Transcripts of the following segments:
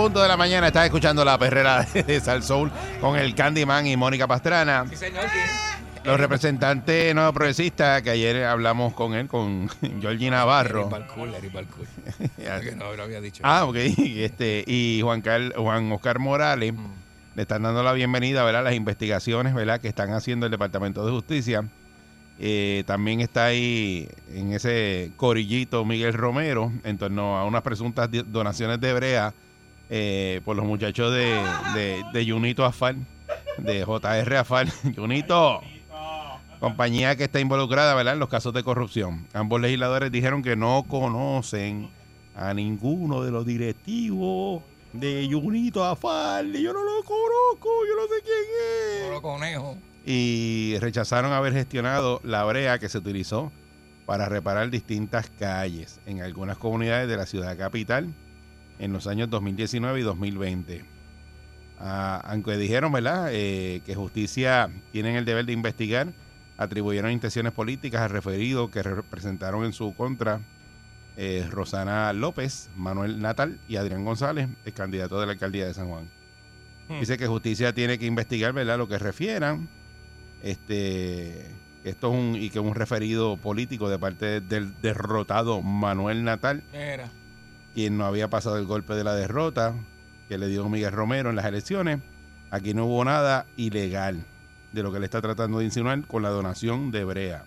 Punto de la mañana. Estás escuchando la perrera de Sal Soul con el Candyman y Mónica Pastrana. Sí, señor. Los representantes nuevos progresistas, que ayer hablamos con él, con Georgie Navarro. Balcool, Eric Balcool. Que no lo había dicho. Ah, ok. Este, y Juan, Car- Juan Oscar Morales le están dando la bienvenida ¿verdad? a las investigaciones ¿verdad? que están haciendo el Departamento de Justicia. Eh, también está ahí en ese corillito Miguel Romero en torno a unas presuntas donaciones de brea eh, por los muchachos de, de, de Junito Afal, de JR Afal. Junito, compañía que está involucrada ¿verdad? en los casos de corrupción. Ambos legisladores dijeron que no conocen a ninguno de los directivos de Junito Afal. Yo no lo conozco, yo no sé quién es conejo. y rechazaron haber gestionado la brea que se utilizó para reparar distintas calles en algunas comunidades de la ciudad capital en los años 2019 y 2020. Ah, aunque dijeron, ¿verdad?, eh, que justicia tienen el deber de investigar, atribuyeron intenciones políticas al referido que representaron en su contra eh, Rosana López, Manuel Natal y Adrián González, el candidato de la alcaldía de San Juan. Dice que justicia tiene que investigar, ¿verdad?, lo que refieran. Este, esto es un, y que un referido político de parte del derrotado Manuel Natal, Mira. Quien no había pasado el golpe de la derrota que le dio Miguel Romero en las elecciones. Aquí no hubo nada ilegal de lo que le está tratando de insinuar con la donación de Brea.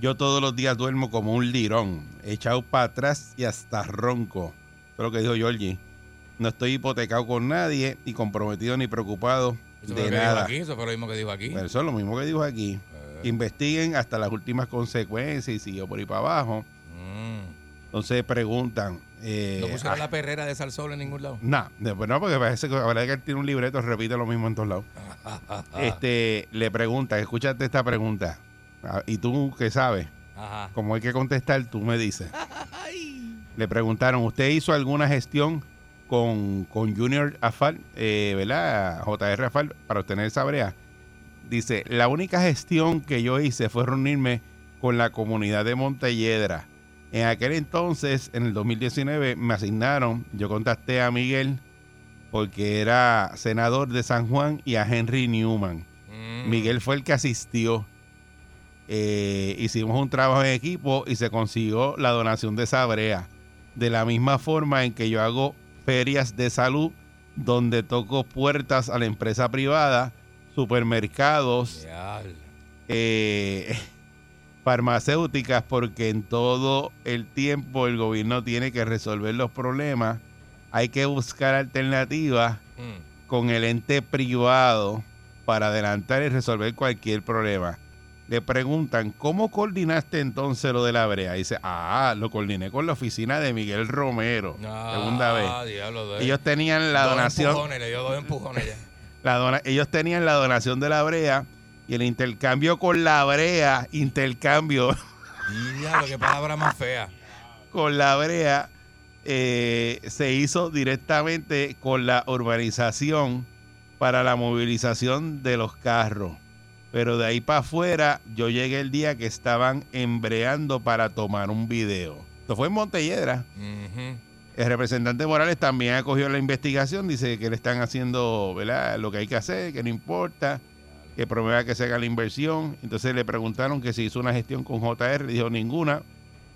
Yo todos los días duermo como un lirón, echado para atrás y hasta ronco. Eso es lo que dijo Georgie. No estoy hipotecado con nadie y comprometido ni preocupado Eso fue de nada. aquí, eso fue lo mismo que dijo aquí. Bueno, eso es lo mismo que dijo aquí. Eh. Investiguen hasta las últimas consecuencias y siguió por ahí para abajo. Mm. Entonces preguntan. Eh, No pusieron ah, la perrera de Salsol en ningún lado. Nah, no, porque parece que la verdad que él tiene un libreto, repite lo mismo en todos lados. Este, le preguntan, escúchate esta pregunta. Ah, Y tú que sabes, Ajá. como hay que contestar, tú me dices. Le preguntaron, ¿usted hizo alguna gestión con, con Junior Afal, eh, ¿verdad? JR Afal, para obtener esa brea? Dice, la única gestión que yo hice fue reunirme con la comunidad de Montelledra. En aquel entonces, en el 2019, me asignaron, yo contacté a Miguel porque era senador de San Juan y a Henry Newman. Mm. Miguel fue el que asistió. Eh, hicimos un trabajo en equipo y se consiguió la donación de esa brea. De la misma forma en que yo hago ferias de salud donde toco puertas a la empresa privada, supermercados, eh, farmacéuticas, porque en todo el tiempo el gobierno tiene que resolver los problemas. Hay que buscar alternativas Mm. con el ente privado para adelantar y resolver cualquier problema. Le preguntan, ¿cómo coordinaste entonces lo de la brea? Dice, ah, lo coordiné con la oficina de Miguel Romero. segunda vez. Ah, diablo. Ellos tenían la dos donación, Empujones, le dio dos empujones ya. la dona- ellos tenían la donación de la brea y el intercambio con la brea, intercambio Diablo, qué palabra más fea. con la brea eh, se hizo directamente con la urbanización para la movilización de los carros. Pero de ahí para afuera, yo llegué el día que estaban embreando para tomar un video. Esto fue en Montelledra. El representante Morales también acogió la investigación, dice que le están haciendo ¿verdad? lo que hay que hacer, que no importa, que promueva que se haga la inversión. Entonces le preguntaron que si hizo una gestión con JR, dijo ninguna.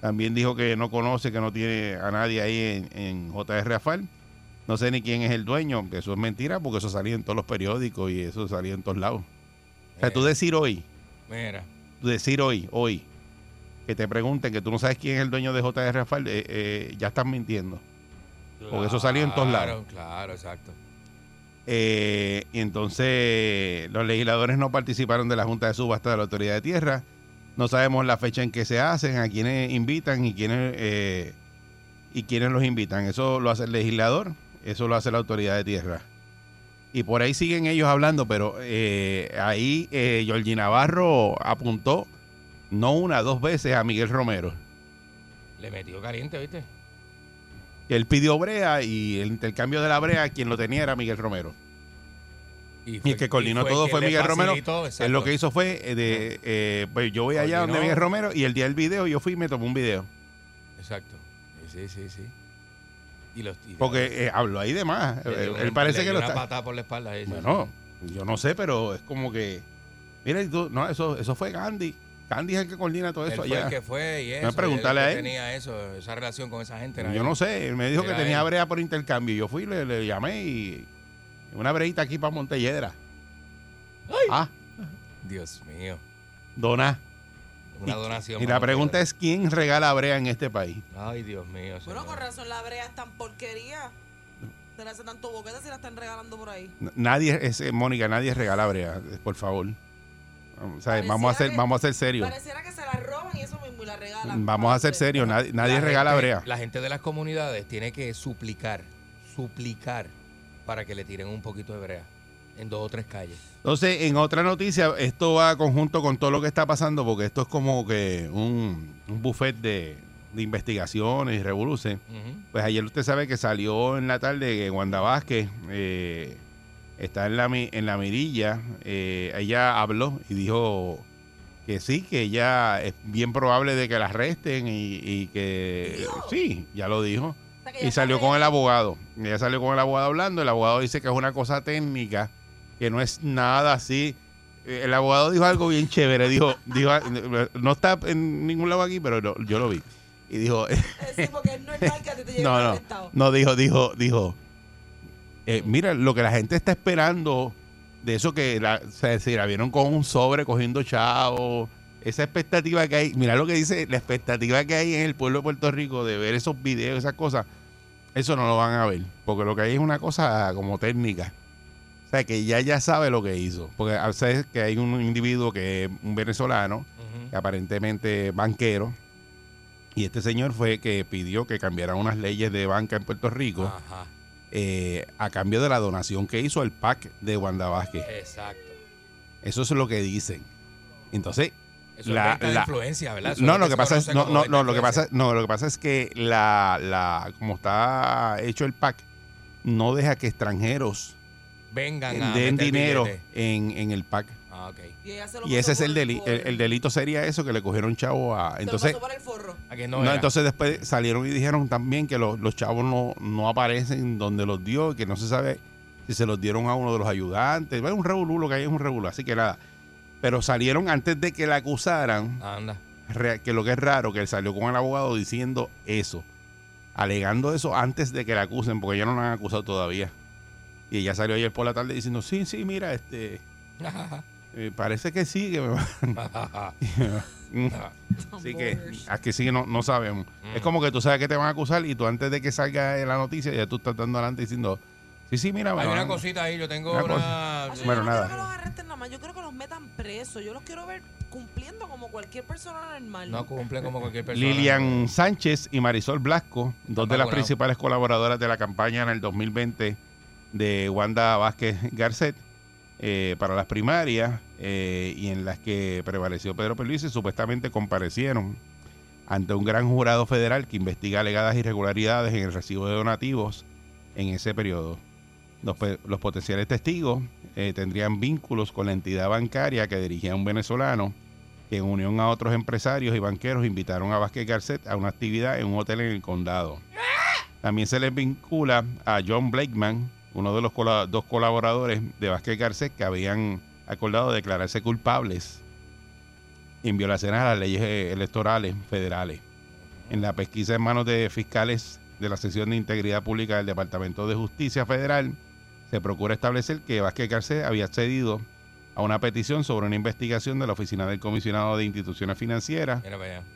También dijo que no conoce, que no tiene a nadie ahí en, en JR Afal. No sé ni quién es el dueño, que eso es mentira porque eso salía en todos los periódicos y eso salía en todos lados. O sea, tú decir hoy, Mira. tú decir hoy, hoy, que te pregunten que tú no sabes quién es el dueño de JR Rafael, eh, eh, ya estás mintiendo. Porque eso salió en todos lados. Claro, claro, exacto. Eh, y entonces los legisladores no participaron de la Junta de Subasta de la Autoridad de Tierra. No sabemos la fecha en que se hacen, a quiénes invitan y quiénes, eh, y quiénes los invitan. Eso lo hace el legislador, eso lo hace la Autoridad de Tierra. Y por ahí siguen ellos hablando, pero eh, ahí Georgie Navarro apuntó no una, dos veces a Miguel Romero. Le metió caliente, ¿viste? Él pidió brea y el intercambio de la brea, quien lo tenía era Miguel Romero. Y el que coordinó todo fue Miguel Romero. Él lo que hizo fue eh, de, eh, pues yo voy allá donde. Miguel Romero y el día del video yo fui y me tomé un video. Exacto. Sí, sí, sí. Y los y Porque eh, habló ahí de más. le Él parece le que lo está. patada por la espalda. ese. Bueno, yo no sé, pero es como que. Mira, tú, no, eso, eso fue Gandhi. Gandhi es el que coordina todo Él eso fue allá. el que fue y eso. No, a él. tenía eso, esa relación con esa gente. Yo él. no sé, él me dijo que tenía él. brea por intercambio. Yo fui, le, le llamé y. Una breita aquí para Montelledra. Ah, Dios mío. dona. Una donación. Y la pregunta es: ¿quién regala brea en este país? Ay, Dios mío. Bueno, con razón la brea es tan porquería. Se le hace tanto boquete si la están regalando por ahí. Nadie, es, eh, Mónica, nadie regala brea, por favor. Vamos, o sea, Pareciera vamos a ser, que- vamos a ser serios. Pareciera que se la roban y eso mismo y la regalan. Vamos a ser serios. Nadie, nadie La regala gente- brea. La gente de las comunidades tiene que suplicar, suplicar para que le tiren un poquito de brea en dos o tres calles. Entonces, en otra noticia, esto va conjunto con todo lo que está pasando, porque esto es como que un, un buffet de, de investigaciones y revoluciones. Pues ayer usted sabe que salió en la tarde que Wanda Vázquez eh, está en la, en la mirilla. Eh, ella habló y dijo que sí, que ella es bien probable de que la arresten y, y que sí, ya lo dijo. O sea, que Y salió con el abogado. Ella salió con el abogado hablando. El abogado dice que es una cosa técnica, que no es nada así. Eh, El abogado dijo algo bien chévere. Dijo, dijo no está en ningún lado aquí, pero no- yo lo vi. Y dijo, Eh, Sí, porque es normal que a ti te lleven no, no, no, dijo, dijo, dijo. Eh, mira, lo que la gente está esperando de eso que la, si la vieron con un sobre cogiendo chavos, esa expectativa que hay, mira lo que dice, la expectativa que hay en el pueblo de Puerto Rico de ver esos videos, esas cosas, eso no lo van a ver, porque lo que hay es una cosa como técnica. O sea, que ya ya sabe lo que hizo, porque a veces que hay un individuo que es un venezolano, que aparentemente banquero, y este señor fue que pidió que cambiaran unas leyes de banca en Puerto Rico Ajá, eh, a cambio de la donación que hizo el PAC de Wanda Vázquez. exacto. Eso es lo que dicen. Entonces, Eso La- es venta de la- influencia, ¿verdad? Eso no, lo que pasa es, no, lo que pasa, no, lo que pasa es que la, la, como está hecho el PAC, no deja que extranjeros vengan den dinero en, en el PAC. Ah, ok. Y, ella se lo Y ese es el, por deli- por- el, el delito sería eso, que le cogieron chavo a... se lo Entonces, pasó por el forro. A que no, entonces después salieron y dijeron también que los, los chavos no, no aparecen donde los dio, que no se sabe si se los dieron a uno de los ayudantes. Es un revolú, lo que hay es un revolú, así que nada. Pero salieron antes de que la acusaran, Anda. que lo que es raro, que él salió con el abogado diciendo eso, alegando eso antes de que la acusen, porque ya no la han acusado todavía. Y ella salió ayer por la tarde diciendo, sí, sí, mira, este, eh, parece que sí, que me va- Mm. Así que, aquí sí que no, no sabemos. Es como que tú sabes que te van a acusar y tú antes de que salga la noticia ya tú estás dando adelante diciendo, sí, sí, mira, Hay van una cosita ahí, yo tengo Una una... Ay, yo Bueno, no nada. quiero que los arresten nada más, yo quiero que los metan presos. Yo los quiero ver cumpliendo como cualquier persona normal. No cumplen como cualquier persona. Lilian Sánchez y Marisol Blasco, dos de las principales colaboradoras de la campaña en el 2020 de Wanda Vázquez Garcet eh, para las primarias eh, y en las que prevaleció Pedro Pierluisi, supuestamente comparecieron ante un gran jurado federal que investiga alegadas irregularidades en el recibo de donativos en ese periodo. Los, los potenciales testigos eh, tendrían vínculos con la entidad bancaria que dirigía un venezolano que en unión a otros empresarios y banqueros invitaron a Vázquez Garcet a una actividad en un hotel en el condado. También se les vincula a John Blakeman, uno de los dos colaboradores de Vázquez Garcet que habían acordado declararse culpables en violaciones a las leyes eh, electorales federales. En la pesquisa en manos de fiscales de la sección de integridad pública del Departamento de Justicia Federal, se procura establecer que Vázquez Garcés había accedido a una petición sobre una investigación de la Oficina del Comisionado de Instituciones Financieras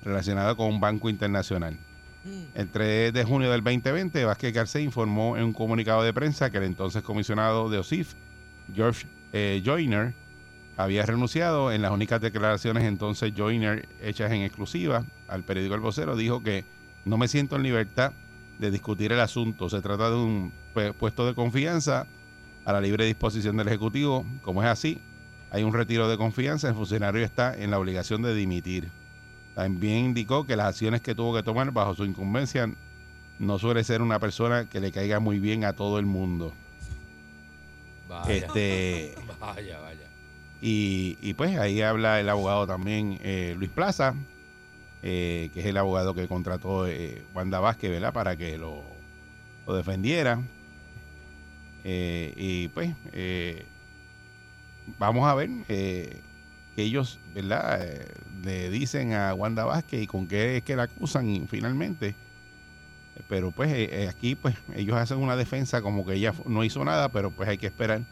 relacionada con un banco internacional. Mm. El 3 de junio del 2020, Vázquez Garcés informó en un comunicado de prensa que el entonces comisionado de OSIF, George eh, Joyner, había renunciado. En las únicas declaraciones entonces Joyner hechas en exclusiva al periódico El Vocero dijo que no me siento en libertad de discutir el asunto. Se trata de un pu- puesto de confianza a la libre disposición del Ejecutivo. Como es así, hay un retiro de confianza. El funcionario está en la obligación de dimitir. También indicó que las acciones que tuvo que tomar bajo su incumbencia no suele ser una persona que le caiga muy bien a todo el mundo. Vaya. Este, Vaya, vaya. Y, pues ahí habla el abogado también eh, Luis Plaza, eh, que es el abogado que contrató eh, Wanda Vázquez, ¿verdad? Para que lo, lo defendiera. Eh, y pues vamos a ver que ellos, ¿verdad? Le dicen a Wanda Vázquez y con qué es que la acusan finalmente. Pero pues aquí pues ellos hacen una defensa como que ella no hizo nada, pero pues hay que esperar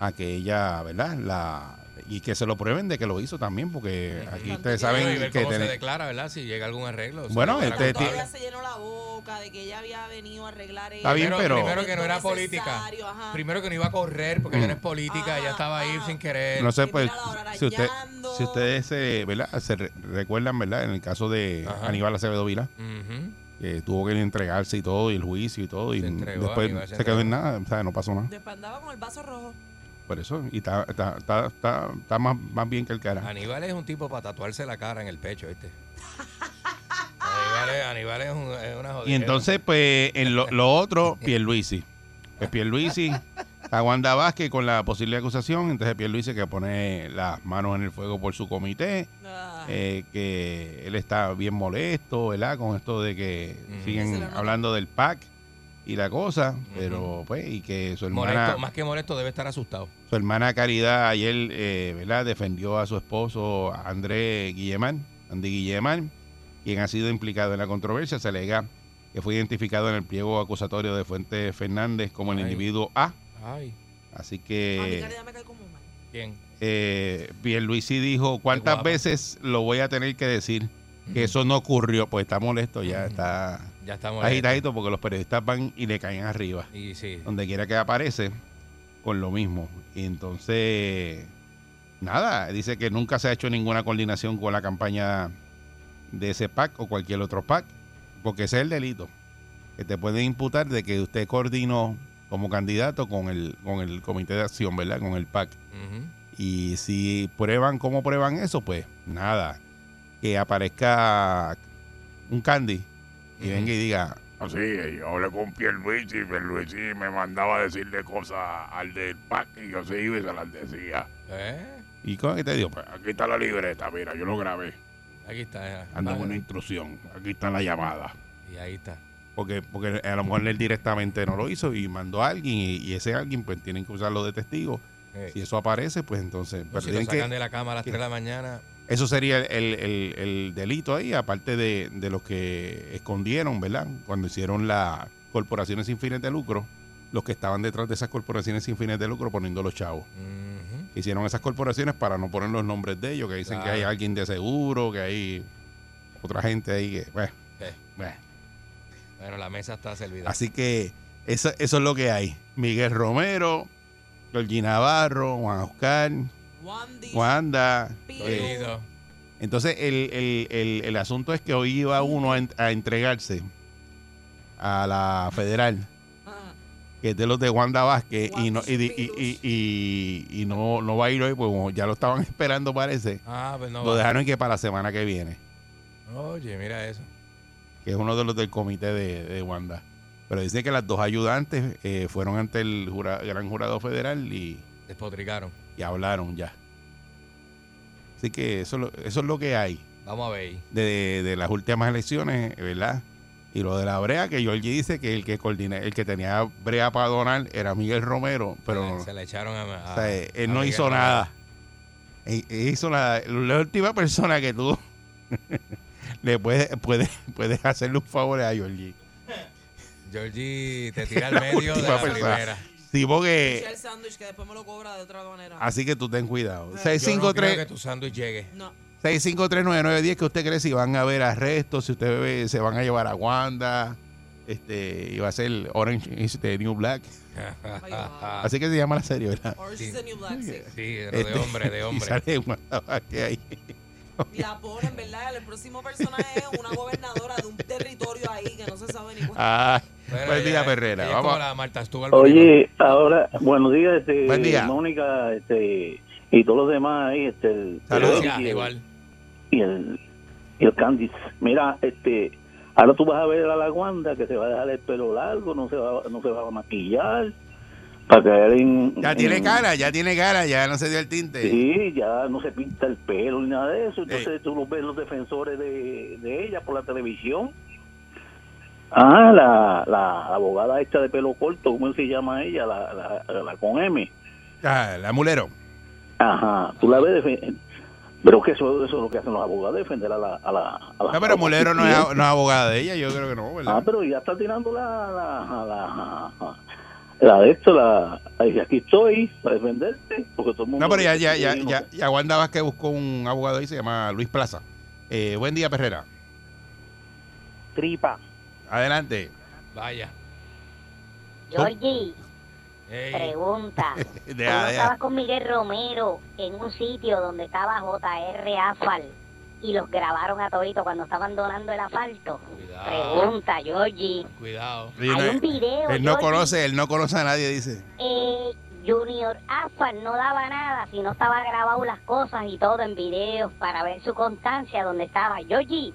a que ella, ¿verdad? La y que se lo prueben de que lo hizo también, porque aquí Tanto ustedes que- saben y ver que cómo se declara, ¿verdad? Si llega algún arreglo. Bueno, se este Todavía se llenó la boca de que ella había venido a arreglar Está bien, Primero- pero- Primero que no era política. ajá. Primero que no iba a correr porque ella no es Mm. política, ella Ajá, estaba ahí ajá. sin querer. no sé, pues, si, usted, si ustedes se, ¿verdad? se re- recuerdan, ¿verdad? En el caso de Ajá. Aníbal Acevedo Vila, Ujú. que tuvo que entregarse y todo, y el juicio y todo, y Se entregó, después se se quedó en nada, o sea, no pasó nada. Después andaba con el vaso rojo. Por eso, y está, está, está, está, está más, más bien que el cara. Aníbal es un tipo para tatuarse la cara en el pecho, ¿viste? Aníbal es, Aníbal es, un- es una jodida. Y entonces, pues, en lo, lo otro, Pierluisi. Pues Pierluisi, está Wanda Vázquez con la posible acusación, entonces Pierluisi que pone las manos en el fuego por su comité, Ah. eh, que él está bien molesto, ¿verdad? Con esto de que. Se siguen nota. hablando del PAC y la cosa, pero pues, y que su hermana, Molesto, más que molesto, debe estar asustado. su hermana Caridad ayer, eh, ¿verdad? Defendió a su esposo André Guillemán, Andy Guillemán, quien ha sido implicado en la controversia. Se alega que fue identificado en el pliego acusatorio de Fuentes Fernández como el Ay. individuo A. Ay, Así que caridad me cae como mal. ¿quién? eh, Pierluisi dijo, ¿cuántas veces lo voy a tener que decir? Que eso no ocurrió, pues está molesto, ya está Ya estamos. agitadito porque los periodistas van y le caen arriba. Y sí. donde quiera que aparece, con lo mismo. Y entonces, nada, dice que nunca se ha hecho ninguna coordinación con la campaña de ese PAC o cualquier otro PAC, porque ese es el delito, que te pueden imputar de que usted coordinó como candidato con el, con el comité de acción, ¿verdad? Con el PAC. Y si prueban, ¿cómo prueban eso? Pues nada, que aparezca un candy y venga y diga, Así, yo hablé con Pierluisi y Pierluisi me mandaba a decirle cosas al del PAC y yo se iba y se las decía. ¿Eh? ¿y cómo es que te digo? Pues aquí está la libreta, mira, yo lo grabé. Aquí está. Anda Vale. una instrucción, aquí está la llamada. Y ahí está. Porque, porque a lo mejor él directamente no lo hizo y mandó a alguien y, y ese alguien pues tienen que usarlo de testigo. Eh, Si eso aparece, pues entonces... no, pero si lo sacan que- de la cama a las que- 3 de la mañana. Eso sería el, el- el- el delito ahí, aparte de, de los que escondieron, ¿verdad? Cuando hicieron las corporaciones sin fines de lucro, los que estaban detrás de esas corporaciones sin fines de lucro poniendo los chavos. Hicieron esas corporaciones para no poner los nombres de ellos, que dicen que hay alguien de seguro, que hay otra gente ahí que... Bueno, Sí. bueno. Bueno, la mesa está servida. Así que eso, eso es lo que hay. Miguel Romero, Georgie Navarro, Juan Oscar. Wanda. Eh, entonces el, el- el- el asunto es que hoy iba uno a, en- a entregarse a la federal, que es de los de Wanda Vázquez, y, no, y, y- y- no, no va a ir hoy, pues como ya lo estaban esperando parece. Ah, pues no Lo dejaron que para la semana que viene, Oye, mira eso. que es uno de los del comité de, de Wanda. Pero dice que las dos ayudantes eh, fueron ante el jura- gran jurado federal y, Despotricaron. Hablaron ya. Así que eso, es lo- eso es lo que hay Vamos a ver. de, de las últimas elecciones, ¿verdad? Y lo de la brea, que Georgie dice que el que coordina, el que tenía brea para donar era Miguel Romero, pero se, le, echaron a. a- o sea, él a no Miguel hizo Romero. nada. Él, él hizo nada. La última persona que tú le puedes puede, puedes hacerle un favor a Georgie. Georgie te tira al medio de la primera. Sí, porque. el sándwich que después me lo cobra de otra manera. Así que tú ten cuidado. Yo no creo que 653 tu sándwich llegue. No. 6539910 que usted cree si van a haber arrestos, si usted ve, se van a llevar a Wanda, este, y va a ser Orange is the New Black. Así que se llama la serie, ¿verdad? Orange is the New Black, sí. Sí, de Este, hombre, de Y hombre. sale Wanda Vázquez ahí. La ponen, ¿verdad? El próximo personaje es una gobernadora de un territorio ahí que no se sabe ni cuál. Ah, Bueno, buen ella- día, Perrera. ella es como Vamos. la Marta Stugal Oye, ahora, buenos días, este, Buen día. Mónica, este, y todos los demás ahí, este, el, Saludos. Gracias, y el- igual. y el, y el Candice. Mira, este, ahora tú vas a ver a la Wanda que se va a dejar el pelo largo, no se va, no se va a maquillar, para caer en... Ya tiene en- cara, ya tiene cara, ya no se dio el tinte. Sí, ya no se pinta el pelo ni nada de eso. Entonces tú los ves los defensores de, de ella por la televisión. Ah, la, la, abogada esta de pelo corto, ¿cómo se llama ella? La, la, la con M. Ah, la mulero. Ajá, tú la ves Pero que eso, eso es lo que hacen los abogados, defender a la... A la, a la No, pero mulero no es, no es abogada de ella, yo creo que no, ¿verdad? Ah, pero ya está tirando la... La, la, la de esto, la... Aquí estoy para defenderte, porque todo el mundo... No, pero ya, ya, ya, ya, ya Wanda Vázquez buscó un abogado ahí, se llama Luis Plaza. Eh, buen día, Perrera. Tripa. Adelante. Vaya. Georgie, Ey, pregunta. Deja, Tú deja. estabas con Miguel Romero en un sitio donde estaba JR Asfal y los grabaron a todito cuando estaban donando el asfalto. cuidado. Pregunta, Georgie. Cuidado. Hay un video. él no Georgie. conoce, él no conoce a nadie, dice. Eh, Junior Asfal no daba nada si no estaba grabado las cosas y todo en videos para ver su constancia donde estaba. Georgie,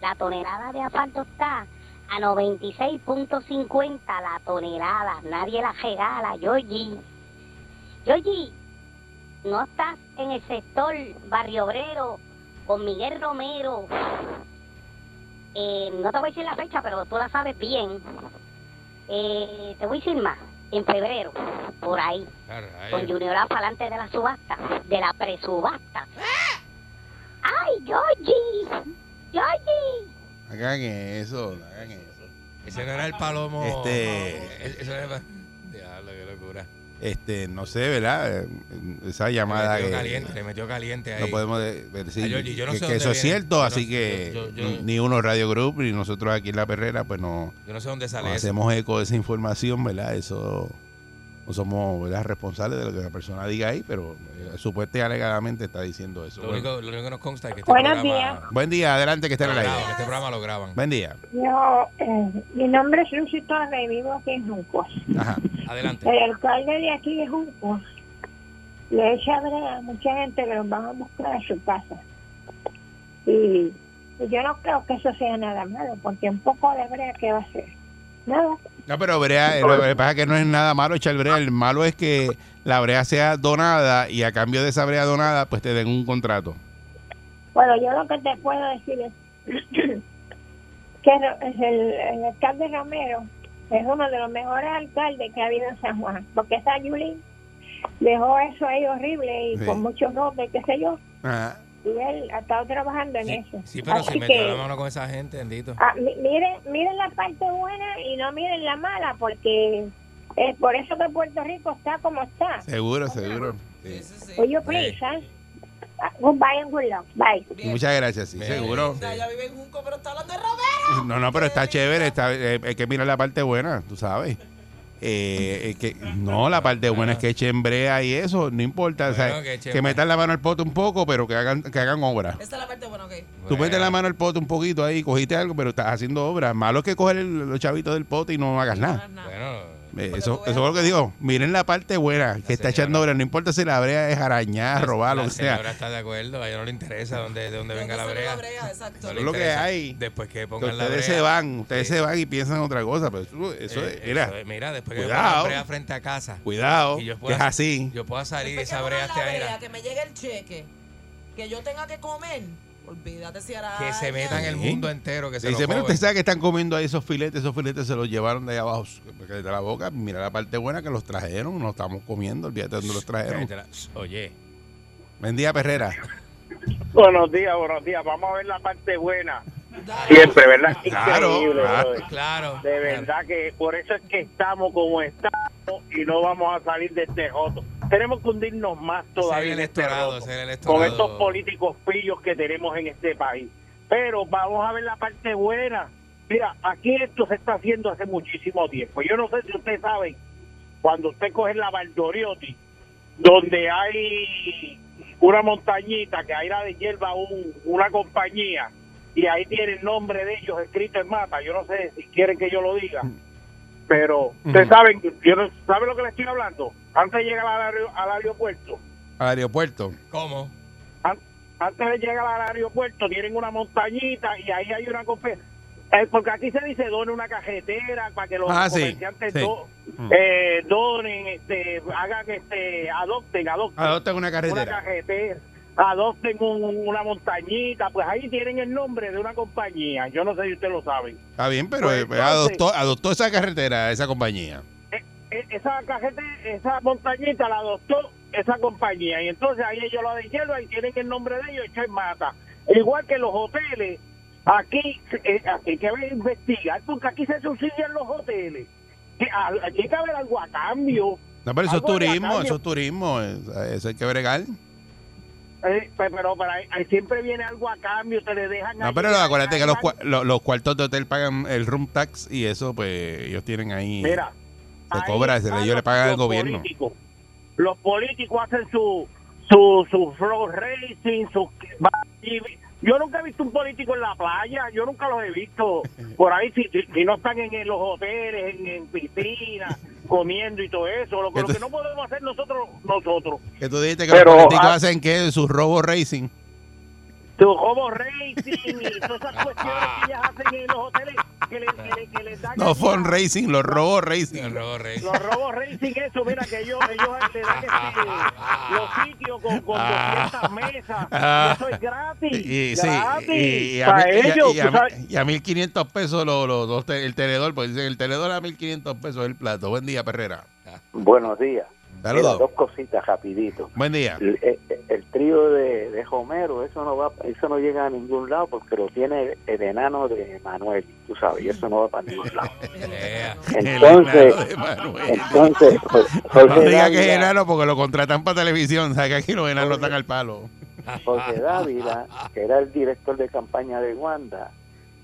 la tonelada de asfalto está a 96.50 la tonelada. Nadie la regala, Georgie. Georgie, no estás en el sector Barrio Obrero con Miguel Romero. Eh, no te voy a decir la fecha, pero tú la sabes bien. Eh, te voy a decir más. En febrero, por ahí, Caray. con Junior Alfa antes de la subasta, de la presubasta. ¡Ay, Georgie! ¡Georgie! Hagan eso, hagan eso. Ese no era el palomo. Este- Eh, Eso era Diablo, qué locura. Este, no sé, ¿verdad? Esa llamada le metió que caliente, le metió caliente ahí. no podemos de- decir Ay, Georgie, yo no que, sé que eso es cierto, Yo así que ni uno Radio Group ni nosotros aquí en La Perrera, pues no, Yo no sé dónde sale no eso. hacemos eco de esa información, ¿verdad? Eso no somos ¿verdad? responsables de lo que la persona diga ahí, pero eh, supuestamente alegadamente está diciendo eso. Lo Bueno, único, lo único que nos consta es que este Buenos programa. buen día, adelante que esté en graban, este programa lo graban. Buen día. Yo, eh, mi nombre es Lucy Torres y vivo aquí en Juncos. Ajá. Adelante. El alcalde de aquí de Juncos le echa brea a mucha gente que los van a buscar a su casa. Y, y yo no creo que eso sea nada malo, porque un poco de brea, ¿qué va a hacer? Nada. No, pero brea, lo que pasa es que no es nada malo echar brea. El malo es que la brea sea donada y a cambio de esa brea donada, pues te den un contrato. Bueno, yo lo que te puedo decir es que el, el alcalde Romero es uno de los mejores alcaldes que ha habido en San Juan, porque esa Yulín dejó eso ahí horrible y Sí. con mucho roble, qué sé yo, Ajá. Y él ha estado trabajando en Sí, eso. sí, pero Así si metió que, la mano con esa gente, bendito. ah, mi- miren, miren la parte buena y no miren la mala, porque es por eso que Puerto Rico está como está. Seguro, seguro. Sí, you please? Ah, Goodbye and good luck. Bye. Bien. Muchas gracias, sí, Bien. seguro. Ya, ya vive en Junco, pero está hablando de Romero. No, no, pero está chévere, está, eh, hay que mirar la parte buena, tú sabes. Eh, eh, que, no, la parte buena es que echen brea y eso, no importa. o sea, Bueno, que metan la mano al pote un poco, pero que hagan, que hagan obra. Esa es la parte buena, ok. Tú Bueno. metes la mano al pote un poquito ahí, cogiste algo, pero estás haciendo obra. Malo es que coger el- los chavitos del pote y no hagas No nada. hagas nada. Bueno, Eh, eso, eso es lo que digo. Miren la parte buena, que está señora. echando obra. No importa si la brea es arañar, robar, lo la que sea. señora está de acuerdo, a ella no le interesa dónde, de dónde ¿De venga la dónde sale brea. exacto. No Eso le es lo que hay. Después que Que pongan la ustedes brea. se van, ustedes Sí. se van y piensan otra cosa. Pero eso, eso Eh, es, mira, eso es, mira, después que cuidado. pongan brea frente a casa, cuidado, y yo que pueda- es así. yo pueda salir y Después esa que brea la brea, que me llegue el cheque, que yo tenga que comer, olvídate si hará. Que se metan el mundo entero, que se Dice, mira, usted sabe que están comiendo ahí esos filetes, esos filetes se los llevaron de ahí abajo, de la boca. Mira la parte buena que los trajeron, nos estamos comiendo, olvídate de dónde los trajeron. Oye, Buen día, Perrera. Buenos días, buenos días. Vamos a ver la parte buena. Siempre, ¿verdad? Claro, claro. De verdad que por eso es que estamos como estamos y no vamos a salir de este joto. Tenemos que hundirnos más todavía el este electorado, roto, ese es el con electorado. estos políticos pillos que tenemos en este país. Pero vamos a ver la parte buena. Mira, aquí esto se está haciendo hace muchísimo tiempo. Yo no sé si ustedes saben, cuando usted coge la Valdoriotti, donde hay una montañita que ahí la de hierba un, una compañía y ahí tiene el nombre de ellos escrito en mata. Yo no sé si quieren que yo lo diga, pero ustedes saben, yo no, ¿saben lo que les estoy hablando? Antes de llegar al, aer- al aeropuerto, Al aeropuerto. ¿Cómo? an- antes de llegar al aeropuerto tienen una montañita y ahí hay una compañía. porque aquí se dice done una cajetera para que los Ah, sí, comerciantes sí. do- Mm. eh, donen, este, hagan, este, adopten, adopten Adopten una una carretera. cajetera, adopten un- una montañita, pues ahí tienen el nombre de una compañía. Yo no sé si ustedes lo saben. Está bien, pero Pues, eh, entonces- adoptó, adoptó esa carretera, esa compañía. E- esa cajete, esa montañita la adoptó esa compañía y entonces ahí ellos lo hicieron y tienen el nombre de ellos hecho en mata. Igual que los hoteles, aquí eh, aquí hay que investigar porque aquí se subsidian los hoteles. Aquí hay que haber algo a cambio. No, pero eso es turismo, eso es turismo. eh, Eso hay que bregar. Eh, pe- pero, pero ahí, ahí siempre viene algo a cambio, te le dejan No, pero acuérdate que los, van- cua- lo- los cuartos de hotel pagan el room tax y eso, pues, ellos tienen ahí. Mira, se ahí cobra, se le- ellos le los- pagan al los gobierno. políticos. Los políticos hacen su su su road racing, su yo nunca he visto un político en la playa, yo nunca los he visto por ahí si, no están en, los hoteles, en, en piscinas, comiendo y todo eso, lo, que- lo que no podemos hacer nosotros nosotros. Que tú dijiste que Pero, los políticos ah, hacen que sus robos racing. Su robo racing y todas esas cuestiones que ellas hacen en los hoteles que, le, que, le- que les dan No fun racing, los robos racing. El robo rey. Los robos racing, eso, mira que ellos, ellos le dan este, los sitios con, con 200 mesas. Ah. y eso es gratis. Y, sí, gratis. y, y a, para mil- y ellos, y a- y a 1.500 pesos lo- lo- los te- el tenedor, porque dicen el tenedor a 1.500 pesos el plato. Buen día, Perrera. Buenos días. Saludos. Dos cositas rapidito. Buen día. El, el- el trío de, de Homero, eso no va, eso no llega a ningún lado porque lo tiene el enano de Manuel, tú sabes, y eso no va para ningún lado. Entonces, entonces, No diga que es enano porque lo contratan para televisión. ¿Sabes que aquí los enanos están al palo? Jorge Dávila, que era el director de campaña de Wanda,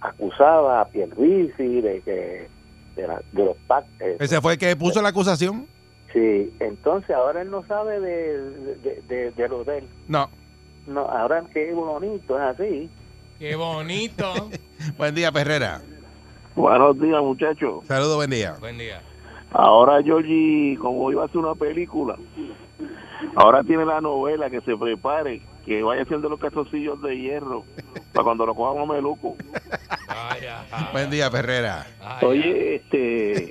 acusaba a Pierluisi de que de, la- de los pactos. Ese fue el que puso la acusación. Sí, entonces ahora él no sabe de, de, de, de lo de él. No. No, ahora qué bonito, es así. Qué bonito. Buen día, Perrera. Buenos días, muchachos. Saludos, buen día. Buen día. Ahora Georgie, como iba a hacer una película, ahora tiene la novela que se prepare, que vaya haciendo los calzoncillos de hierro para cuando lo cojamos meluco. Buen día, Perrera. Oye, este,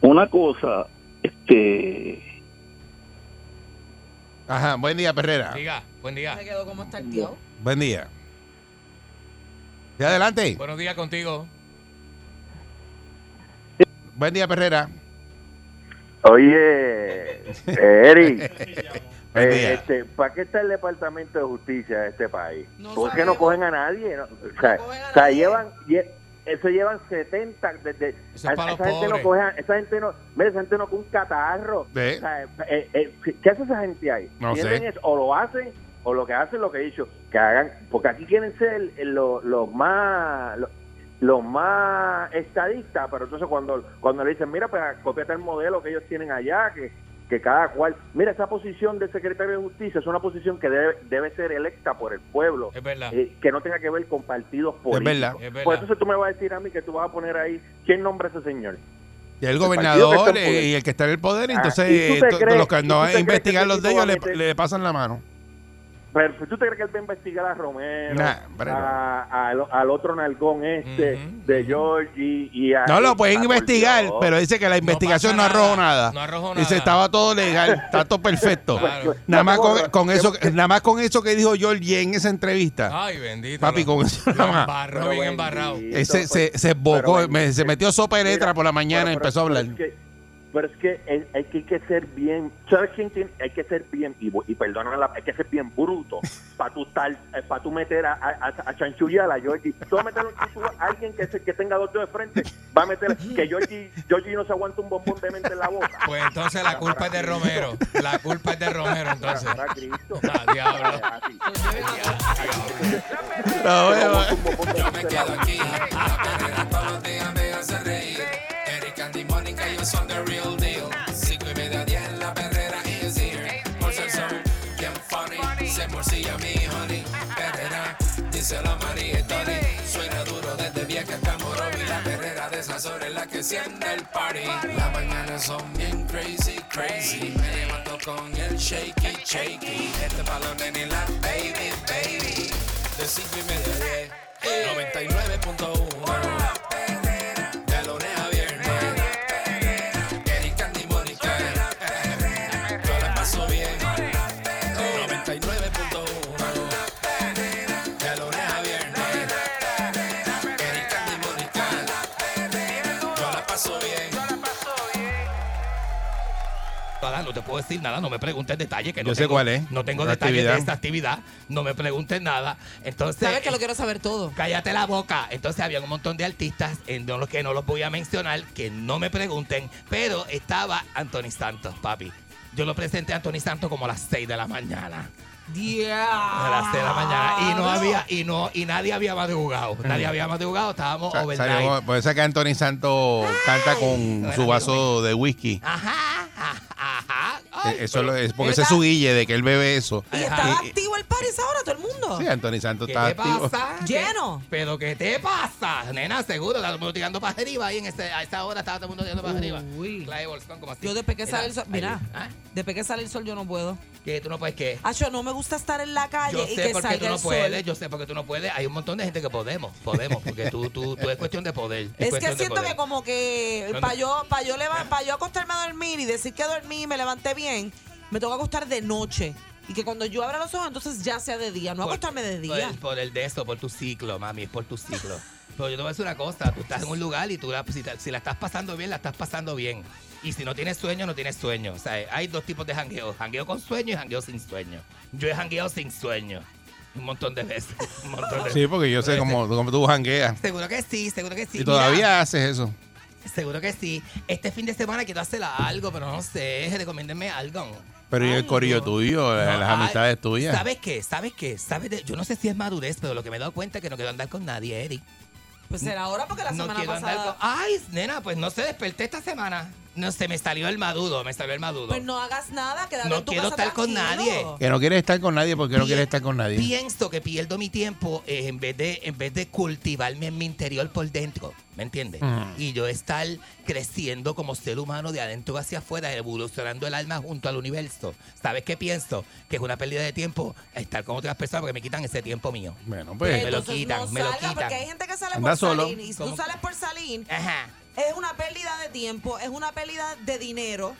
una cosa, este, Ajá, buen día, Perrera. Diga, buen día. Se quedó como está el tío. Buen día. Y adelante. Buenos días contigo. Buen día, Perrera. Oye, eh, Eric, eh, este, ¿para qué está el Departamento de Justicia de este país? No ¿Por qué no cogen a nadie? No, o sea, cogen a o sea, nadie. llevan, lle- eso llevan 70, desde, esa gente no coge, esa gente no, mira, esa gente no coge un catarro. Ve. O sea, eh, eh, ¿Qué hace esa gente ahí? O lo hacen, o lo que hacen lo que he dicho, que hagan, porque aquí quieren ser los los más... Los, los más estadistas, pero entonces cuando cuando le dicen, mira, pues copiate el modelo que ellos tienen allá, que, que cada cual... Mira, esa posición de secretario de justicia es una posición que debe, debe ser electa por el pueblo, Es verdad. eh, que no tenga que ver con partidos políticos. verdad. Es verdad. Pues entonces tú me vas a decir a mí que tú vas a poner ahí, ¿quién nombra a ese señor? Y el gobernador eh, y el que está en el poder, Ah, entonces ¿y tú te eh, crees- los que no ese los de ellos le pasan la mano. Pero pues, tú te crees que él va a investigar a Romero, Nah, a- al, al otro nalgón este de Georgie y a... No lo pueden a- por investigar, pero dice que la investigación no, arrojó nada, nada. no arrojó Dice nada. estaba todo legal, está todo perfecto. Claro. Nada más con, Borra- con eso, que- nada más con eso que dijo Georgie en esa entrevista. Ay, bendito. Papi, lo- con eso lo nada más. embarró Pero bien bendito, embarrado. Ese se, pues, se embocó, pero me- se metió sopa de letra Mira, por la mañana y pero- empezó a hablar. es que- pero es que hay, hay que hay que ser bien, ¿sabes quién tiene? Hay que ser bien, y, y perdona, la- hay que ser bien bruto para tú, estar- eh, pa' tú meter a, a, a, a chanchullar a Georgie. Tú vas a meter a alguien que, se- que tenga dos dedos de frente, va a meter, que Georgie, Georgie no se aguanta un bombón de mente en la boca. Pues entonces la culpa es de Romero. La culpa es de Romero, entonces. Para Cristo. Ah, diablo. Yo me quedo aquí. La perrera todos los días Perrera, díselo a María y Tony. Suena duro desde vieja hasta Morovi. La perrera de esas horas la que siente el party. Las mañanas son bien crazy, crazy. Me levanto con el shaky, shaky. Este balón en la baby, baby. De cinco y media diez. 99.1 te puedo decir nada, no me preguntes detalles que no Yo sé tengo, cuál es. No tengo detalles actividad. de esta actividad, no me preguntes nada. Entonces, Sabes que lo quiero saber todo. cállate la boca. Entonces había un montón de artistas en los que no los voy a mencionar, que no me pregunten, pero estaba Anthony Santos, papi. Yo lo presenté a Anthony Santos como a las 6 de la mañana. A las 6 de la mañana. Y no había, y no, y nadie había madrugado. Nadie había madrugado, estábamos Sa- overnight. salió- por eso es que Anthony Santos canta con su vaso de whisky. Ajá, ajá, ajá. Eh, eso es porque ese es su guille de que él bebe eso. Y estaba Y- activo el party esa hora, todo el mundo. Sí, Anthony Santos ¿Qué está te activo. pasa? Lleno. ¿Qué- ¿Pero qué te pasa? Nena, seguro, está todo el mundo tirando para arriba ahí en ese, a esa hora estaba todo el mundo tirando para arriba. Clave Bolsón, como así. Yo después que sale el sol, Mira, ahí. después que sale el sol yo no puedo. ¿Qué? ¿Tú no puedes qué? Ah, yo no me gusta estar en la calle Yo y sé que por qué salga tú no el sol. puedes, yo sé por qué tú no puedes. Hay un montón de gente que podemos, podemos, porque tú, tú, tú es cuestión de poder. Es que siento que como que para yo, pa yo, pa yo acostarme a dormir y decir que dormí me levanté bien, me tengo que acostar de noche. Y que cuando yo abra los ojos, entonces ya sea de día, no Por- acostarme de Por día. el, por el de eso, por tu ciclo, mami, es por tu ciclo. Pero yo te voy a decir una cosa, tú estás en un lugar y tú la, si, si la estás pasando bien, la estás pasando bien. Y si no tienes sueño, no tienes sueño. O sea, hay dos tipos de jangueo, jangueo con sueño y jangueo sin sueño. Yo he jangueado sin sueño. Un montón de veces. Un montón de Sí, porque yo sé cómo, cómo tú jangueas. Seguro que sí, seguro que sí. Y todavía Mira, haces eso. Seguro que sí. Este fin de semana quiero hacer algo, pero no sé, recomiéndenme algo. Pero y el corillo tuyo, No, las ay, amistades tuyas. ¿Sabes qué? ¿Sabes qué? ¿Sabes de- yo no sé si es madurez, pero lo que me he dado cuenta es que no quiero andar con nadie, Eric. Pues será ahora porque la no semana quiero andar pasada. con... Ay, nena, pues no sé, desperté esta semana. No se me salió el madudo, me salió el madudo. Pues no hagas nada, quédate No en tu quiero casa estar con tranquilo. nadie. Que no quieres estar con nadie porque no quieres estar con nadie. Pienso que pierdo mi tiempo eh, en vez de en vez de cultivarme en mi interior por dentro, ¿me entiendes? Mm. Y yo estar creciendo como ser humano de adentro hacia afuera, evolucionando el alma junto al universo. ¿Sabes qué pienso? Que es una pérdida de tiempo estar con otras personas porque me quitan ese tiempo mío. Bueno, me pues. lo Entonces, quitan, no me lo quitan. Porque hay gente que sale Anda por solo. Y tú ¿Cómo? sales por salir, Ajá. Es una pérdida de tiempo, es una pérdida de dinero,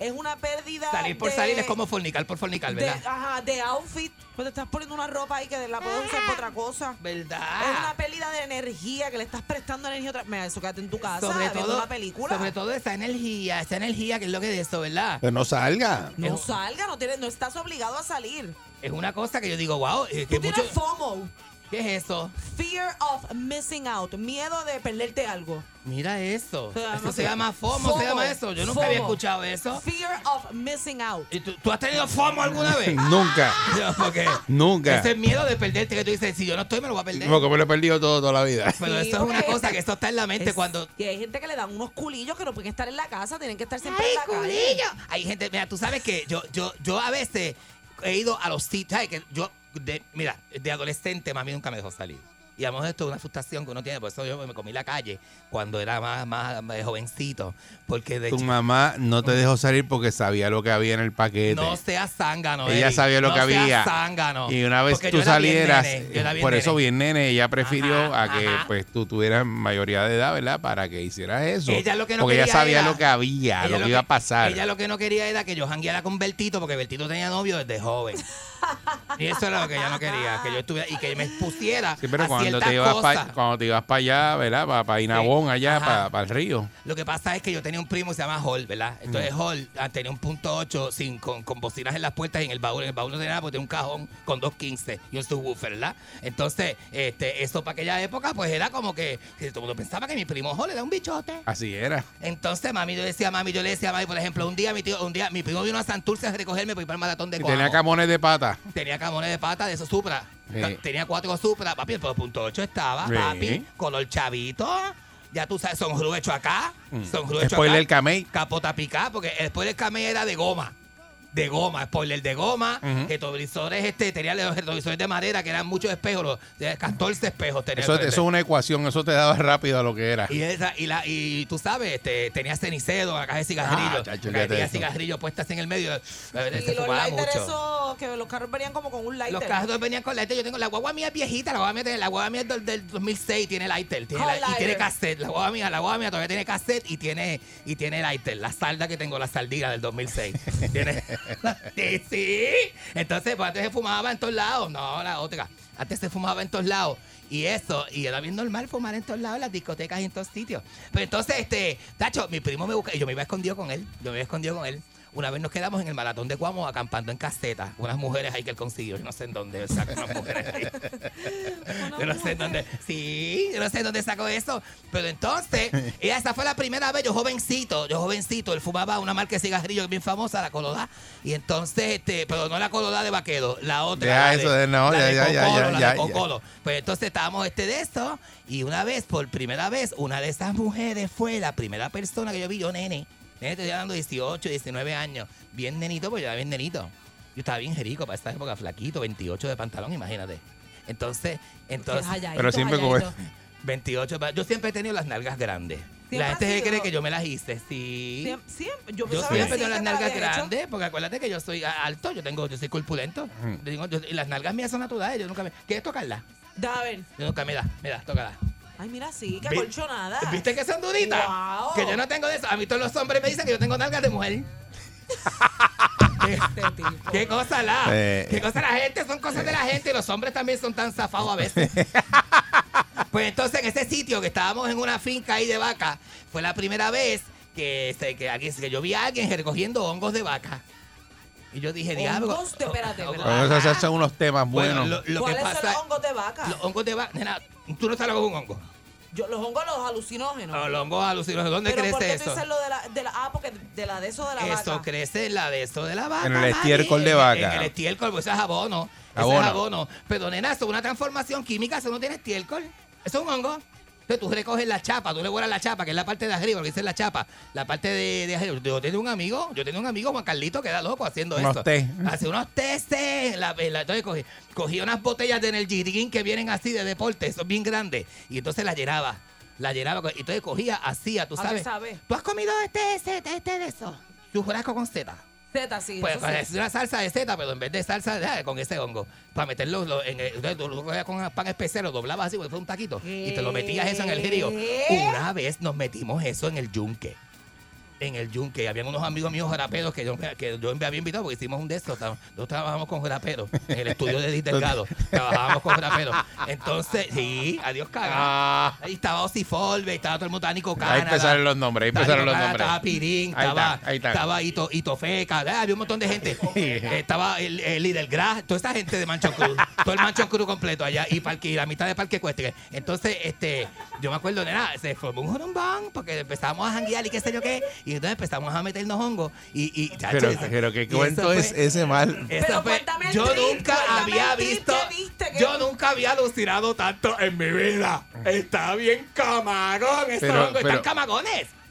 es una pérdida Salir por de- salir es como fornicar por fornicar, de, ¿verdad? ajá, de outfit. Pues te estás poniendo una ropa ahí que la puedes usar para otra cosa. ¿Verdad? Es una pérdida de energía que le estás prestando energía a otra. Mira, eso quédate en tu casa sobre todo, una película. sobre todo esa energía, esa energía que es lo que es eso, ¿verdad? Que no salga. no es- salga, no, tienes, no estás obligado a salir. Es una cosa que yo digo, wow, eh, que Tú tienes mucho... FOMO, ¿Qué es eso? Fear of Missing Out, miedo de perderte algo. Mira eso. Eso se llama FOMO, se llama eso. Yo nunca había escuchado eso. Fear of Missing Out. ¿Y tú, tú has tenido FOMO alguna vez? Nunca. Yo, porque Nunca. ese miedo de perderte que tú dices, si yo no estoy, me lo voy a perder. Porque me lo he perdido todo toda la vida. Pero Sí, eso es una cosa que eso está en la mente Es- cuando... Y hay gente que le dan unos culillos que no pueden estar en la casa, tienen que estar siempre ¡Ay, en la calle. culillo! Hay gente, mira, tú sabes que yo, yo, yo a veces he ido a los sitios. Que yo, de, mira, de adolescente, mami nunca me dejó salir. Y a lo mejor esto es una frustración que uno tiene, por eso yo me comí la calle cuando era más, más, más jovencito. Porque de Tu mamá no te dejó salir porque sabía lo que había en el paquete. no seas zángano. Ella sabía lo No que había. zángano. Y una vez Porque tú salieras, nene, bien por eso bien nene, ella prefirió Ajá, a que ajá. pues tú tuvieras mayoría de edad, ¿verdad? Para que hicieras eso. Ella lo que no porque ella sabía era- lo que había, lo que iba a pasar. Ella lo que no quería era que yo jangueara con Bertito, porque Bertito tenía novio desde joven. Y eso era lo que ella no quería, que yo estuviera y que me pusiera Sí, pero a cuando te, ibas pa- cuando te ibas para allá, ¿verdad? Para, para Inabón, allá, Ajá. para, el río. Lo que pasa es que yo tenía un primo que se llama Hall, ¿verdad? Entonces Mm. Hall ah, tenía un punto 8 sin, con, con bocinas en las puertas y en el baúl. En el baúl no tenía nada porque tenía un cajón con dos 15 y un subwoofer, ¿verdad? Entonces, este, eso para aquella época, pues era como que, que todo el mundo pensaba que mi primo Hall era un bichote. Así era. Entonces, mami, yo decía, mami, yo le decía, mami, por ejemplo, un día mi tío, un día, mi primo vino a Santurce a recogerme para ir para el maratón de Y tenía Coamo. camones de pata. Tenía camones de pata de esos Supra. Sí. Tenía cuatro Supra, papi, el punto 8 estaba, Sí. papi, color chavito. Ya tú sabes, son hecho acá. Mm. Son hecho Spoiler acá. Camey. Capota picada, porque el spoiler Camey era de goma. De goma, spoiler de goma. Ujú. Retrovisores, este, tenía los retrovisores de madera, que eran muchos espejos, los- de 14 espejos tenía. Eso, es una ecuación, eso te daba rápido a lo que era. y, esa, y, la, y tú sabes, este, tenía cenicedo, la caja de cigarrillos. Ah, chacho, la de cigarrillos puestas en el medio. eh, Y Se los lighters esos, que los carros venían como con un lighter. Los carros venían con lighter. Yo tengo la guagua mía es viejita, la guagua mía, tiene- la guagua mía es del, del 2006, tiene lighter, tiene la- y tiene cassette. La guagua mía, la guagua mía todavía tiene cassette y tiene y tiene lighter. La salda que tengo, la saldina del 2006. tiene, sí. Entonces, pues antes se fumaba en todos lados. No, la otra. Antes se fumaba en todos lados. Y eso, y era bien normal fumar en todos lados, las discotecas y en todos sitios. Pero entonces, este, Tacho, mi primo me busca, y yo me iba escondido con él. Yo me iba escondido con él. Una vez nos quedamos en el maratón de Cuamo acampando en caseta. Unas mujeres ahí que él consiguió. Yo no sé en dónde sacó unas mujeres ahí. Yo no sé en dónde. Sí, yo no sé en dónde sacó eso. Pero entonces, esa fue la primera vez, yo jovencito, yo jovencito, él fumaba una marca de cigarrillo bien famosa, la Colodá. Y entonces, este, pero no la Colodá de vaquero, la otra. Ya, la eso de- no, la ya, de ya, ya, Cocolo, ya, la ya, de. Cocolo. Pues entonces estábamos este de esto, y una vez, por primera vez, una de esas mujeres fue la primera persona que yo vi, yo nene. Nene, te estoy dando 18, 19 años. Bien nenito, pues yo era bien nenito. Yo estaba bien jerico para esta época, flaquito, 28 de pantalón, imagínate. Entonces, entonces. halladito, Pero siempre halladito. 28. pa- Yo siempre he tenido las nalgas grandes. Siempre La gente se cree que yo me las hice, sí. Siempre, siempre- yo Yo siempre sí, tengo las la nalgas grandes, porque acuérdate que yo soy alto, yo tengo, yo soy corpulento. Yo yo- y las nalgas mías son naturales, yo nunca me. ¿Quieres tocarlas? Da, a ver. Yo nunca me da, me da, tócala. Ay, mira, sí, qué Vi- colchonada. ¿Viste que son duritas? Wow. Que yo no tengo de eso. A mí todos los hombres me dicen que yo tengo nalgas de mujer. Este tipo. ¿Qué cosa la? Eh. ¿Qué cosa la gente? Son cosas de la gente y los hombres también son tan zafados a veces. pues entonces en ese sitio que estábamos en una finca ahí de vaca, fue la primera vez que, se- que, alguien- que yo vi a alguien recogiendo hongos de vaca. Y yo dije, diablo. Hongos de- espérate, hongos- espérate. Bueno, esos son unos temas Bueno, buenos. lo, lo que ¿Cuáles son pasa. los hongos de vaca? Los hongos de vaca. Nena, tú no sabes lo que es un hongo. Yo, los hongos, los alucinógenos. No, los hongos alucinógenos. ¿Dónde Pero ¿por crece qué tú eso? dices lo de la, de la... Ah, porque de la de eso de la Eso vaca. crece en la de eso de la vaca. En el estiércol de vaca. En el estiércol, pues eso es abono. Eso Abono. es abono. Pero nena, eso es una transformación química, eso no tiene estiércol. Eso es un hongo. Entonces tú recoges la chapa, tú le vuelas la chapa, que es la parte de arriba, lo que dice la chapa, la parte de, de arriba. Yo tengo un amigo, yo tengo un amigo, Juan Carlito, que era loco haciendo Unos eso. té. Hace unos testes. La, la- entonces cogí, cogí unas botellas de Energy Drink que vienen así de deporte, son bien grandes, y entonces las llenaba. La llenaba, y entonces cogía, hacía, tú ¿A qué sabes. sabe? ¿Tú has comido este, este, este de eso? Churrasco con seta. Zeta, sí. Pues eso sí. es una salsa de seta, pero en vez de salsa de- con ese hongo, para meterlo lo- en el, lo con pan especial, lo doblabas así, porque fue un taquito, y te lo metías eso en el río. ¿Qué? Una vez nos metimos eso en el yunque. En el yunque. Habían unos amigos míos jaraperos que yo, que yo me había invitado porque hicimos un de estos. Nosotros trabajamos con jaraperos en el estudio de Edith Delgado. trabajábamos con jaraperos. Entonces, sí, adiós cagada. Ahí estaba Ozzy Folbe, estaba todo el mundo, Nico Ah. Ahí empezaron los nombres, ahí empezaron los nombres. Estaba Pirín, Ahí estaba, estaba Ito, Ito Feca, ah, había un montón de gente. Estaba el, líder Gras, toda esa gente de Mancho Cruz, todo el Mancho Cruz completo allá y, parque, y la mitad de Parque Ecuestre. Entonces, este, yo me acuerdo, nena, se formó un jorumbán porque empezamos a janguear y qué sé yo qué, y entonces empezamos a meternos hongos y, y chacho, Pero, pero qué cuento fue- es ese mal. eso Pero fue- cuéntame el yo trip, nunca cuéntame había visto, que viste, que- yo nunca había alucinado tanto en mi vida. Está bien camagón, estos Pero- hongos, pero-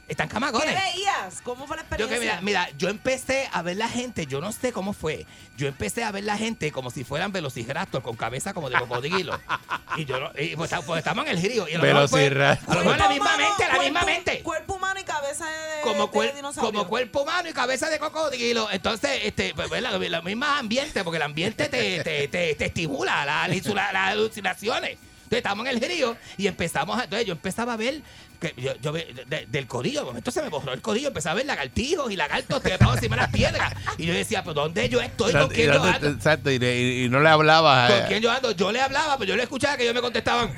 están camagones, ¿Qué veías? ¿Cómo fue la Yo experiencia? que mira, mira, yo empecé a ver la gente, yo no sé cómo fue. Yo empecé a ver la gente como si fueran velociraptor con cabeza como de cocodrilo. y yo no- y pues, pues, estamos en el río. Y a lo mejor fue- Velociraptor. A lo mejor la Cuerpo misma humano, mente, la cuerpo- misma mente. Cuerpo humano y cabeza de, Como, de dinosaurio. como cuerpo humano y cabeza de cocodrilo. Entonces, este, pues, pues, la, la misma ambiente, porque el ambiente te, te, te, te estimula la- las alucinaciones. Entonces estábamos en el río y empezamos a, entonces yo empezaba a ver que yo, yo ve- de- del codillo, de momento se me borró el codillo, empezaba a ver lagartijos y lagartos trepados encima de las piedras. Y yo decía, ¿pero dónde yo estoy? ¿Con Exacto, quién y yo no ando? exacto, y, le- y- y no le hablabas. ¿Con eh, quién yo ando? Yo le hablaba, pero yo le escuchaba que ellos me contestaban.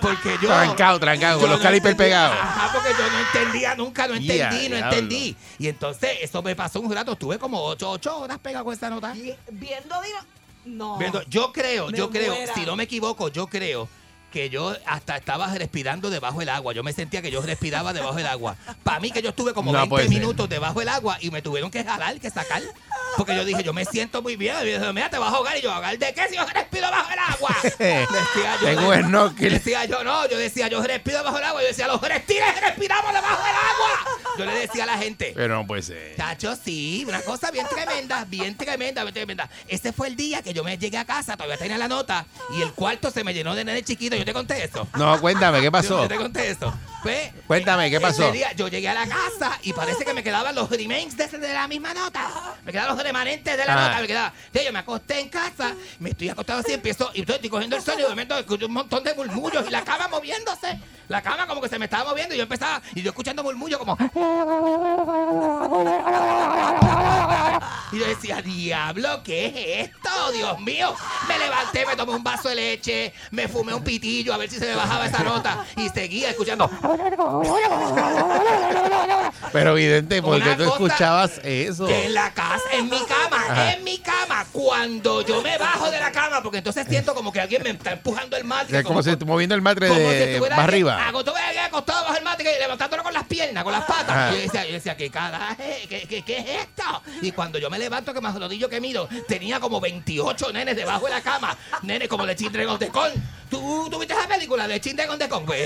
Porque yo. Trancado, trancado, con los calipers entendía- pegados. Ajá, porque yo no entendía nunca, no entendí, no diablo. entendí. Y entonces eso me pasó un rato. Estuve como 8, ocho horas pegado con esa nota. Viendo, digo, no. Viendo- yo creo, Me yo creo, muera. si no me equivoco, yo creo que yo hasta estaba respirando debajo del agua. Yo me sentía que yo respiraba debajo del agua. Para mí que yo estuve como No 20 puede ser. minutos debajo del agua y me tuvieron que jalar, que sacar. Porque yo dije, yo me siento muy bien. Y dijo, mira, te vas a ahogar. Y yo, ¿ahogar de qué si yo respiro bajo el agua? Decía yo, Tengo snorkel. Decía yo, no, yo decía, yo respiro bajo el agua. Yo decía, los reptiles respiramos debajo del agua. Yo le decía a la gente, Pero no puede ser. Chacho, sí, una cosa bien tremenda, bien tremenda, bien tremenda. Ese fue el día que yo me llegué a casa, todavía tenía la nota, y el cuarto se me llenó de nene chiquito. Yo te conté eso. No, cuéntame, ¿qué pasó? yo te conté eso. Pues, Cuéntame, ¿qué pasó? día yo llegué a la casa y parece que me quedaban los remains de, de la misma nota. Me quedaban los remanentes de la Ah. nota. Me quedaba. Entonces yo me acosté en casa, me estoy acostado así, empiezo, y estoy cogiendo el sueño y de momento escucho un montón de murmullos y la cama moviéndose. La cama como que se me estaba moviendo y yo empezaba, y yo escuchando murmullos como. Y yo decía, diablo, ¿qué es esto? Dios mío. Me levanté, me tomé un vaso de leche, me fumé un pitillo a ver si se me bajaba esa nota y seguía escuchando. Pero evidente, porque tú escuchabas eso. Que en la casa, en mi cama, Ajá. en mi cama, cuando yo me bajo de la cama, porque entonces siento como que alguien me está empujando el matre. Como si estuviera moviendo el matre si de estuviera más arriba. alguien acostado bajo el matre y levantándolo con las piernas, con las patas. Y yo decía, yo decía, ¿qué? ¿Qué, qué, qué es esto? Y cuando yo me levanto, que más rodillo que miro, tenía como 28 nenes debajo de la cama. Nenes como de Children of the Con. ¿Tú, ¿Tú viste esa película de Children of the Con? Pues.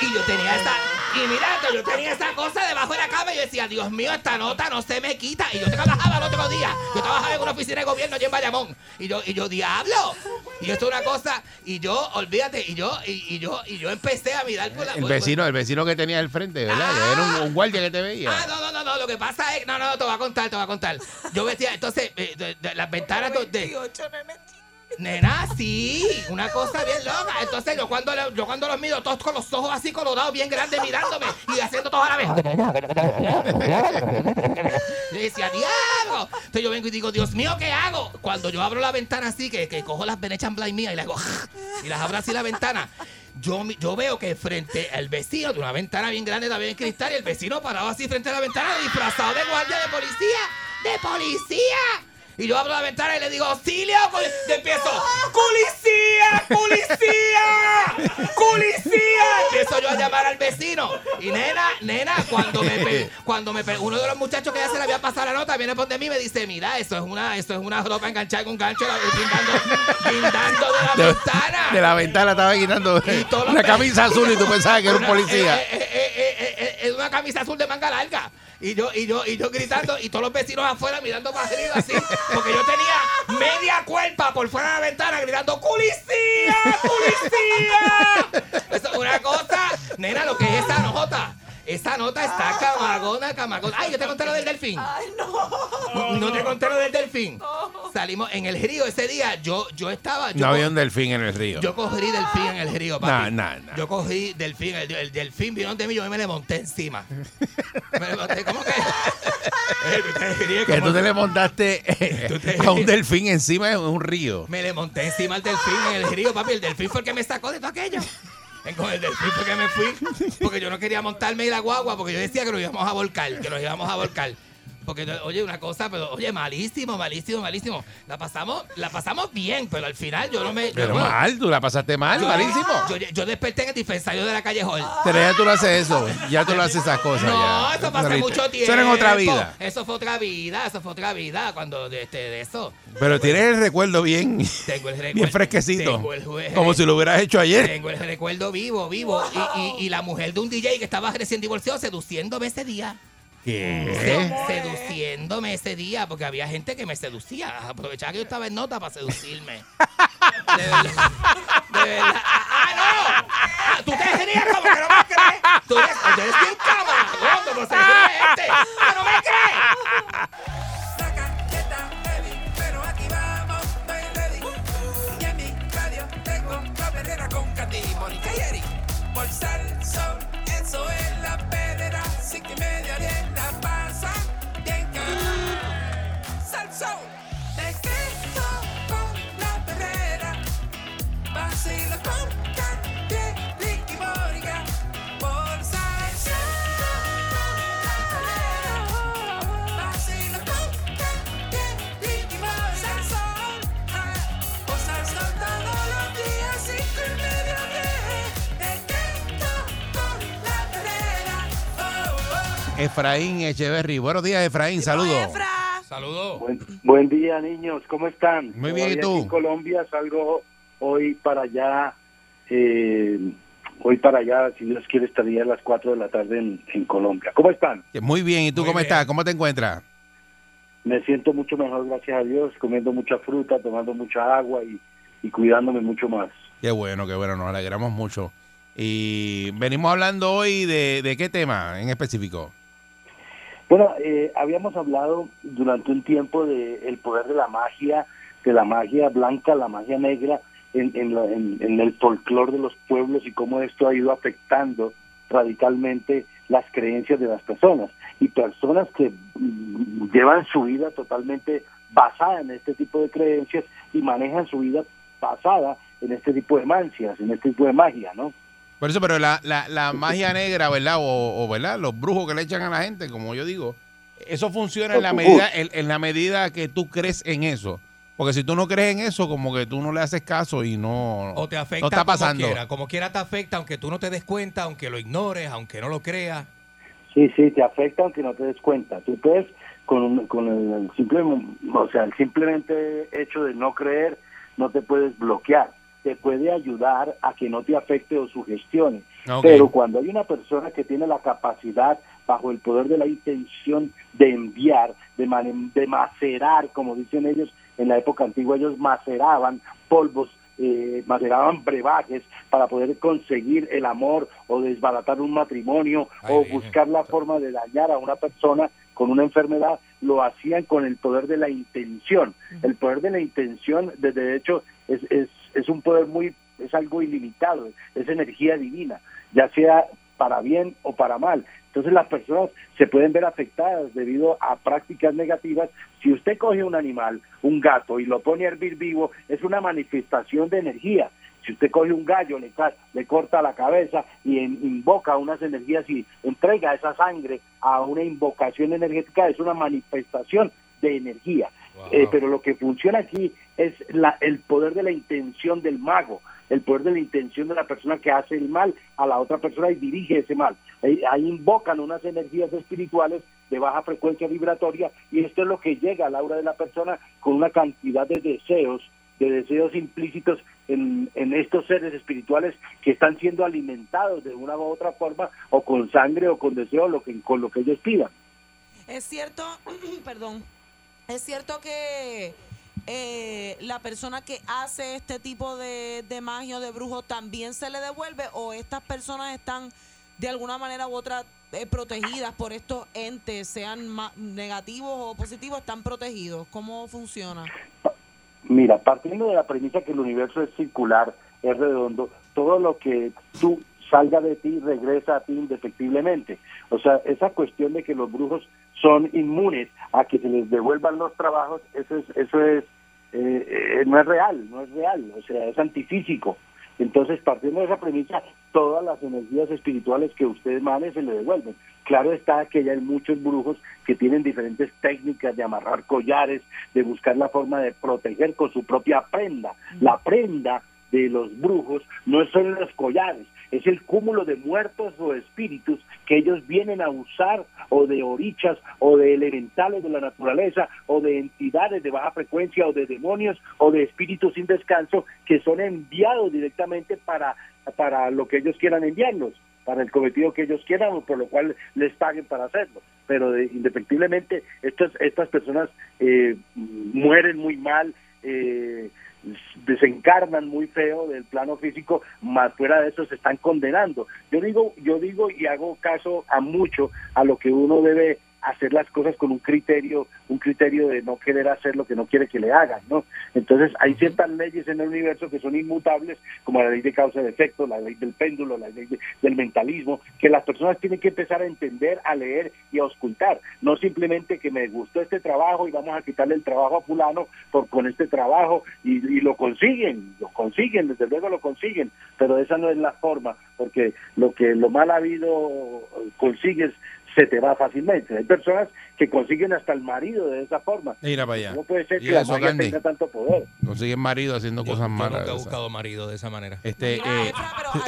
Y yo tenía esa. Y mira, yo tenía esa cosa debajo de la cama y yo decía, Dios mío, esta nota no se me quita. Y yo trabajaba el otro día. Yo trabajaba en una oficina de gobierno allí en Bayamón. Y yo, y yo, diablo. Y esto es una cosa. Y yo, olvídate, y yo, y, y yo, y yo empecé a mirar por la. El por- vecino, el vecino que tenía al frente, ¿verdad? Que Era un, un guardia que te veía. Ah, no, no, no, no, lo que pasa es, no, no, te voy a contar, te voy a contar. Yo vestía, entonces, eh, de- de- las ventanas de, de- Nena, sí, una cosa bien loca. Entonces yo cuando, yo cuando los miro todos con los ojos así colorados, bien grandes, mirándome y haciendo todo a la vez. Yo decía, diablo. Entonces yo vengo y digo, Dios mío, ¿qué hago? Cuando yo abro la ventana así, que, que cojo las Venetian Blind mías y las y las abro así la ventana. Yo, yo veo que frente al vecino, de una ventana bien grande también en cristal, y el vecino parado así frente a la ventana, disfrazado de guardia de policía. ¡De policía! Y yo abro la ventana y le digo, auxilio, col-". y empiezo, ¡Policía! ¡Policía! ¡Policía! Empiezo yo a llamar al vecino. Y nena, nena, cuando me pe- cuando me pe- uno de los muchachos que ya se le había pasado la nota viene por de mí y me dice, mira, eso es una, eso es una ropa enganchada con un gancho la- guindando, guindando de la De, ventana. de la ventana estaba quitando una camisa azul y tú pensabas que era un policía. eh, eh, eh, eh, eh, eh, Es una camisa azul de manga larga. Y yo, y yo, y yo gritando, y todos los vecinos afuera mirando para arriba así, porque yo tenía media cuerpa por fuera de la ventana gritando, ¡Policía! ¡Policía! Es una cosa, nena, lo que es esa nota. Esa nota está camagona, camagona. Ay, yo te conté lo del delfín. Ay, no. No te conté lo del delfín. Salimos en el río ese día. Yo, yo estaba. Yo No había un delfín en el río. yo cogí delfín en el río, No, papi. no, no. Yo cogí delfín, el, el delfín vino de mí, yo me le monté encima. me le monté, ¿cómo que? Eh, Que tú te le montaste eh, a un delfín encima de un río. Me le monté encima al delfín en el río, papi. El delfín fue el que me sacó de todo aquello. Con el delfín me fui. Porque yo no quería montarme en la guagua, porque yo decía que nos íbamos a volcar, que nos íbamos a volcar. Porque, oye, una cosa, pero, oye, malísimo, malísimo, malísimo. La pasamos, la pasamos bien, pero al final yo no me. Pero yo, mal, tú la pasaste mal, yo- malísimo. Yo, yo desperté en el dispensario de la calle Hall. Pero ya tú lo haces eso. Ya tú lo haces esas cosas. No, ya. eso Saliste. mucho tiempo. Eso era en otra vida. Eso fue otra vida, eso fue otra vida. Cuando de, este, de eso. Pero tienes el recuerdo bien, Tengo el recuerdo. bien fresquecito. Tengo el jue- Como si lo hubieras hecho ayer. Tengo el recuerdo vivo, vivo. Y, y- y la mujer de un DJ que estaba recién divorciado seduciéndome ese día. ¿Qué? Seduciéndome ese día, porque había gente que me seducía. Aprovechaba que yo estaba en nota para seducirme. De verdad. De verdad. ¡Ah, ah no! Ah, ¡Tú te ríes como que no me crees! ¡Tú eres, ah, tú eres bien cabrón! ¡Como se ríe este! ¡Que no me crees! Por sal, peso en la pedra, cinco que media en la panza, bien caro. Salsón, te quedo con la perrera, vacilo con Efraín Echeverry. Buenos días, Efraín. Saludos. Saludos. Buen, buen día, niños. ¿Cómo están? Muy bien, ¿y tú? En Colombia salgo hoy para allá. eh, hoy para allá, si Dios quiere, estaría a las 4 de la tarde en, en Colombia. ¿Cómo están? Muy bien. ¿Y tú cómo estás? ¿Cómo te encuentras? Me siento mucho mejor, gracias a Dios, comiendo mucha fruta, tomando mucha agua y, y cuidándome mucho más. Qué bueno, qué bueno. Nos alegramos mucho. Y venimos hablando hoy de, de qué tema en específico. Bueno, eh, habíamos hablado durante un tiempo de el poder de la magia, de la magia blanca, la magia negra, en, la- en el folclore de los pueblos y cómo esto ha ido afectando radicalmente las creencias de las personas. Y personas que mm, llevan su vida totalmente basada en este tipo de creencias y manejan su vida basada en este tipo de mancias, en este tipo de magia, ¿no? Por eso, pero la, la, la magia negra, ¿verdad? O, o, ¿verdad? Los brujos que le echan a la gente, como yo digo, eso funciona en la medida, en, en la medida que tú crees en eso. Porque si tú no crees en eso, como que tú no le haces caso y no, O te afecta no está pasando. como quiera. Como quiera te afecta, aunque tú no te des cuenta, aunque lo ignores, aunque no lo creas. Sí, sí, te afecta aunque no te des cuenta. Tú puedes, con, un- con el, el simple, o sea, el simplemente hecho de no creer, no te puedes bloquear. Te puede ayudar a que no te afecte o sugestione. Ok. Pero cuando hay una persona que tiene la capacidad, bajo el poder de la intención de enviar, de, de macerar, como dicen ellos, en la época antigua ellos maceraban polvos, eh, maceraban brebajes para poder conseguir el amor o desbaratar un matrimonio o buscar la forma de dañar a una persona con una enfermedad, lo hacían con el poder de la intención. El poder de la intención, de, de hecho, es, es, es un poder muy, es algo ilimitado, es energía divina, ya sea para bien o para mal. Entonces las personas se pueden ver afectadas debido a prácticas negativas. Si usted coge un animal, un gato, y lo pone a hervir vivo, es una manifestación de energía. Si usted coge un gallo, le, le corta la cabeza y en- invoca unas energías y entrega esa sangre a una invocación energética, es una manifestación de energía. Eh, pero lo que funciona aquí es la, el poder de la intención del mago, el poder de la intención de la persona que hace el mal a la otra persona y dirige ese mal. Ahí, invocan unas energías espirituales de baja frecuencia vibratoria y esto es lo que llega al aura de la persona con una cantidad de deseos, de deseos implícitos en, en estos seres espirituales que están siendo alimentados de una u otra forma o con sangre o con deseo, lo que, con lo que ellos pidan. Es cierto, perdón, es cierto que eh, la persona que hace este tipo de, de magia o de brujo también se le devuelve o estas personas están de alguna manera u otra eh, protegidas por estos entes, sean negativos o positivos, están protegidos. ¿Cómo funciona? Mira, partiendo de la premisa que el universo es circular, es redondo, todo lo que tú salga de ti regresa a ti indefectiblemente. O sea, esa cuestión de que los brujos son inmunes a que se les devuelvan los trabajos, eso es, eso es, eh, eh, no es real, no es real, o sea, es antifísico. Entonces, partiendo de esa premisa, todas las energías espirituales que usted mane se le devuelven. Claro está que ya hay muchos brujos que tienen diferentes técnicas de amarrar collares, de buscar la forma de proteger con su propia prenda. La prenda de los brujos no solo los collares, es el cúmulo de muertos o espíritus que ellos vienen a usar o de orichas o de elementales de la naturaleza o de entidades de baja frecuencia o de demonios o de espíritus sin descanso que son enviados directamente para, para lo que ellos quieran enviarlos para el cometido que ellos quieran o por lo cual les paguen para hacerlo. Pero de- estas, estas personas eh, mueren muy mal, eh, desencarnan muy feo del plano físico, más fuera de eso se están condenando. Yo digo, yo digo y hago caso a mucho a lo que uno debe hacer las cosas con un criterio, un criterio de no querer hacer lo que no quiere que le hagan, ¿no? Entonces hay ciertas leyes en el universo que son inmutables, como la ley de causa y efecto, la ley del péndulo, la ley de- del mentalismo, que las personas tienen que empezar a entender, a leer y a auscultar, no simplemente que me gustó este trabajo y vamos a quitarle el trabajo a fulano por con este trabajo y, y lo consiguen, lo consiguen, desde luego lo consiguen, pero esa no es la forma, porque lo que lo mal habido consigues se te va fácilmente. Hay personas que consiguen hasta el marido de esa forma. Mira para allá. No puede ser que la magia tenga tanto poder. Consiguen marido haciendo cosas Yo malas. nunca he buscado marido de esa manera. Este, eh,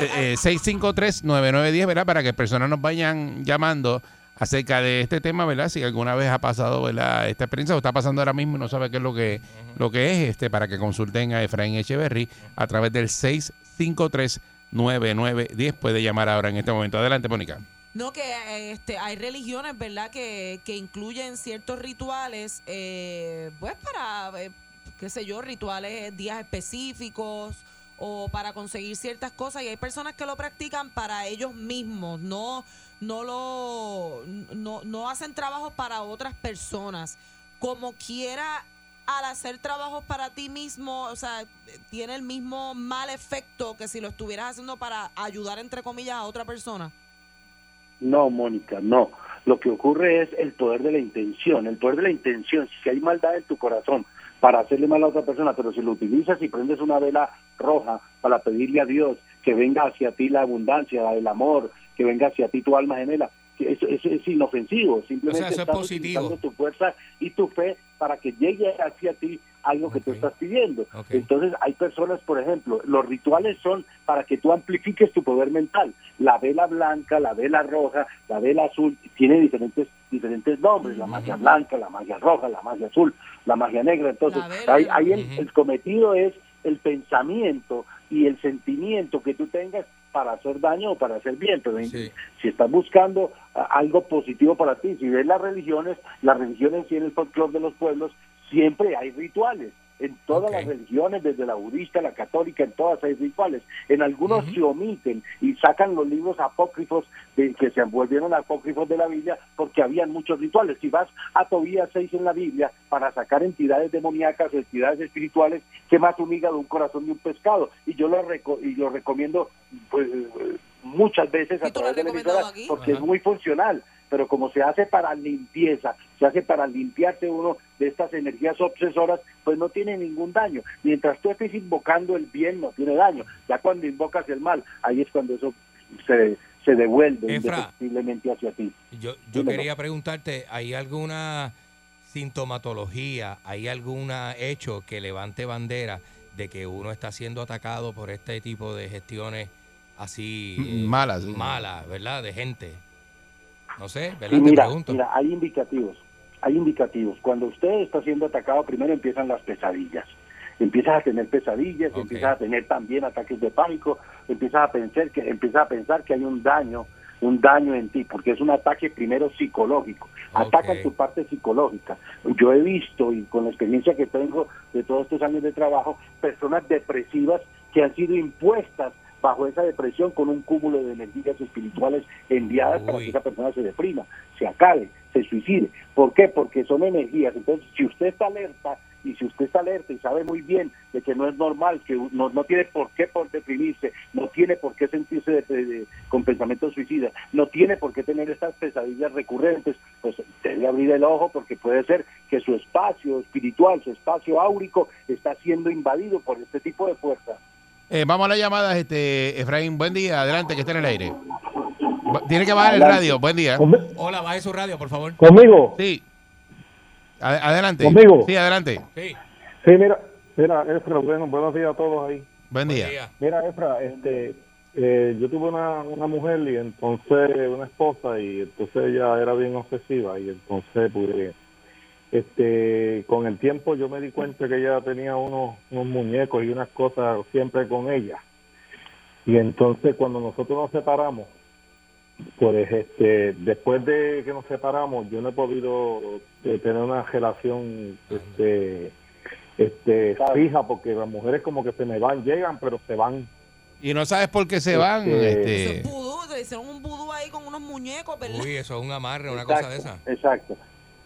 eh, eh, 653-9910, ¿verdad? Para que personas nos vayan llamando acerca de este tema, ¿verdad? Si alguna vez ha pasado, ¿verdad? Esta experiencia o está pasando ahora mismo y no sabe qué es lo que, lo que es, este, para que consulten a Efraín Echeverry a través del 653-9910. Puede llamar ahora en este momento. Adelante, Mónica. No, que eh, este, hay religiones, ¿verdad?, que, que incluyen ciertos rituales, eh, pues para, eh, qué sé yo, rituales, días específicos o para conseguir ciertas cosas. Y hay personas que lo practican para ellos mismos, no, no lo, no, no hacen trabajos para otras personas. Como quiera, al hacer trabajos para ti mismo, o sea, tiene el mismo mal efecto que si lo estuvieras haciendo para ayudar, entre comillas, a otra persona. No, Mónica, no. Lo que ocurre es el poder de la intención. El poder de la intención, si hay maldad en tu corazón para hacerle mal a otra persona, pero si lo utilizas y prendes una vela roja para pedirle a Dios que venga hacia ti la abundancia, el amor, que venga hacia ti tu alma gemela, eso es inofensivo. Simplemente es estás utilizando tu fuerza y tu fe para que llegue hacia ti algo que tú estás pidiendo. Entonces hay personas, por ejemplo, los rituales son para que tú amplifiques tu poder mental. La vela blanca, la vela roja, la vela azul, tiene diferentes diferentes nombres, la magia blanca, la magia roja, la magia azul, la magia negra. Entonces, ahí, ahí el, el cometido es el pensamiento y el sentimiento que tú tengas para hacer daño o para hacer bien. Pero si estás buscando ah, algo positivo para ti, si ves las religiones, las religiones y en el folclore de los pueblos, siempre hay rituales. En todas las religiones, desde la budista, la católica, en todas hay rituales. En algunos se omiten y sacan los libros apócrifos de, que se volvieron apócrifos de la Biblia porque habían muchos rituales. Si vas a Tobías 6 en la Biblia para sacar entidades demoníacas, entidades espirituales, ¿qué más un hígado, un corazón y un pescado? Y yo lo, reco- y lo recomiendo pues, muchas veces a través de la emisora porque es muy funcional pero como se hace para limpieza, se hace para limpiarse uno de estas energías obsesoras, pues no tiene ningún daño. Mientras tú estés invocando el bien, no tiene daño. Ya cuando invocas el mal, ahí es cuando eso se, se devuelve Efra. indefectiblemente hacia ti. Yo, yo quería preguntarte, ¿hay alguna sintomatología, hay algún hecho que levante bandera de que uno está siendo atacado por este tipo de gestiones así M- eh, malas. malas, ¿verdad? De gente. No sé, Sí, ¿verdad? Te mira, pregunto. mira, hay indicativos, hay indicativos. Cuando usted está siendo atacado, primero empiezan las pesadillas. Empiezas a tener pesadillas, empiezas a tener también ataques de pánico, empiezas a pensar que empiezas a pensar que hay un daño, un daño en ti, porque es un ataque primero psicológico. Atacan tu parte psicológica. Yo he visto y con la experiencia que tengo de todos estos años de trabajo, personas depresivas que han sido impuestas bajo esa depresión con un cúmulo de energías espirituales enviadas para que esa persona se deprima, se acabe, se suicide. ¿Por qué? Porque son energías. Entonces, si usted está alerta y si usted está alerta y sabe muy bien de que no es normal, que no, no tiene por qué por deprimirse, no tiene por qué sentirse de- de- con pensamientos suicidas, no tiene por qué tener estas pesadillas recurrentes, pues debe abrir el ojo porque puede ser que su espacio espiritual, su espacio áurico está siendo invadido por este tipo de fuerzas. Eh, vamos a las llamadas, este, Efraín. Buen día, adelante, que esté en el aire. Tiene que bajar el radio. Buen día. Hola, baje su radio, por favor. ¿Conmigo? Sí. Ade- adelante. ¿Conmigo? Sí, adelante. Sí. Sí, mira, mira, Efra, bueno, buenos días a todos ahí. Buen día. Mira, Efra, este, eh, yo tuve una, una mujer y entonces una esposa y entonces ella era bien obsesiva y entonces pues, este, con el tiempo yo me di cuenta que ella tenía unos, unos muñecos y unas cosas siempre con ella. Y entonces cuando nosotros nos separamos, pues este, después de que nos separamos, yo no he podido eh, tener una relación este, este, fija porque las mujeres como que se me van, llegan, pero se van. Y no sabes por qué se van. Este- Este, Vudú, te hicieron un vudú ahí con unos muñecos, ¿verdad? Uy, eso es un amarre, una Exacto, cosa de esa. Exacto.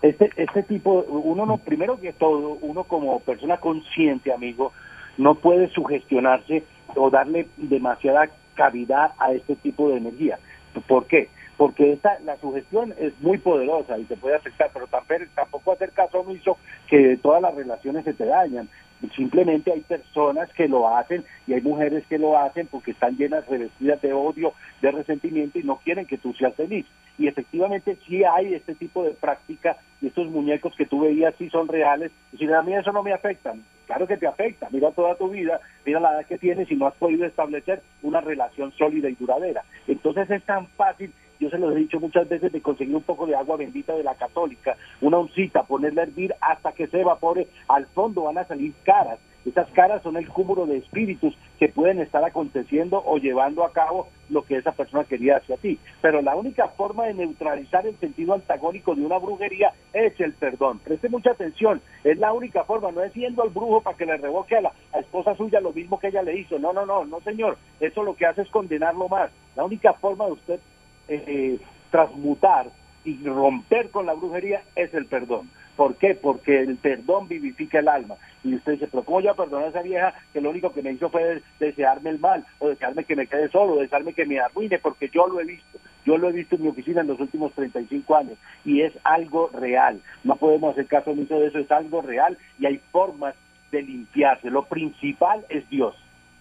Este, este tipo, uno no, primero que todo, uno como persona consciente, amigo, no puede sugestionarse o darle demasiada cavidad a este tipo de energía. ¿Por qué? Porque esta, la sugestión es muy poderosa y te puede afectar, pero tampoco, hacer caso omiso que todas las relaciones se te dañan. Simplemente hay personas que lo hacen y hay mujeres que lo hacen porque están llenas, revestidas de odio, de resentimiento y no quieren que tú seas feliz. Y efectivamente sí hay este tipo de práctica y estos muñecos que tú veías sí son reales. Y si a mí eso no me afecta, claro que te afecta. Mira toda tu vida, mira la edad que tienes y no has podido establecer una relación sólida y duradera. Entonces es tan fácil yo se los he dicho muchas veces, de conseguir un poco de agua bendita de la católica, una oncita, ponerla a hervir hasta que se evapore, al fondo van a salir caras. Esas caras son el cúmulo de espíritus que pueden estar aconteciendo o llevando a cabo lo que esa persona quería hacia ti. Pero la única forma de neutralizar el sentido antagónico de una brujería es el perdón. Preste mucha atención, es la única forma, no es yendo al brujo para que le revoque a la esposa suya lo mismo que ella le hizo. No, no, no, no señor, eso lo que hace es condenarlo más. La única forma de usted eh, transmutar y romper con la brujería es el perdón. ¿Por qué? Porque el perdón vivifica el alma. Y usted dice, pero ¿cómo yo perdono a esa vieja que lo único que me hizo fue desearme el mal, o desearme que me quede solo, o desearme que me arruine? Porque yo lo he visto. Yo lo he visto en mi oficina en los últimos 35 años y es algo real. No podemos hacer caso omiso de eso, es algo real y hay formas de limpiarse. Lo principal es Dios.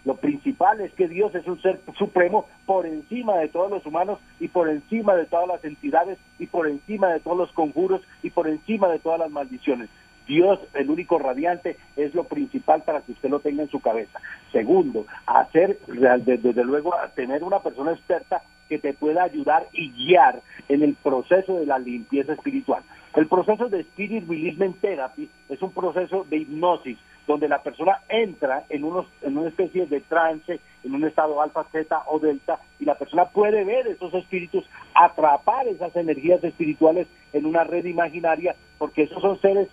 Lo principal es que Dios es un ser supremo por encima de todos los humanos y por encima de todas las entidades y por encima de todos los conjuros y por encima de todas las maldiciones. Dios, el único radiante, es lo principal para que usted lo tenga en su cabeza. Segundo, hacer, desde luego, tener una persona experta que te pueda ayudar y guiar en el proceso de la limpieza espiritual. El proceso de Spirit Releasement Therapy es un proceso de hipnosis donde la persona entra en, unos, en una especie de trance, en un estado alfa, zeta o delta, y la persona puede ver esos espíritus, atrapar esas energías espirituales en una red imaginaria, porque esos son seres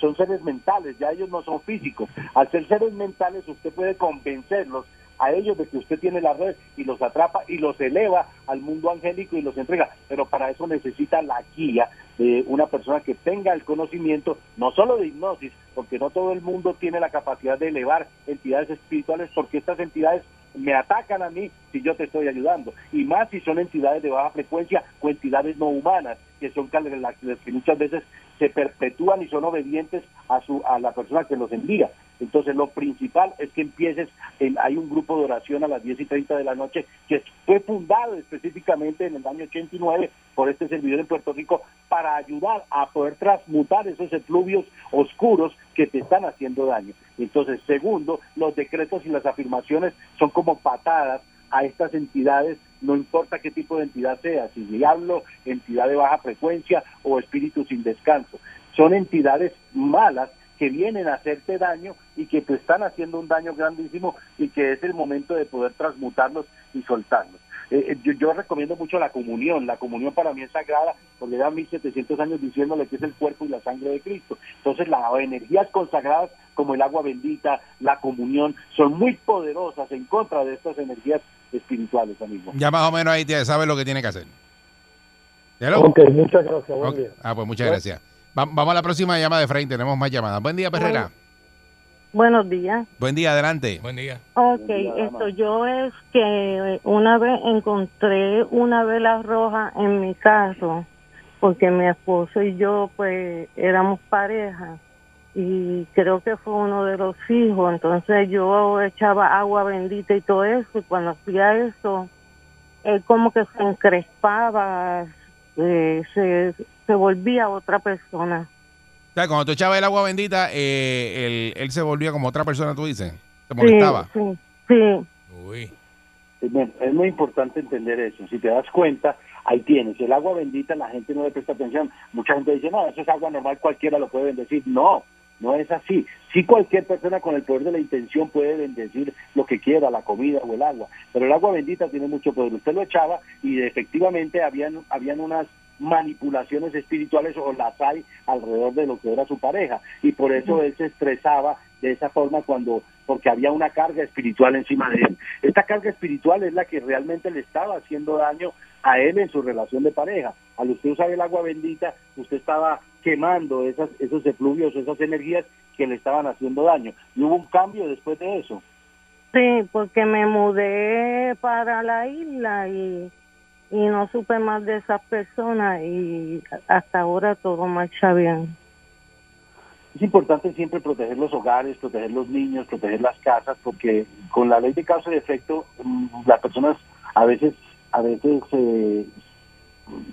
son seres mentales, ya ellos no son físicos. Al ser seres mentales, usted puede convencerlos a ellos de que usted tiene la red y los atrapa y los eleva al mundo angélico y los entrega. Pero para eso necesita la guía de una persona que tenga el conocimiento, no solo de hipnosis, porque no todo el mundo tiene la capacidad de elevar entidades espirituales, porque estas entidades me atacan a mí si yo te estoy ayudando. Y más si son entidades de baja frecuencia o entidades no humanas, que son las que muchas veces se perpetúan y son obedientes a su a la persona que los envía. Entonces lo principal es que empieces, en- hay un grupo de oración a las 10 y 30 de la noche que fue fundado específicamente en el año 89 por este servidor en Puerto Rico para ayudar a poder transmutar esos efluvios oscuros que te están haciendo daño. Entonces, segundo, los decretos y las afirmaciones son como patadas a estas entidades, no importa qué tipo de entidad sea, si diablo, entidad de baja frecuencia o espíritu sin descanso. Son entidades malas que vienen a hacerte daño y que te están haciendo un daño grandísimo y que es el momento de poder transmutarlos y soltarlos. Eh, eh, yo, recomiendo mucho la comunión. La comunión para mí es sagrada porque llevan 1700 años diciéndole que es el cuerpo y la sangre de Cristo. Entonces las energías consagradas como el agua bendita, la comunión, son muy poderosas en contra de estas energías espirituales, amigo. Ya más o menos ahí te- sabe lo que tiene que hacer. Hello. Ok, muchas gracias. Buen Ok. día. Ah, pues muchas gracias. Va- vamos a la próxima llamada de Efraín. Tenemos más llamadas. Buen día, Perrera. Buenos días. Buen día, adelante. Buen día. Ok, esto yo es que una vez encontré una vela roja en mi carro porque mi esposo y yo pues éramos pareja y creo que fue uno de los hijos, entonces yo echaba agua bendita y todo eso y cuando hacía eso él como que se encrespaba, eh, se, se volvía otra persona. O sea, cuando tú echabas el agua bendita, eh, él, él se volvía como otra persona, tú dices. Se Sí, molestaba. sí, sí. Uy. Eh, bueno, es muy importante entender eso. Si te das cuenta, ahí tienes. El agua bendita, la gente no le presta atención. Mucha gente dice, no, eso es agua normal, cualquiera lo puede bendecir. No, no es así. Sí cualquier persona con el poder de la intención puede bendecir lo que quiera, la comida o el agua. Pero el agua bendita tiene mucho poder. Usted lo echaba y efectivamente habían, habían unas manipulaciones espirituales o las hay alrededor de lo que era su pareja y por eso él se estresaba de esa forma cuando porque había una carga espiritual encima de él. Esta carga espiritual es la que realmente le estaba haciendo daño a él en su relación de pareja. Al usted usar el agua bendita, usted estaba quemando esas, esos efluvios, esas energías que le estaban haciendo daño. Y hubo un cambio después de eso. Sí, porque me mudé para la isla y, y no supe más de esas personas y hasta ahora todo marcha bien. Es importante siempre proteger los hogares, proteger los niños, proteger las casas, porque con la ley de causa y efecto, mm, las personas a veces, a veces eh,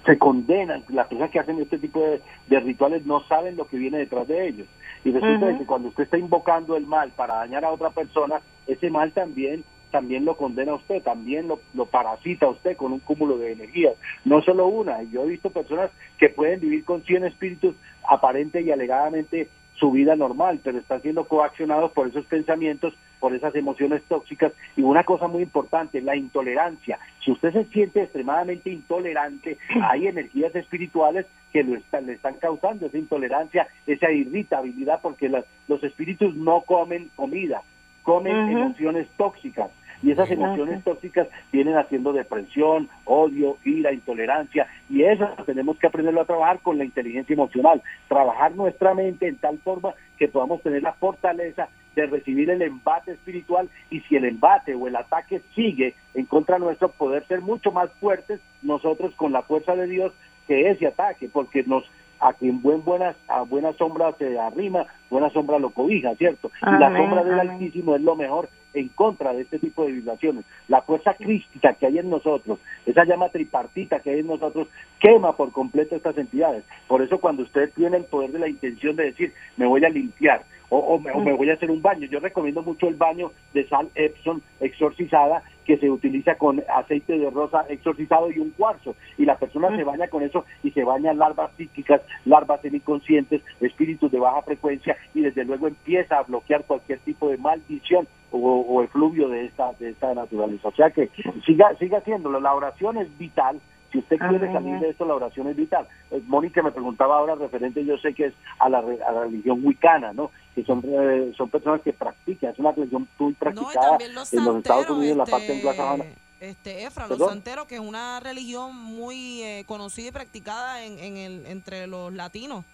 se condenan. Las personas que hacen este tipo de, de rituales no saben lo que viene detrás de ellos. Y resulta que cuando usted está invocando el mal para dañar a otra persona, ese mal también también lo condena a usted, también lo, lo parasita a usted con un cúmulo de energías. No solo una, yo he visto personas que pueden vivir con 100 espíritus aparente y alegadamente su vida normal, pero están siendo coaccionados por esos pensamientos, por esas emociones tóxicas. Y una cosa muy importante, la intolerancia. Si usted se siente extremadamente intolerante, hay energías espirituales que lo están, le están causando esa intolerancia, esa irritabilidad, porque las- los espíritus no comen comida, comen emociones tóxicas. Y esas emociones tóxicas vienen haciendo depresión, odio, ira, intolerancia. Y eso tenemos que aprenderlo a trabajar con la inteligencia emocional. Trabajar nuestra mente en tal forma que podamos tener la fortaleza de recibir el embate espiritual y si el embate o el ataque sigue en contra nuestro, poder ser mucho más fuertes nosotros con la fuerza de Dios que ese ataque, porque nos a quien buen buenas a buena sombra se arrima, buena sombra lo cobija, ¿cierto? y la sombra del amén. Altísimo es lo mejor en contra de este tipo de vibraciones. La fuerza crística que hay en nosotros, esa llama tripartita que hay en nosotros, quema por completo estas entidades. Por eso cuando usted tiene el poder de la intención de decir, me voy a limpiar o, o me, o me voy a hacer un baño, yo recomiendo mucho el baño de sal Epsom exorcizada que se utiliza con aceite de rosa exorcizado y un cuarzo y la persona se baña con eso y se baña larvas psíquicas, larvas semiconscientes, espíritus de baja frecuencia y desde luego empieza a bloquear cualquier tipo de maldición o, o efluvio de esta de esta naturaleza. O sea que siga siga haciéndolo, la oración es vital. Si usted quiere salir de esto, la oración es vital. Eh, Mónica me preguntaba ahora referente, yo sé que es a la, a la religión wicana, ¿no? Que son eh, son personas que practican, es una religión muy practicada los en los Estados Unidos, en la parte anglosajona. Este, Efra, los santeros, que es una religión muy eh, conocida y practicada en, en el, entre los latinos.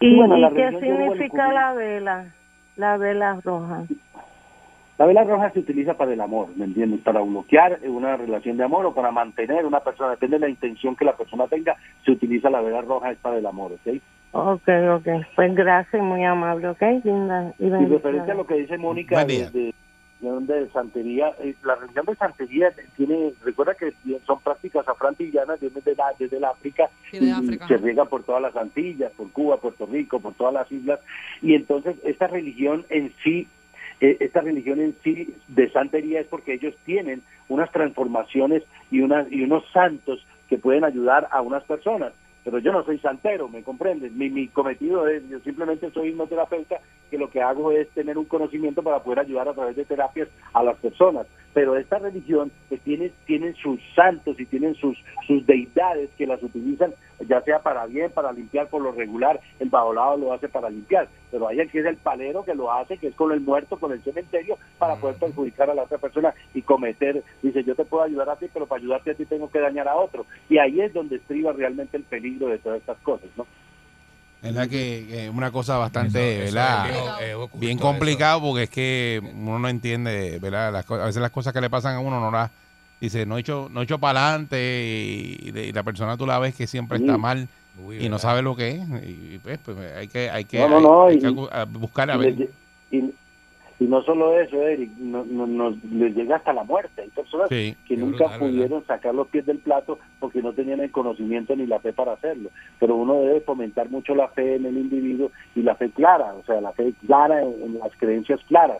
¿Y, Bueno, la y qué significa la vela? La vela roja. La vela roja se utiliza para el amor, ¿me entiendes? Para bloquear una relación de amor o para mantener una persona, depende de la intención que la persona tenga, se utiliza la vela roja, es para el amor, ¿ok? Ok, ok. Pues gracias, muy amable, ok. Linda y Y referente a lo que dice Mónica de, de, de, de santería, eh, la religión de santería tiene, recuerda que son prácticas afrantillanas desde, la, desde el África de y África, se ajá. riega por todas las Antillas, por Cuba, Puerto Rico, por todas las islas. Y entonces esta religión en sí, eh, esta religión en sí de santería es porque ellos tienen unas transformaciones y, unas, y unos santos que pueden ayudar a unas personas. Pero yo no soy santero, ¿me comprendes? Mi, mi cometido es, yo simplemente soy hipnoterapeuta que lo que hago es tener un conocimiento para poder ayudar a través de terapias a las personas. Pero esta religión que tiene, tienen sus santos y tienen sus, sus deidades que las utilizan ya sea para bien, para limpiar por lo regular, el bajolado lo hace para limpiar, pero hay el que es el palero que lo hace, que es con el muerto, con el cementerio, para poder perjudicar a la otra persona y cometer, dice, yo te puedo ayudar a ti, pero para ayudarte a ti tengo que dañar a otro. Y ahí es donde estriba realmente el peligro de todas estas cosas, ¿no? Es la que que es una cosa bastante, Eso- eso ¿verdad? es bien, eh, eso. complicado porque es que uno no entiende, ¿verdad? Las a veces las cosas que le pasan a uno no las dice, no he hecho, no he hecho para adelante y, y la persona tú la ves que siempre Sí. está mal Uy, y no sabe lo que es y pues, pues, hay que hay que, No, no, hay- no, hay y- que acu- a buscar a y, ver. y- y no solo eso, Eric, no, no- nos les llega hasta la muerte. Hay personas Sí. que nunca brutal, ¿verdad? pudieron sacar los pies del plato porque no tenían el conocimiento ni la fe para hacerlo. Pero uno debe fomentar mucho la fe en el individuo y la fe clara, o sea, la fe clara en, en las creencias claras.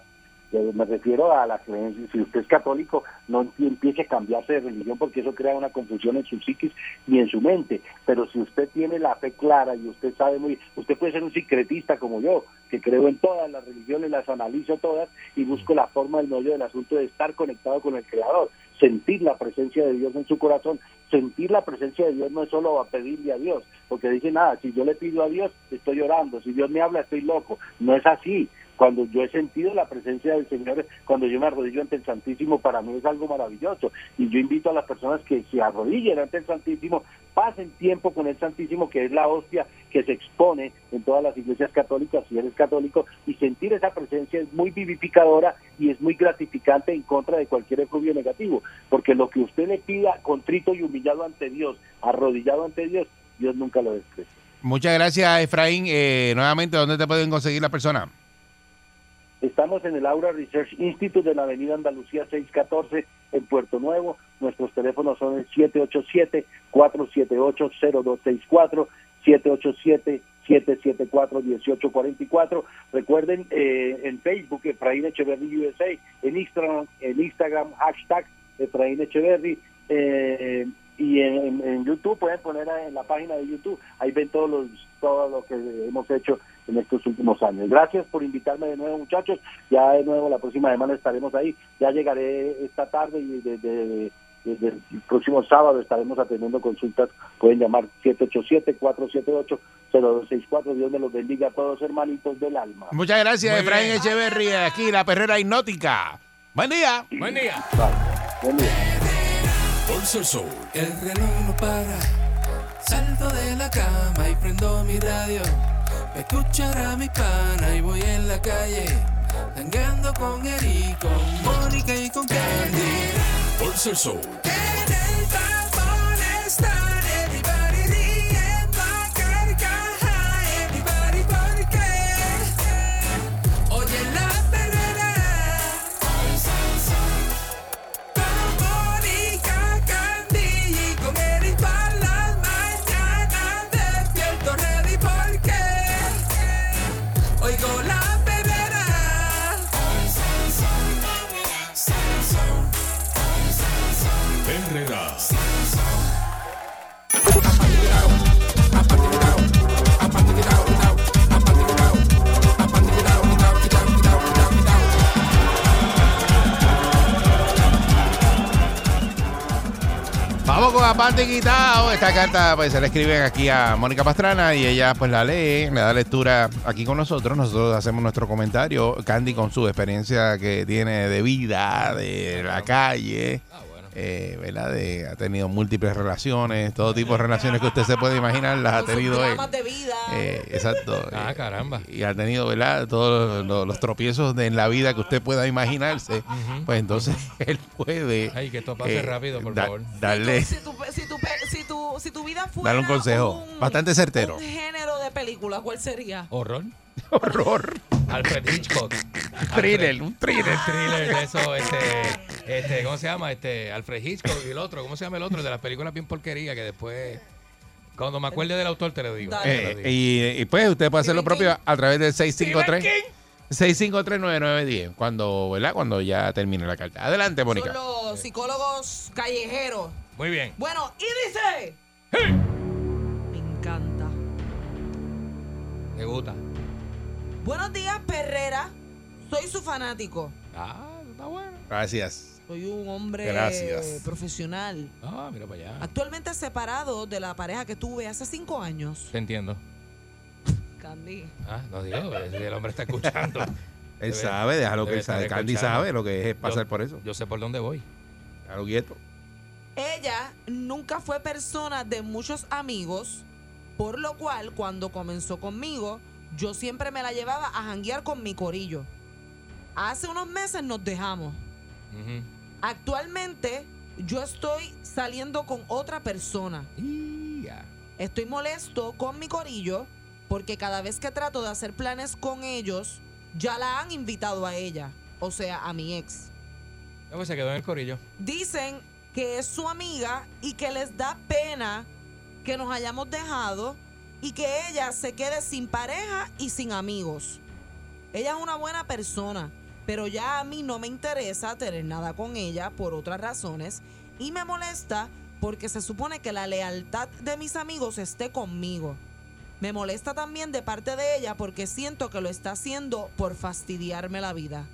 Me refiero a la creencia, si usted es católico, no empie- empiece a cambiarse de religión porque eso crea una confusión en su psiquis y en su mente. Pero si usted tiene la fe clara y usted sabe muy, usted puede ser un secretista como yo, que creo en todas las religiones, las analizo todas y busco la forma del meollo del asunto de estar conectado con el Creador, sentir la presencia de Dios en su corazón. Sentir la presencia de Dios no es solo a pedirle a Dios, porque dice nada, si yo le pido a Dios, estoy orando, si Dios me habla, estoy loco. No es así. Cuando yo he sentido la presencia del Señor, cuando yo me arrodillo ante el Santísimo, para mí es algo maravilloso. Y yo invito a las personas que se arrodillen ante el Santísimo, pasen tiempo con el Santísimo, que es la hostia que se expone en todas las iglesias católicas, si eres católico, y sentir esa presencia es muy vivificadora y es muy gratificante en contra de cualquier efluvio negativo, porque lo que usted le pida contrito y humillado ante Dios, arrodillado ante Dios, Dios nunca lo desprecia. Muchas gracias, Efraín. Eh, nuevamente, ¿dónde te pueden conseguir la persona? Estamos en el Aura Research Institute de la Avenida Andalucía 614 en Puerto Nuevo. Nuestros teléfonos son el 787-478-0264, 774-1844. Recuerden eh, en Facebook, Efraín Echeverry USA, en Instagram, en Instagram hashtag Efraín Echeverry, eh, y en, en YouTube pueden poner en la página de YouTube, ahí ven todos los, todo lo que hemos hecho en estos últimos años. Gracias por invitarme de nuevo, muchachos. Ya de nuevo la próxima semana estaremos ahí. Ya llegaré esta tarde y desde, el próximo sábado estaremos atendiendo consultas. Pueden llamar 787-478-0264. Dios me los bendiga a todos, hermanitos del alma. Muchas gracias, Efraín Echeverry, aquí la perrera hipnótica. Buen día. Buen día. Buen día. Soul. El reloj no para. Salto de la cama y prendo mi radio. Escuchará mi pana y voy en la calle. Tangando con Eri, con Mónica y con Candy. Pulso el Soul. Con Aparte Quitado. Esta carta pues se la escriben aquí a Mónica Pastrana y ella pues la lee, le da lectura aquí con nosotros. Nosotros hacemos nuestro comentario. Candy con su experiencia que tiene de vida, de la calle. Eh, ¿verdad? De, ha tenido múltiples relaciones, todo tipo de relaciones que usted se puede imaginar las ha tenido él. De vida. Eh, exacto. Ah, caramba. Y ha tenido, ¿verdad? Todos los, los tropiezos de, en la vida que usted pueda imaginarse. Pues entonces él puede. Ay, que esto pase eh, rápido, por da- favor. Darle, Si tu, si, tu, pe- si, tu, si tu vida fuera darle un consejo bastante certero. un género de película, ¿cuál sería? Horror. Horror. Alfred Hitchcock. Thriller, Alfred- un thriller. thriller de eso, este, este, ¿cómo se llama? Este, Alfred Hitchcock y el otro, ¿cómo se llama el otro? De las películas bien porquería que después, cuando me acuerde del autor te lo digo. Te lo Eh, digo. y, y pues usted puede hacer lo propio a través del 653 653-9910 cuando, ¿verdad? Cuando ya termine la carta. Adelante, Mónica. Son los psicólogos callejeros. Muy bien. Bueno, y dice. Me encanta. Me gusta. Buenos días, Perrera. Soy su fanático. Ah, está bueno. Gracias. Soy un hombre Gracias. profesional. Ah, mira para allá. Actualmente separado de la pareja que tuve hace cinco años. Te entiendo. Candy. Ah, no digo, el hombre está escuchando. Él sabe, déjalo que él sabe. Candy sabe lo que es pasar Yo- por eso. Yo sé por dónde voy. Déjalo quieto. Ella nunca fue persona de muchos amigos, por lo cual cuando comenzó conmigo, yo siempre me la llevaba a janguear con mi corillo. Hace unos meses nos dejamos. Ujú. Actualmente yo estoy saliendo con otra persona. Estoy molesto con mi corillo porque cada vez que trato de hacer planes con ellos, ya la han invitado a ella, o sea, a mi ex. Pues se quedó en el corillo. Dicen que es su amiga y que les da pena que nos hayamos dejado y que ella se quede sin pareja y sin amigos. Ella es una buena persona, pero ya a mí no me interesa tener nada con ella por otras razones y me molesta porque se supone que la lealtad de mis amigos esté conmigo. Me molesta también de parte de ella porque siento que lo está haciendo por fastidiarme la vida.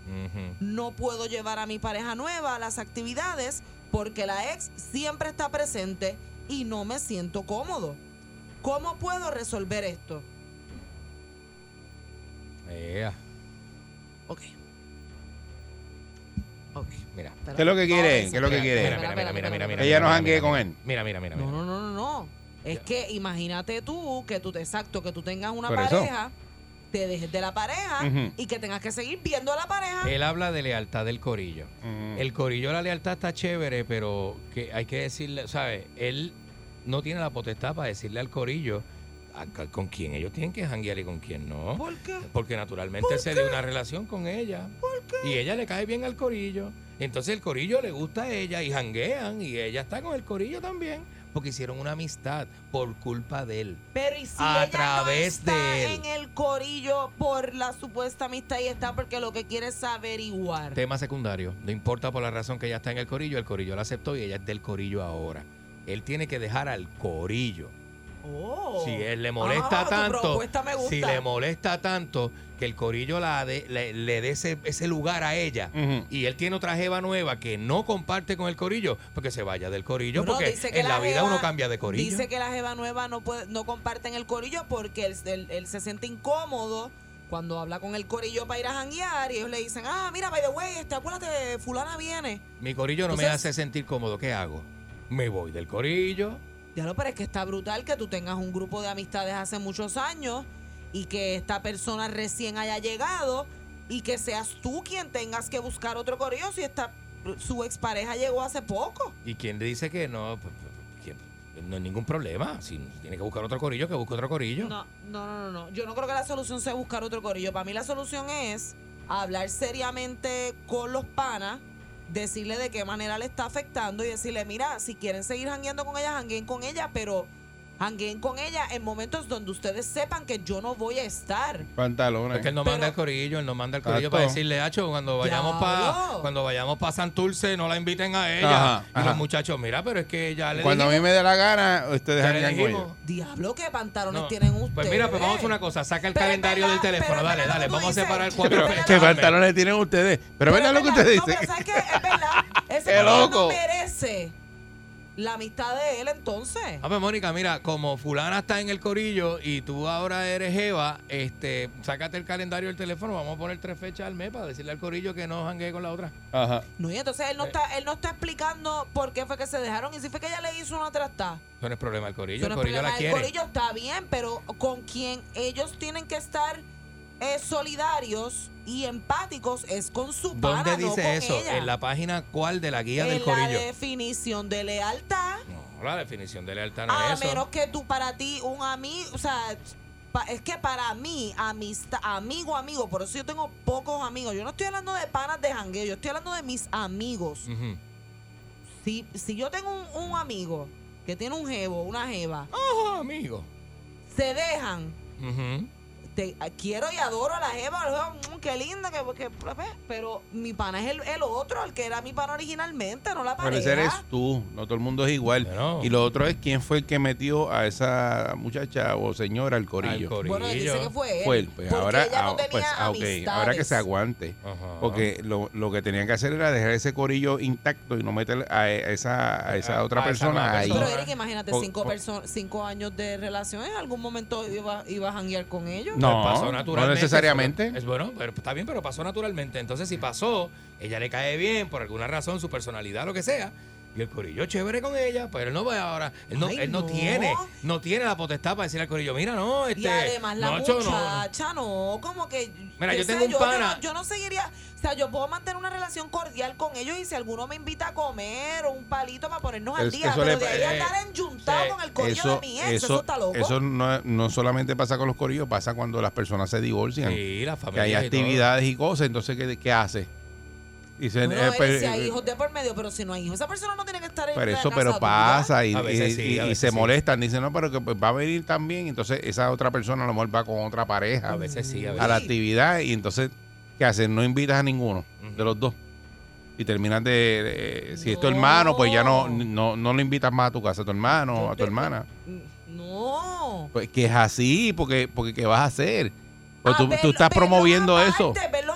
No puedo llevar a mi pareja nueva a las actividades porque la ex siempre está presente y no me siento cómodo. ¿Cómo puedo resolver esto? Ea. Ok. Mira. ¿Qué es lo que quiere? ¿Qué es lo que quiere? Mira, mira, mira, mira, mira, mira. Ella no janguee con él. Mira, mira, mira. No, mira. no, no, no, no. Es que imagínate tú que tú te exacto, que tú tengas una Por eso. pareja, te dejes de la pareja y que tengas que seguir viendo a la pareja. Él habla de lealtad del corillo. El corillo, la lealtad está chévere, pero que hay que decirle, ¿sabes? Él no tiene la potestad para decirle al corillo a- a- con quién ellos tienen que janguear y con quién no. ¿Por qué? Porque naturalmente se dio una relación con ella. Y ella le cae bien al corillo. Entonces el corillo le gusta a ella y janguean y ella está con el corillo también. porque hicieron una amistad por culpa de él. Pero y si a ella través no está de él. en el corillo por la supuesta amistad y está porque lo que quiere es averiguar. Tema secundario. No importa por la razón que ella está en el corillo, el corillo la aceptó y ella es del corillo ahora. Él tiene que dejar al corillo. Oh. Si él le molesta Ah, tanto, si le molesta tanto que el corillo la de- le, le dé ese, ese lugar a ella y él tiene otra jeva nueva que no comparte con el corillo, porque se vaya del corillo, porque dice que en la, vida jeva- uno cambia de corillo. Dice que la jeva nueva no puede, no comparte en el corillo porque él, él- él se siente incómodo cuando habla con el corillo para ir a janguear y ellos le dicen, ah, mira, by the way, este, acuérdate, fulana viene. Mi corillo no me hace sentir cómodo. ¿Qué hago? Me voy del corillo. Ya lo, pero es que está brutal que tú tengas un grupo de amistades hace muchos años y que esta persona recién haya llegado y que seas tú quien tengas que buscar otro corillo si esta, su expareja llegó hace poco. ¿Y quién le dice que no? Que No hay ningún problema. Si tiene que buscar otro corillo, que busque otro corillo. No, no, no, no, no. Yo no creo que la solución sea buscar otro corillo. Para mí la solución es hablar seriamente con los panas, decirle de qué manera le está afectando y decirle, mira, si quieren seguir jangueando con ella, jangueen con ella, pero jangueen con ella en momentos donde ustedes sepan que yo no voy a estar. Pantalones. Porque él no manda al corillo, él no manda al corillo Exacto. para decirle, Hacho, cuando vayamos para Diablo. cuando vayamos para Santurce, no la inviten a ella. Ajá, y ajá. los muchachos, mira, pero es que ya le Cuando a mí me dé la gana, ustedes Ya le janguean con dijimos. ellos. Diablo, ¿qué pantalones No, tienen ustedes? Pues mira, pues vamos a hacer una cosa, saca el Pero es calendario verdad, del teléfono, pero es dale, verdad dale, lo que vamos a separar cuatro Pero, fechas. ¿Qué pantalones tienen ustedes? Pero es verdad lo que usted No, dice. pero ¿sabes qué? Es verdad. Ese ¡Qué corillo loco! no merece la amistad de él entonces. Ah, pues Mónica, mira, como fulana está en el corillo y tú ahora eres Jeva, este, sácate el calendario del teléfono, vamos a poner tres fechas al mes para decirle al corillo que no janguee con la otra. Ajá. No, y entonces él no está, él no está explicando por qué fue que se dejaron y si fue que ella le hizo una trastada. Eso no es problema del corillo, el no es corillo la quiere. El corillo está bien, pero con quien ellos tienen que estar eh, solidarios y empáticos es con su pana, ¿Dónde no dice con eso? ella. ¿En la página cuál de la guía En del la corillo? definición de lealtad. No, la definición de lealtad no A es eso. menos que tú para ti un amigo, o sea, pa- es que para mí, amistad, amigo, amigo, por eso yo tengo pocos amigos. Yo no estoy hablando de panas de jangueo, yo estoy hablando de mis amigos. Si, si yo tengo un, un amigo que tiene un jevo, una jeva, Ajá, amigo. se dejan. Te- quiero y adoro a la jeva, mm, qué linda, que, que- pero mi pana es el, el otro, el que era mi pana originalmente, no la Pero pareja. ese eres tú, no todo el mundo es igual. Y lo otro es quién fue el que metió a esa muchacha o señora al corillo. Bueno, él dice que fue él. Fue él, pues ahora, ella no ah, tenía pues, ah, ok, amistades. ahora que se aguante. Porque lo, lo que tenían que hacer era dejar ese corillo intacto y no meter a, a esa, a esa A- otra a persona ahí. Pero Eric, imagínate, O- cinco, o- cinco años de relación, en algún momento iba, iba a janguear con ellos. No, Pues pasó no naturalmente. necesariamente. Es bueno, pero está bien, pero pasó naturalmente. Entonces, si pasó, ella le cae bien, por alguna razón, su personalidad, lo que sea, y el corillo chévere con ella, pero él no va ahora, él no, Ay, él no, no. tiene, no tiene la potestad para decirle al corillo, mira, no, este. Y además la no, cho, no, no". muchacha, no, como que... Mira, yo tengo un yo, pana- no- Yo no seguiría... O sea, yo puedo mantener una relación cordial con ellos y si alguno me invita a comer o un palito para ponernos al día, eso pero le- de ahí a eh, estar enjuntado con el corillo Eso, de mi ex, eso, eso, está loco. eso no, no solamente pasa con los corillos, pasa cuando las personas se divorcian. Sí, las que hay familias y todo. actividades y cosas, entonces ¿qué, qué hace? Eh, pues, si hay eh, hijos de por medio, pero si no hay hijos, esa persona no tiene que estar en Pero la eso, casa pero pasa y, A veces y- sí, y- a se sí. molestan. Dicen, no, pero que pues, va a venir también. Entonces, esa otra persona a lo mejor va con otra pareja A veces sí, a a veces la sí. actividad. Y entonces, ¿qué hacen? No invitas a ninguno de los dos. Y terminas de. de- si es tu hermano, pues ya no, no, no lo invitas más a tu casa, a tu hermano, a tu hermana. No. Pues que es así, porque, porque ¿qué vas a hacer? Pues tú, verlo- tú estás promoviendo eso. aparte, Verlos aparte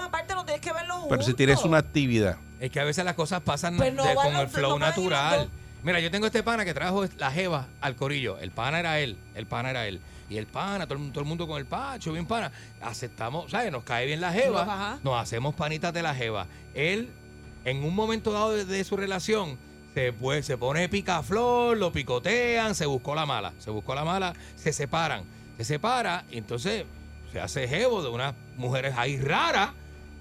Pero si tienes una actividad. Es que a veces las cosas pasan Pues no de- van con el flow natural. Mira, yo tengo este pana que trajo la jeva al corillo. El pana era él, el pana era él. Y el pana, todo el, todo el mundo con el pacho, bien pana. Aceptamos, ¿sabes? Nos cae bien la jeva. Nos hacemos panitas de la jeva. Él, en un momento dado de, de su relación, se, pues, se pone picaflor, lo picotean, se buscó la mala. Se buscó la mala, se separan. Se separa y entonces se hace jevo de unas mujeres ahí raras.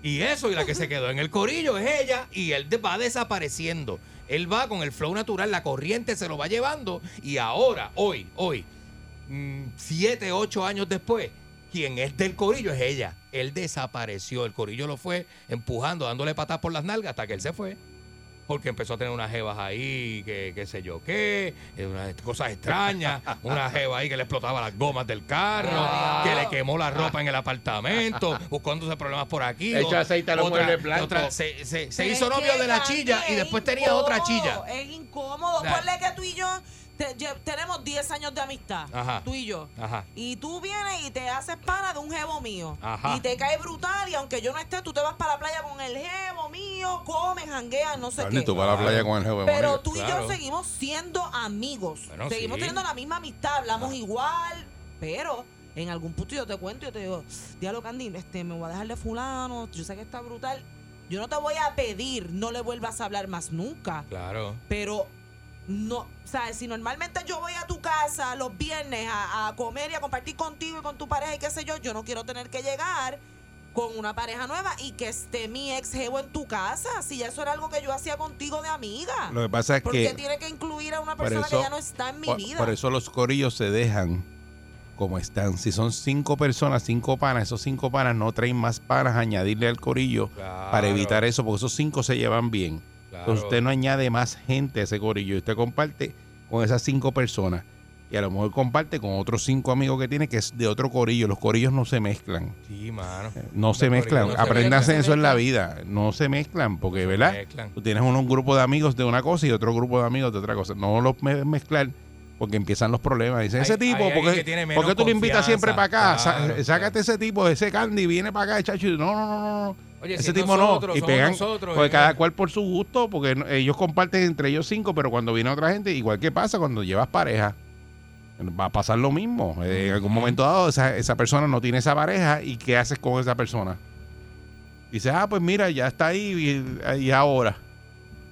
Y eso, y la que se quedó en el corillo es ella, y él va desapareciendo. Él va con el flow natural, la corriente se lo va llevando, y ahora, hoy, hoy, mm, siete, ocho años después, quien es del corillo es ella. Él desapareció, el corillo lo fue empujando, dándole patas por las nalgas hasta que él se fue. Porque empezó a tener unas jevas ahí, que qué sé yo qué, eh, unas cosas extrañas, una jeva ahí que le explotaba las gomas del carro, Ah. que le quemó la ropa en el apartamento, buscándose problemas por aquí. Le echó o- aceite a los otra- muebles blancos. otra- se se- se hizo novio de la chilla y es después tenía otra incómodo, chilla. Es incómodo. Ponle que tú y yo te- tenemos 10 años de amistad. Ajá. Tú y yo. Ajá. Y tú vienes y te haces pana de un jevo mío. Ajá. Y te cae brutal. Y aunque yo no esté, tú te vas para la playa con el jevo mío, comen, janguean, no sé qué. tú vas a la playa con el jefe. Pero tú y Claro. yo seguimos siendo amigos. Bueno, seguimos sí. teniendo la misma amistad, hablamos igual, pero en algún punto yo te cuento y yo te digo, diablo Candy, este, me voy a dejar de fulano, yo sé que está brutal. Yo no te voy a pedir, no le vuelvas a hablar más nunca. Claro. Pero no, ¿sabes? Si normalmente yo voy a tu casa los viernes a, a comer y a compartir contigo y con tu pareja y qué sé yo, yo no quiero tener que llegar con una pareja nueva y que esté mi ex jevo en tu casa. Si ya eso era algo que yo hacía contigo de amiga. Lo que pasa es ¿Por que- tiene que incluir a una persona eso- que ya no está en mi por, vida? por eso los corillos se dejan como están. Si son cinco personas, cinco panas, esos cinco panas no traen más panas a añadirle al corillo para evitar eso, porque esos cinco se llevan bien. Entonces usted no añade más gente a ese corillo y usted comparte con esas cinco personas. Y a lo mejor comparte con otros cinco amigos que tiene que es de otro corillo. Los corillos no se mezclan. Sí, mano. No se mezclan. no Apréndanse eso en la vida. No se mezclan, porque, ¿verdad? mezclan. Tú tienes un, grupo de amigos de una cosa y otro grupo de amigos de otra cosa. No los me- mezclar porque empiezan los problemas. Dicen, ese tipo, hay alguien ¿por qué, tú lo invitas siempre para acá? Claro, sácate ese tipo, ese Candy, viene para acá, chacho. No, no, no, no, no. Oye, ese si tipo nosotros, no. Y somos pegan, nosotros, porque eh. cada cual por su gusto, porque no- ellos comparten entre ellos cinco, pero cuando viene otra gente, igual que pasa cuando llevas pareja. Va a pasar lo mismo. Eh, En algún momento dado, esa, esa persona no tiene esa pareja y ¿qué haces con esa persona? Dices, ah, pues mira, ya está ahí y, y ahora.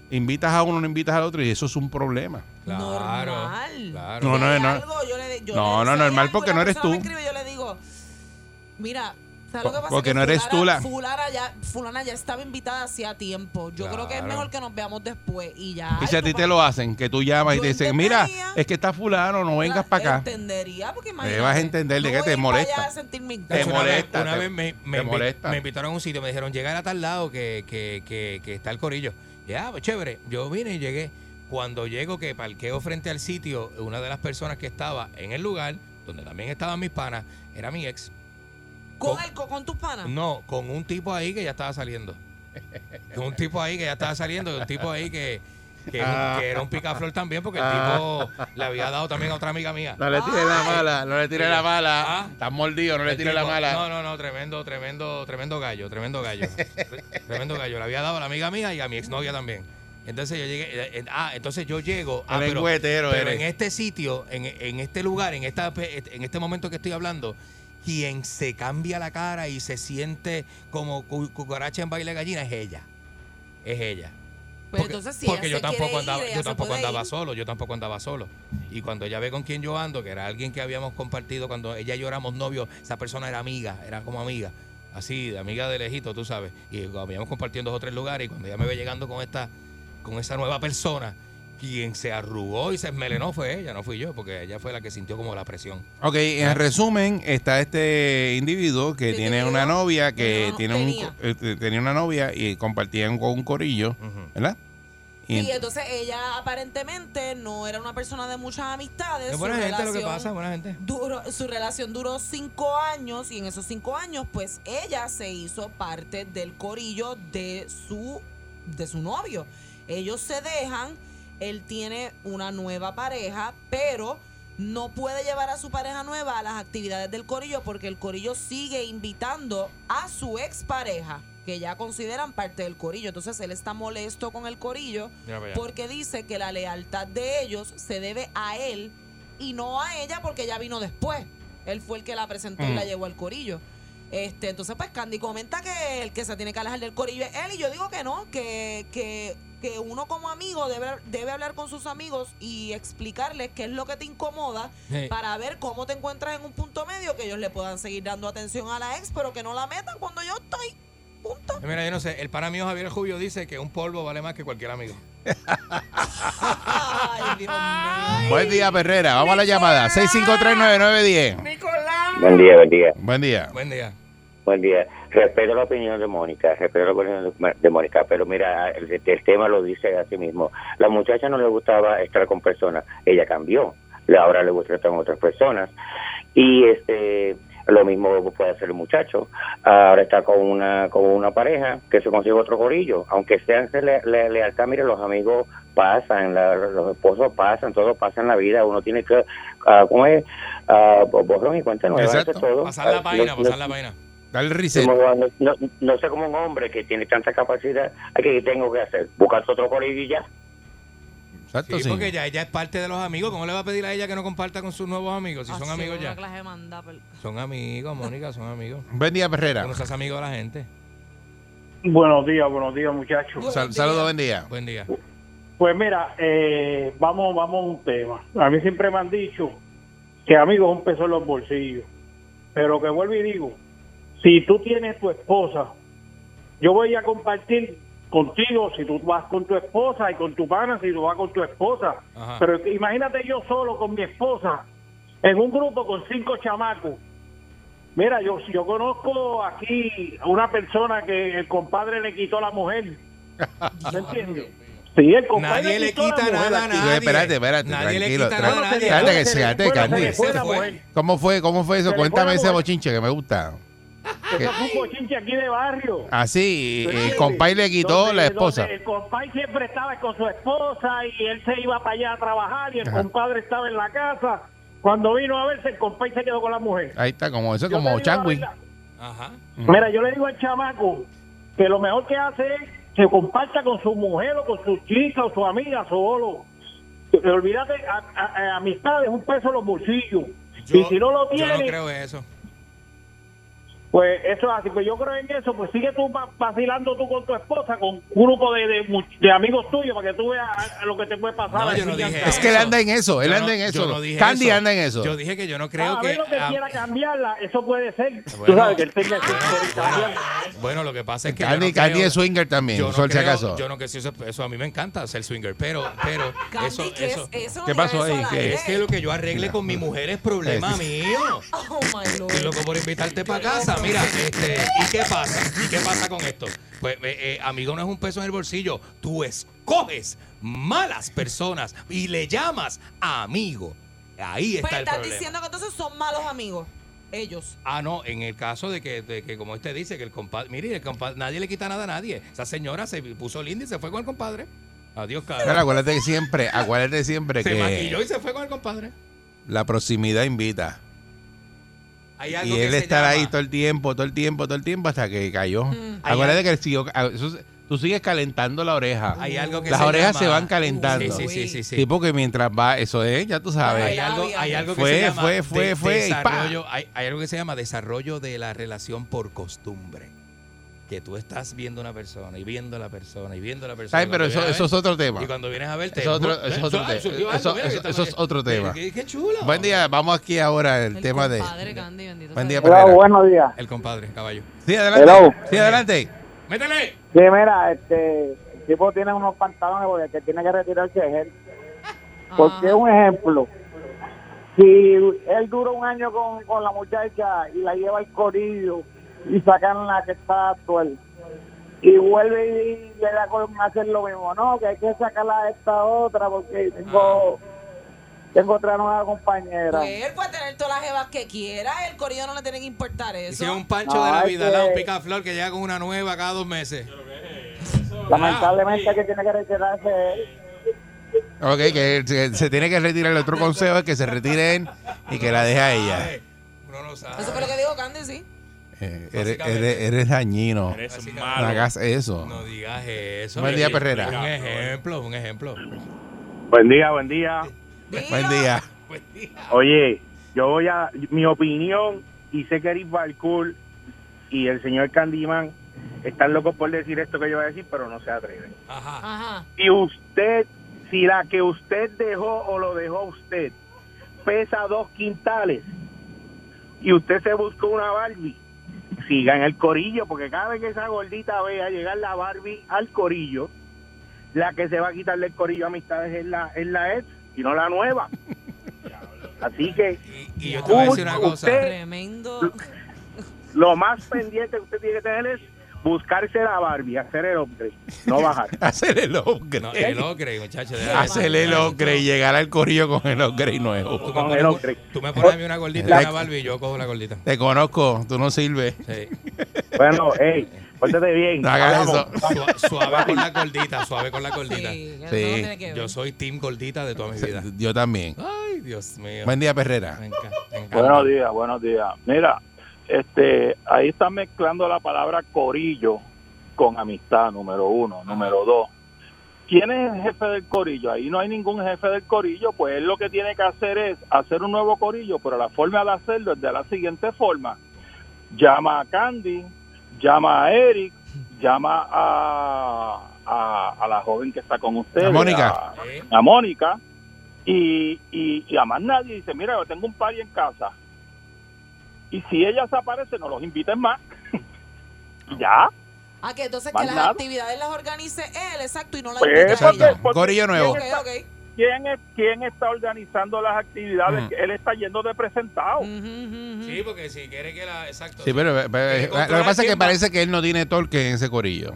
Invitas a uno, no invitas al otro y eso es un problema. Normal. claro. No, no, no. hay algo, yo le- yo No, no, hay normal porque no eres me tú. escribe, yo le digo, mira, ¿sabes lo que pasa? Porque Que no eres tú la- Fulana ya, fulana ya estaba invitada hacía tiempo. Yo creo que es Claro. mejor que nos veamos después y ya. Y si a ti te lo hacen, que tú llamas y Yo te dicen, mira, entendería. es que está fulano, no vengas para acá. Entendería, porque imagínate. vas a entender de no qué voy te a ir para molesta. allá a sentirme Te incómoda. Una vez- molesta, Una te- vez me, me te invi- molesta. me invitaron a un sitio, me dijeron, llegar a tal lado que, que, que, que está el corillo. Ya, pues chévere. Yo vine y llegué. Cuando llego, que parqueo frente al sitio, una de las personas que estaba en el lugar, donde también estaban mis panas, era mi ex. ¿Con, el, con, con tus panas? No, con un tipo ahí que ya estaba saliendo. Con un tipo ahí que ya estaba saliendo, y un tipo ahí que, que, que era un picaflor también, porque el tipo le había dado también a otra amiga mía. No le tires la mala, no le tires Sí. la mala. Ah. Estás mordido, no le El tires la tipo- mala. No, no, no, tremendo, tremendo, tremendo gallo, tremendo gallo. Tre- tremendo gallo. Le había dado a la amiga mía y a mi exnovia también. Entonces yo llegué, eh, eh, ah, entonces yo llego, ah, El pero, pero en este sitio, en, en este lugar, en esta pe- en este momento que estoy hablando, quien se cambia la cara y se siente como cu- cucaracha en baile de gallina es ella. Es ella. Pero Porque- entonces si porque yo tampoco andaba, yo tampoco andaba ir. solo, yo tampoco andaba solo. Y cuando ella ve con quién yo ando, que era alguien que habíamos compartido cuando ella y yo éramos novios, esa persona era amiga, era como amiga, así, de amiga de lejito, tú sabes. Y habíamos compartido dos o tres lugares y cuando ella me ve llegando con esta, con esa nueva persona, quien se arrugó y se esmelenó fue ella, no fui yo, porque ella fue la que sintió como la presión. Ok, en resumen, está este individuo que tiene una novia, que tiene un, tenía. eh, te- tenía una novia y compartían con un corillo, ¿verdad? Y Y entonces ella aparentemente no era una persona de muchas amistades. Es su buena gente lo que relación pasa, buena gente. duró- su relación duró cinco años y en esos cinco años, pues ella se hizo parte del corillo de su, de su novio. Ellos se dejan, él tiene una nueva pareja, pero no puede llevar a su pareja nueva a las actividades del corillo porque el corillo sigue invitando a su expareja que ya consideran parte del corillo. Entonces él está molesto con el corillo porque dice que la lealtad de ellos se debe a él y no a ella porque ella vino después. Él fue el que la presentó y Mm. la llevó al corillo. Este, entonces, pues Candy comenta que el que se tiene que alejar del corillo es él. Y yo digo que no, que, que, que uno como amigo debe, debe hablar con sus amigos y explicarles qué es lo que te incomoda Sí. para ver cómo te encuentras en un punto medio que ellos le puedan seguir dando atención a la ex, pero que no la metan cuando yo estoy. Eh, Mira, yo no sé, el pana mío Javier Julio dice que un polvo vale más que cualquier amigo. Buen día, Perrera. Vamos a la llamada. 6539910. Buen día, buen día. Buen día. Buen día. Buen día. Respeto la opinión de Mónica, respeto la opinión de- Mónica, pero mira, el, el tema lo dice así mismo. La muchacha no le gustaba estar con personas, ella cambió, ahora le gusta estar con otras personas. Y este lo mismo puede hacer el muchacho. Ahora está con una con una pareja que se consigue otro gorillo, aunque sean le, le- lealtad, mire, los amigos pasan, la- los esposos pasan, todo pasa en la vida, uno tiene que, ah, ¿cómo es? Ah, borrón y cuenta nueva, eso es todo. Pasar la página, no- pasar la página. Dale reset. como- no, no, no sé cómo un hombre que tiene tanta capacidad, ¿qué tengo que hacer? Buscar otro gorillo y ya. Exacto, Sí, porque ya ella es parte de los amigos. ¿Cómo le va a pedir a ella que no comparta con sus nuevos amigos? Si son amigos ya. Son amigos, Mónica, son amigos. Buen día, Perrera. No seas amigo de la gente. Buenos días, buenos días, muchachos. Sal- Saludos, buen día. Buen día. Pues mira, eh, vamos, vamos a un tema. A mí siempre me han dicho que amigos es un peso en los bolsillos. Pero que vuelvo y digo, si tú tienes tu esposa, yo voy a compartir contigo si tú vas con tu esposa y con tu pana si tú vas con tu esposa. Ajá. Pero imagínate yo solo con mi esposa en un grupo con cinco chamacos. Mira, yo yo conozco aquí a una persona que el compadre le quitó a la mujer. ¿Me entiendes? Sí, el compadre Nadie le quita nada a nadie. Espérate, espérate, Nadie le tranquilo. quita nada. Espérate, que Se fue Candy. se le fue mujer. ¿Cómo fue, cómo fue eso? Se fue Cuéntame ese bochinche que me gusta. Eso fue un bochinche aquí de barrio. Así, ¿Me el compay le quitó Donde- la esposa. El compay siempre estaba con su esposa y él se iba para allá a trabajar y el Ajá. compadre estaba en la casa. Cuando vino a verse, el compay se quedó con la mujer. Ahí está, como eso, Yo como Changui. Ajá. Mira, yo le digo al chamaco que lo mejor que hace es que comparta con su mujer o con su chica o su amiga solo. Olvídate, a, a- a- amistades, un peso en los bolsillos. y si no lo Yo tiene, no creo eso. Pues eso es así. Pues yo creo en eso. Pues sigue tú va- vacilando tú con tu esposa, con un grupo de, de, amigos tuyos para que tú veas lo que te puede pasar. No, yo no dije. Es que él anda en eso, él Yo anda no- en eso. Candy eso. anda en eso. Yo dije que yo no creo a que. ver lo que ah, quiera cambiarla, eso puede ser. Tú Bueno, sabes que él tenga que cambiar. Bueno, lo que pasa es que. yo Candy, no Candy creo- es swinger también, Yo no, por si creo- acaso. yo no que sí, eso, eso a mí me encanta ser swinger, pero, pero eso, ¿qué es eso? No ¿Qué pasó ahí? ¿Qué? es que lo que yo arregle con mi mujer es problema mío. Oh my lord. Estoy loco por invitarte para casa. Mira, este, ¿y qué pasa? ¿Y qué pasa con esto? Pues, eh, eh, amigo, no es un peso en el bolsillo. Tú escoges malas personas y le llamas amigo. Ahí Pues está el estás problema. diciendo que entonces son malos amigos. Ellos. Ah, no, en el caso de que, de que como este dice, que el compadre, mire, el compadre, nadie le quita nada a nadie. Esa señora se puso linda y se fue con el compadre. Adiós, Pero cara. acuérdate que siempre, acuérdate siempre Se maquilló que y se fue con el compadre. la proximidad invita. Hay algo Y que él se estar llama- ahí todo el tiempo, todo el tiempo, todo el tiempo hasta que cayó. Mm. Acuérdate que el siguió- eso- tú sigues calentando la oreja. Hay algo que Las se orejas llama- se van calentando. Sí, sí, sí, sí, sí. Sí, porque mientras va, eso es, ya tú sabes. Hay algo, hay algo que fue, se llama fue, fue, de- fue, desarrollo, hay, hay algo que se llama desarrollo de la relación por costumbre. Que tú estás viendo una persona y viendo a la persona y viendo a la persona. Ay, pero eso, a es otro tema. Y cuando vienes a verte. Eso es otro, eso es otro ah, Eso, algo, eso- eso es otro tema. Qué, qué chulo. Buen día, vamos aquí ahora el, tema de. Buen día, Hola, buenos días. El compadre, caballo. Sí, adelante. Hello. Sí, adelante. ¡Métele! Sí, mira, este, el tipo tiene unos pantalones porque el que tiene que retirarse es él. Porque un ejemplo, si él dura un año con, con la muchacha y la lleva al corillo y sacan la que está actual y vuelve y le da con hacer lo mismo, no, que hay que sacarla a esta otra porque tengo, tengo otra nueva compañera. Pues él puede tener todas las jevas que quiera. El corillo no le tiene que importar eso. si es un pancho de la vida, un que- picaflor que llega con una nueva cada dos meses. Lamentablemente que tiene que retirarse él. Ok, que se, se tiene que retirar. El otro consejo es que se retire él y que la deje a ella. Eso fue lo que dijo Candy, sí. Eh, eres, eres, eres dañino. Eres No malo. hagas eso. No digas eso. Buen día, Perrera. Un ejemplo, un ejemplo. Buen día, buen día. Buen día. Oye, yo voy a. Mi opinión, y sé que Eric Balcour y el señor Candyman están locos por decir esto que yo voy a decir, pero no se atreven. Ajá. Si usted, si la que usted dejó o lo dejó usted pesa dos quintales y usted se buscó una Barbie, siga en el corillo, porque cada vez que esa gordita vea llegar la Barbie al corillo, la que se va a quitarle el corillo a amistades es la, es la ex y no la nueva. Así que Y yo te voy a decir una cosa. Tremendo. lo más pendiente que usted tiene que tener es buscarse la Barbie, hacer el upgrade, no bajar. Hacer el upgrade. No, el upgrade, muchacho. Hacer el upgrade y llegar al corillo con el upgrade nuevo. Tú me pones- Tú me pones a mí una gordita y una Barbie y yo cojo la gordita. Te conozco, tú no sirves. Bueno, hey, pórtate bien. No hagas eso. Su- Suave con la gordita, suave con la gordita. Sí. Yo soy team gordita de toda mi vida. Yo también. Ay, Dios mío. Buen día, Perrera. Me enca- me encanta. Buenos días, buenos días. Mira, este, ahí están mezclando la palabra corillo con amistad, número uno. Número dos, ¿quién es el jefe del corillo? Ahí no hay ningún jefe del corillo, pues él lo que tiene que hacer es hacer un nuevo corillo, pero la forma de hacerlo es de la siguiente forma. Llama a Candy, llama a Eric, llama a, a, a la joven que está con ustedes. A Mónica. A, a Mónica. Y, y, y a más nadie dice, mira, yo tengo un party en casa. Y si ella se aparece, no los inviten más. ya. Ah, que entonces que las nada. actividades las organice él, exacto, y no las Pues, invite porque- porque Corillo nuevo. ¿quién está- Ok, ok. ¿Quién, es, ¿Quién está organizando las actividades? Mm. Él está yendo de presentado. Sí, porque si quiere que la. Exacto. Sí, pero, pero, Tiene que lo que pasa es que parece que él no tiene torque en ese corillo.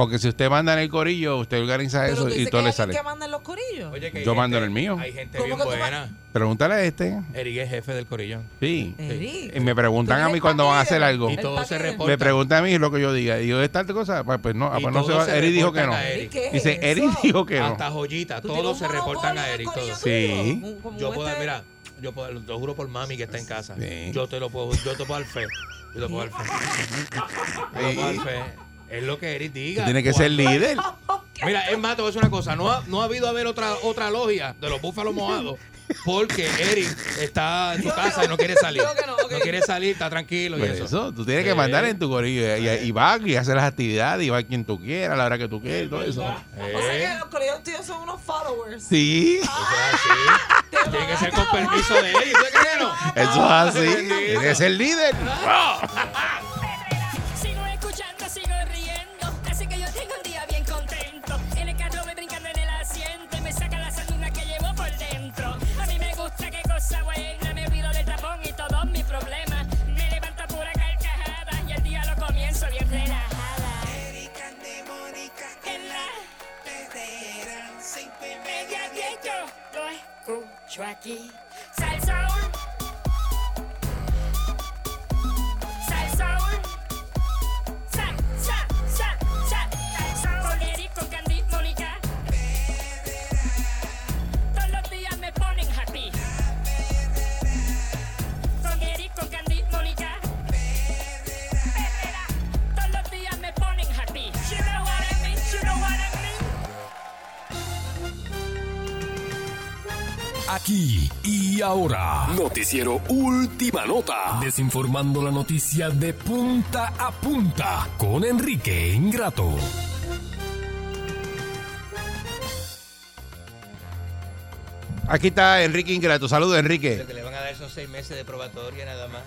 Porque si usted manda en el corillo, usted organiza Pero eso tú y todo que le hay sale. que manda en los corillos. Oye, que hay Yo mando en el mío. Hay gente ¿Cómo bien que tú buena. Pregúntale a este. Eric es jefe del corillón. Sí. Eric. Y me preguntan a mí cuando van a hacer algo. Y todo se reporta. Me preguntan a mí lo que yo diga. Y yo, ¿es tal cosa? Pues, pues no, ah, Y pues no se todos va. se Eric dijo que reportan no. a Eric. ¿Qué es Dice, eso? Eric dijo que no. Hasta joyita, todos se reportan a Eric. Todos. Sí. Yo puedo, este- mira, yo puedo, lo juro por mami que está en casa. Sí. Yo te lo puedo, yo te puedo dar fe. Yo te puedo dar fe. Yo te puedo dar fe. Es lo que Eric diga. Tiene que ser líder. Mira, es más, te voy a decir una cosa. No ha, no ha habido haber otra, otra logia de los búfalos mojados porque Eric está en su casa y no quiere salir. No, quiere salir, está tranquilo y Pues eso. eso, tú tienes que mandar en tu corillo. Y, y va y hacer las actividades, y va quien tú quieras, a la hora que tú quieras, y todo eso. O sea que los corillos tíos son unos followers. Sí. Eso es así. Tiene que ser con permiso de ellos. ¿Usted cree que no? Eso es así. Tiene que ser líder. escucho aquí. Aquí y ahora, noticiero Última Nota, desinformando la noticia de punta a punta con Enrique Ingrato. Aquí está Enrique Ingrato. Saludos, Enrique. Lo que le van a dar son seis meses de probatoria nada más.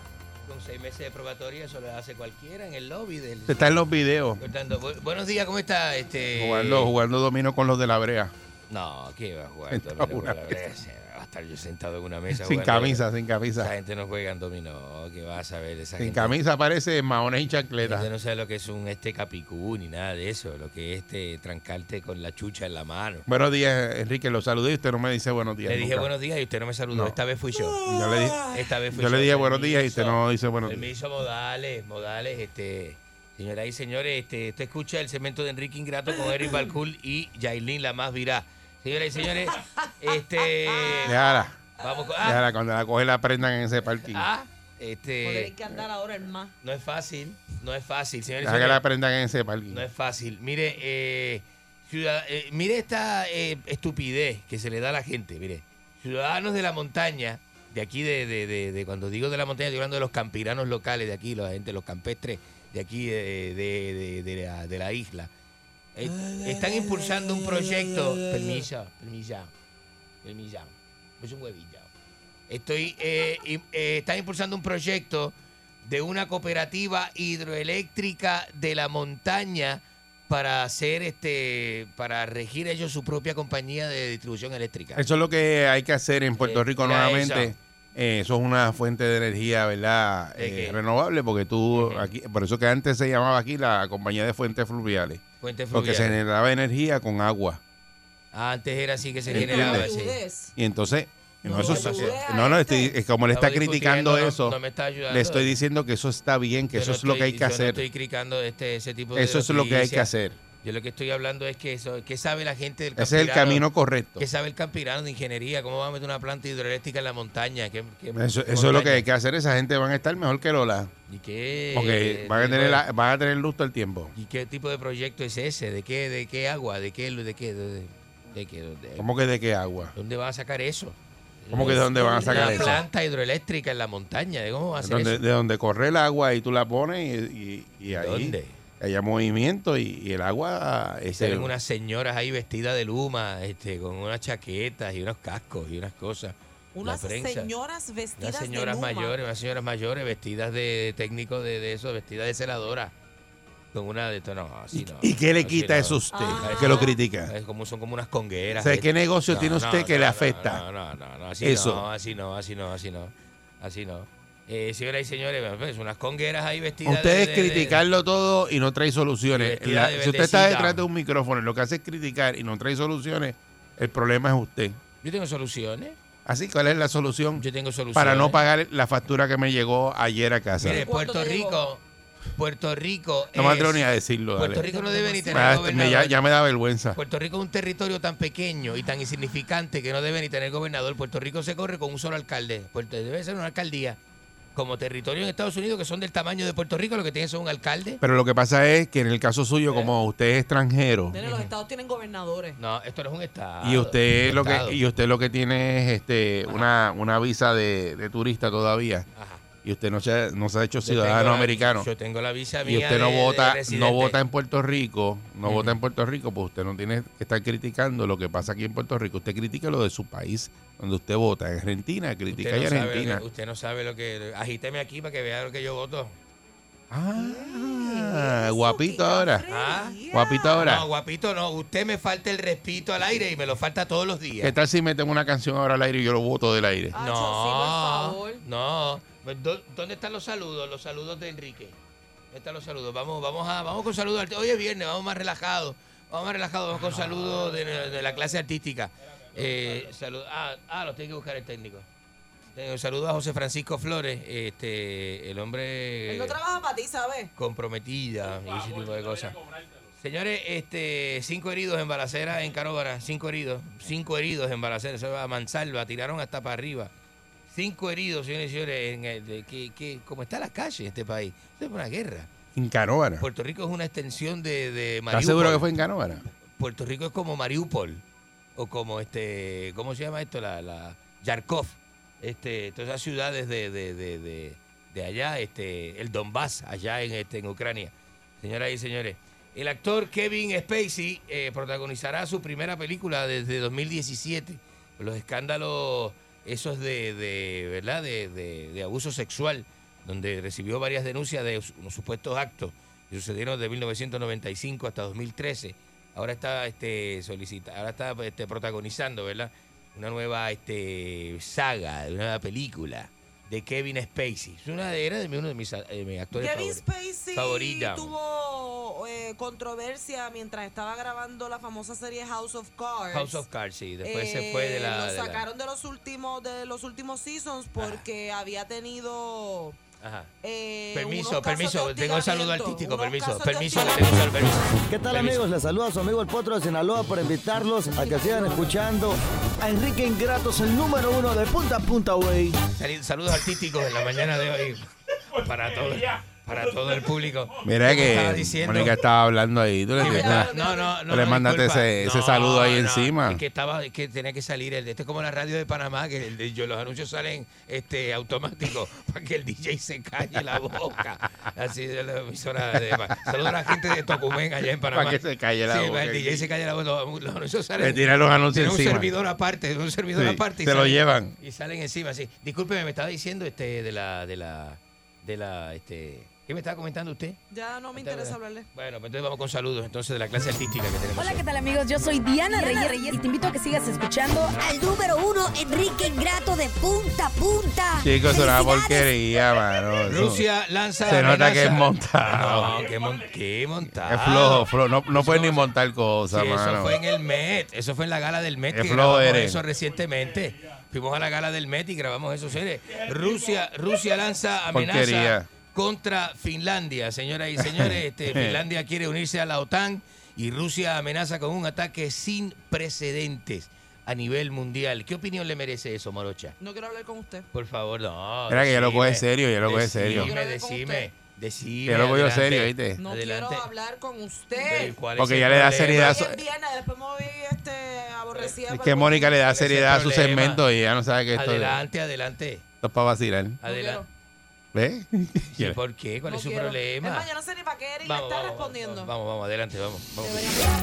Con seis meses de probatoria eso lo hace cualquiera en el lobby del... Está en los videos. Cortando. Buenos días, ¿cómo está? Este... Jugando, jugando domino con los de la brea. No, ¿qué va a jugar? Está dominó con una la brea? A estar yo sentado en una mesa Sin jugando camisa, sin camisa. Esa gente no juega en dominó, ¿qué vas a ver? Esa Sin gente- camisa parece maones y chancleta. Usted no sabe lo que es un este capicú ni nada de eso, lo que es este trancarte con la chucha en la mano. Buenos días, Enrique. Lo saludé y usted no me dice buenos días. Le dije buenos días y usted no me saludó. No. Esta vez fui yo. Yo le dije, Esta vez fui yo yo. le dije buenos días y usted no dice buenos días. Permiso, modales, modales, este. Señoras y señores, este, usted escucha el segmento de Enrique Ingrato con Eric Balcool y Yailin la más virá. Señoras y señores, este. Déjala. Vamos con. Ah, Déjala, cuando la coge la prendan en ese parking. ah, Joder, este. hay que andar ahora el más. No es fácil, no es fácil, señores. y Deja que señores. la prendan en ese parking. No es fácil. Mire, eh, ciudad- eh, mire esta eh, estupidez que se le da a la gente. Mire, ciudadanos de la montaña, de aquí, de, de- de- de- cuando digo de la montaña, estoy hablando de los campiranos locales de aquí, la gente, los campestres de aquí, de, de- de- de la, de la isla. Eh, están impulsando un proyecto. Permiso, permiso, permiso. Es un huevito. Estoy, eh, eh, están impulsando un proyecto de una cooperativa hidroeléctrica de la montaña para hacer este para regir ellos su propia compañía de distribución eléctrica. Eso es lo que hay que hacer en Puerto Eh, Rico nuevamente. eso. eh, eso es una fuente de energía, ¿verdad? ¿De Eh, renovable, porque tú, aquí, por eso que antes se llamaba aquí la compañía de fuentes fluviales. Porque se generaba energía con agua. Antes era así que se ¿Entiendes? generaba. Y entonces, no, No eso, no, no, estoy, es como le está criticando no- eso, no me está ayudando. le estoy diciendo que eso está bien, que eso es lo que hay que no hacer. estoy criticando este, ese tipo de Eso es lo que hay que hacer. Yo lo que estoy hablando es que eso, ¿qué sabe la gente del Ese es el camino correcto. ¿Qué sabe el campirano de ingeniería? ¿Cómo va a meter una planta hidroeléctrica en la montaña? ¿Qué, qué- Eso, es lo que hay que hacer. Esa gente van a estar mejor que Lola. ¿Y qué? Porque van a tener, la- van a tener luz todo el tiempo. ¿Y qué tipo de proyecto es ese? ¿De qué, de qué agua? ¿De qué? ¿De qué? ¿De, de- de qué? de- ¿Cómo que de qué agua? ¿Dónde van a sacar eso? ¿Cómo que de dónde van a sacar una eso? planta hidroeléctrica en la montaña. ¿De cómo va a Donde- eso? de donde corre el agua y tú la pones y, y- y ahí ¿Dónde? Haya movimiento y, y el agua Y ese- salen unas señoras ahí vestidas de luma, este, con unas chaquetas y unos cascos y unas cosas. Unas señoras vestidas Unas señoras de luma. mayores, unas señoras mayores vestidas de técnico de, de eso, vestidas de celadora. Con una de esto, no, así no. ¿Y qué le quita no. eso a usted? Ah. Que lo critica. Es como, son como unas congueras. O sea, ¿qué negocio tiene usted que le afecta? No, no, no, no, así Eso. no, así no, así no, así no. Así no. Eh, señoras y señores, pues, unas congueras ahí vestidas Usted de- es de- de- criticarlo todo y no trae soluciones. La- si usted está detrás de un micrófono y lo que hace es criticar y no trae soluciones, el problema es usted. Yo tengo soluciones. Así, ¿cuál es la solución? Yo tengo soluciones. Para no pagar la factura que me llegó ayer a casa. Mire, Puerto Rico, Puerto Rico. no me atrevo ni a decirlo. Puerto dale. Rico no debe ni tener Ah, me- gobernador. ya, ya me da vergüenza. Puerto Rico es un territorio tan pequeño y tan insignificante que no debe ni tener gobernador. Puerto Rico se corre con un solo alcalde. Puerto, debe ser una alcaldía. Como territorio en Estados Unidos que son del tamaño de Puerto Rico, lo que tienen son un alcalde. Pero lo que pasa es que en el caso suyo, como usted es extranjero Nene, los estados tienen gobernadores. No, esto no es un estado. y usted es lo estado. que y usted lo que tiene es este una, una visa de, de turista todavía y usted no se, ha- no se ha hecho Yo ciudadano la- americano. Yo tengo la visa y usted no de- de vota no vota en Puerto Rico no vota en Puerto Rico pues usted no tiene que estar criticando lo que pasa aquí en Puerto Rico. Usted critica lo de su país donde usted vota. En Argentina critica Usted no, sabe Argentina. que, usted no sabe lo que. Agíteme aquí para que vea lo que yo voto. Ah, guapito ahora ¿Ah? guapito ahora No, guapito, no. Usted me falta el respeto al aire y me lo falta todos los días. ¿Qué tal si meten una canción ahora al aire y yo lo voto del aire? No, no. Pues, ¿dó- ¿Dónde están los saludos? Los saludos de Enrique. ¿Dónde están los saludos? Vamos, vamos a, vamos con saludos. Hoy es viernes, vamos más relajados. Vamos más relajados, vamos con saludos de, de la clase artística. Eh, salud- ah, ah, los tiene que buscar el técnico. Eh, Saludos a José Francisco Flores, este, el hombre Él no trabaja para ti, ¿sabes? comprometida y ese tipo de cosas. Señores, este, cinco heridos en balacera en Caróvara, cinco heridos, cinco heridos en balacera, eso va a Mansalva, tiraron hasta para arriba. Cinco heridos, señores y señores, en el, de, que, que, como está la calle en este país. Esto es una guerra. En Canóvara. Puerto Rico es una extensión de, de Mariupol. ¿Estás seguro que fue en Canóvara? Puerto Rico es como Mariupol o como este, ¿cómo se llama esto? La, la Yarkov, este, todas esas ciudades de, de, de, de, allá, este, el Donbass, allá en, este, en Ucrania. Señoras y señores, el actor Kevin Spacey eh, protagonizará su primera película desde 2017. Los escándalos esos de, ¿verdad? De abuso sexual, donde recibió varias denuncias de unos supuestos actos que sucedieron de 1995 hasta 2013. Ahora está este solicita, ahora está este, protagonizando, ¿verdad? Una nueva este saga, una nueva película de Kevin Spacey. Es una de, era de uno de mis, eh, mis actores Kevin favori- Spacey favorita. tuvo eh, controversia mientras estaba grabando la famosa serie House of Cards. House of Cards, sí. Después se Eh, fue de la. Lo de la- sacaron de los últimos de los últimos seasons porque había tenido Ajá. eh, Permiso, permiso, tengo el saludo artístico, permiso, permiso, permiso. ¿Qué tal amigos? Les saluda su amigo el Potro de Sinaloa por invitarlos a que sigan escuchando a Enrique Ingratos, el número uno de punta a punta, güey. Saludos artísticos en la mañana de hoy para todo, para todo el público. Mira que diciendo, Mónica estaba hablando ahí. No, no, no. tú le no, mandaste ese, ese No, saludo ahí no, encima. Es que estaba, es que tenía que salir el, este es como la radio de Panamá, que el de- yo- los anuncios salen este automáticos para que el DJ se calle la boca. Así de la emisora de Saludos a la gente de Tocumen allá en Panamá. Para que se calle la Sí, boca. el DJ se calle la boca. Los, los anuncios salen. Le tiran los anuncios tiene un servidor aparte, un servidor Sí, aparte. y se lo llevan. Y salen encima, sí. Discúlpeme, me estaba diciendo este de la, de la, de la, este, ¿Qué me estaba comentando usted? Ya no me interesa hablarle. Bueno, pues entonces vamos con saludos entonces de la clase artística que tenemos. Hola, hoy. ¿qué tal amigos? Yo soy Diana, Reyes, y te invito a que sigas escuchando al número uno, Enrique Ingrato de punta a punta. Chicos, es una porquería, mano. Eso- Rusia lanza Se nota amenaza. que es montado. No, que, mon- que montado. Es flojo, flojo. No, no puedes ni montar cosas, Sí, eso mano. fue en el Met, eso fue en la gala del Met Qué que flojo eres. eso recientemente. Fuimos a la gala del Met y grabamos eso, seres. Rusia, Rusia lanza amenaza Porquería. Contra Finlandia, señoras y señores. Este, Finlandia quiere unirse a la OTAN y Rusia amenaza con un ataque sin precedentes a nivel mundial. ¿Qué opinión le merece eso, Morocha? No quiero hablar con usted. Por favor, no. Mira que ya lo decime, coge serio, ya lo coge serio. Decime, decime, decime. Ya lo cogió adelante. serio, ¿viste? No Adelante. quiero hablar con Pero, ¿y usted. Porque ya le da seriedad a Hoy su- es viernes, después me voy este, aborrecida. Es por que Mónica le da seriedad a su problema. segmento y ya no sabe que esto, Adelante, adelante. esto es para vacilar. Adelante. ¿Ves? ¿Y por qué? ¿Cuál No es su quiero. problema? Es más, yo no sé ni para qué Eric Vamos, le está vamos, respondiendo. Vamos, vamos, adelante, vamos. vamos.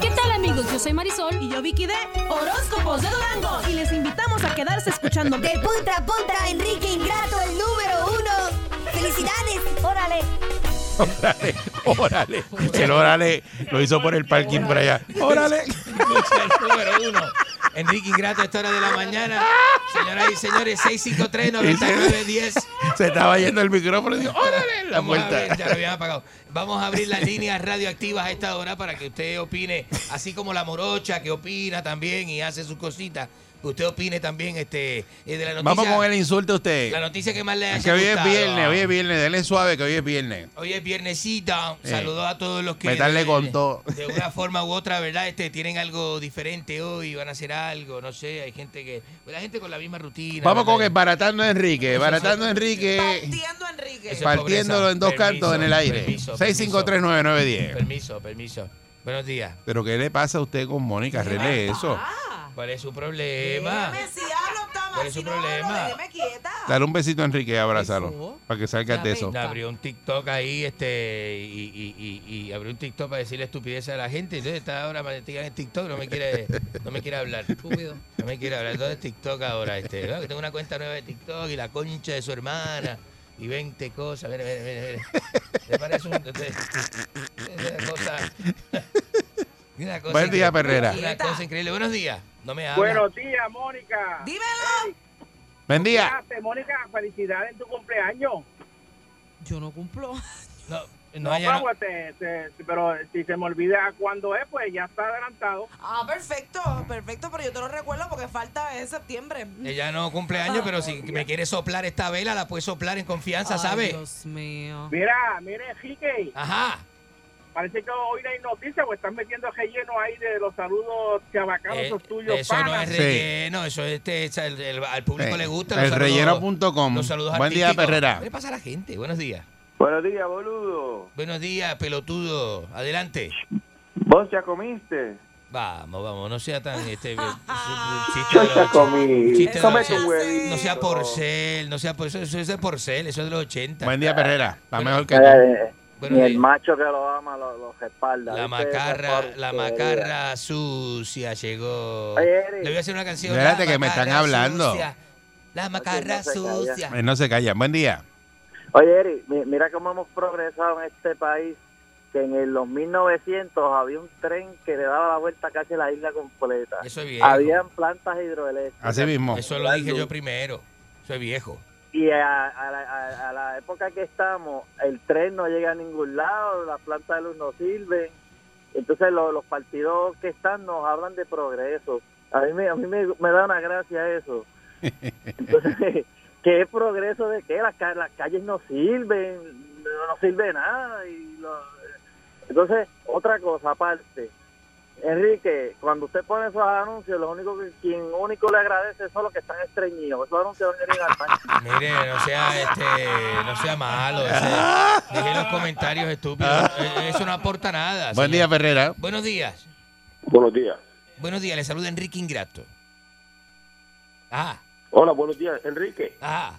¿Qué tal amigos? Yo soy Marisol Y yo Vicky de Horóscopos de Durango. Y les invitamos a quedarse escuchando. De punta a punta, Enrique Ingrato, el número uno. ¡Felicidades! ¡Órale! Órale, órale. El órale lo hizo por el parking por allá. Órale. Escucha el número uno. Enrique Ingrato a esta hora de la mañana. Señoras y señores, 653-9910. Se estaba yendo el micrófono y dijo, órale, la Vamos a ver, ya lo habían apagado. Vamos a abrir las líneas radioactivas a esta hora para que usted opine, así como la morocha que opina también y hace sus cositas. Usted opine también este, eh, de la noticia. Vamos con el insulto a usted. La noticia que más le haya Es que hoy es viernes, hoy es viernes. Denle suave que hoy es viernes. Hoy es viernesita. Sí. Saludos a todos los que Meterle de, con todo. de una forma u otra, ¿verdad? Este tienen algo diferente hoy, van a hacer algo, no sé, hay gente que pues, la gente con la misma rutina. Vamos con el baratando Enrique. Baratando Enrique. Partiendo Enrique. Eso es Partiéndolo en dos Permiso, cantos en el aire. permiso, 6539910. Permiso, permiso. Buenos días. Pero ¿qué le pasa a usted con Mónica? Arregle eso. ¿Cuál es su problema? Déjeme, si hablo, mal, ¿Cuál es si su no hablo, problema? déjeme quieta. Dale un besito a Enrique y abrázalo. Para que salgas de eso. Le abrió un TikTok ahí este y, y, y, y abrió un TikTok para decirle estupideces a la gente. Entonces está ahora metido en TikTok, no me quiere, no me quiere hablar. No me quiere hablar. Entonces TikTok ahora, este, ¿no? que tengo una cuenta nueva de TikTok y la concha de su hermana y 20 cosas. Mire, mire, mire, mire. ¿Le parece un, de- de- una cosa? Una cosa Buen día, increíble. Perrera. Una cosa increíble. Buenos días. No me. Buenos días, Mónica. Dímelo. Buen ¿Qué día. haces, Mónica? Felicidades en tu cumpleaños. Yo no cumplo. No, No, no, no- pues, te- te- pero si se me olvida cuándo es, pues ya está adelantado. Ah, perfecto, perfecto, pero yo te lo recuerdo porque falta en septiembre. Ella no cumple años, pero si me quiere soplar esta vela, la puede soplar en confianza, ¿sabe? Dios mío. Mira, mire, Jique. Ajá. Parece que hoy no hay noticias, pues están metiendo relleno ahí de los saludos chabacanos Eh, esos tuyos. eso no es relleno, eso es este, es el- el- al público Sí. le gusta. los saludos- Elrelleno.com. los saludos Buen día. Perrera. ¿Qué le pasa a la gente? Buenos días. Buenos días, boludo. Buenos días, pelotudo. Adelante. ¿Vos ya comiste? Vamos, vamos, no sea tan este Yo ya comí. chiste de los Cómete un 80. huevito. No sea porcel, no sea por eso, eso es de porcel, eso es de los 80. Buen día, Perrera. Está Bueno, mejor que Eh, tú. Ni el días. macho que lo ama lo, lo respalda. La macarra, la macarra sucia llegó. Oye. Le voy a hacer una canción. Espérate, La que me están macarra hablando. sucia, La macarra no se calla. sucia. Eh, No se callan. Buen día. Oye, Eri, mi- mira cómo hemos progresado en este país, que en el- los 1900 había un tren que le daba la vuelta casi a la isla completa. Eso es viejo. Habían plantas hidroeléctricas. Así mismo. Eso lo dije yo primero. Soy viejo. Y a, a la, a- a la época que estamos, el tren no llega a ningún lado, las plantas de luz no sirven. Entonces lo- los partidos que están nos hablan de progreso. A mí me, a mí me, me da una gracia eso. Entonces, ¿qué progreso de qué? Las, las calles no sirven, no, no sirve nada. Y lo- entonces, otra cosa aparte. Enrique, cuando usted pone esos anuncios, lo único que quien único le agradece son los que están estreñidos. Esos anuncios no vienen al país. Mire, no sea este, no sea malo. ese- Deje los comentarios estúpidos. Eh, Eso no aporta nada. Buen señor. día, Perrera. Buenos días. Buenos días. Buenos días. Le saluda Enrique Ingrato. Ah, Hola, buenos días, Enrique. ah.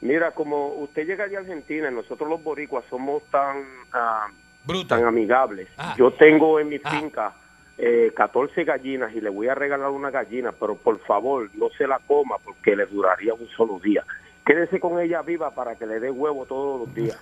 Mira, como usted llega de Argentina, nosotros los boricuas somos tan ah, Bruto. tan amigables. Ah. Yo tengo en mi Ah. finca eh, 14 gallinas y le voy a regalar una gallina, pero por favor no se la coma porque le duraría un solo día. Quédese con ella viva para que le dé huevo todos los días.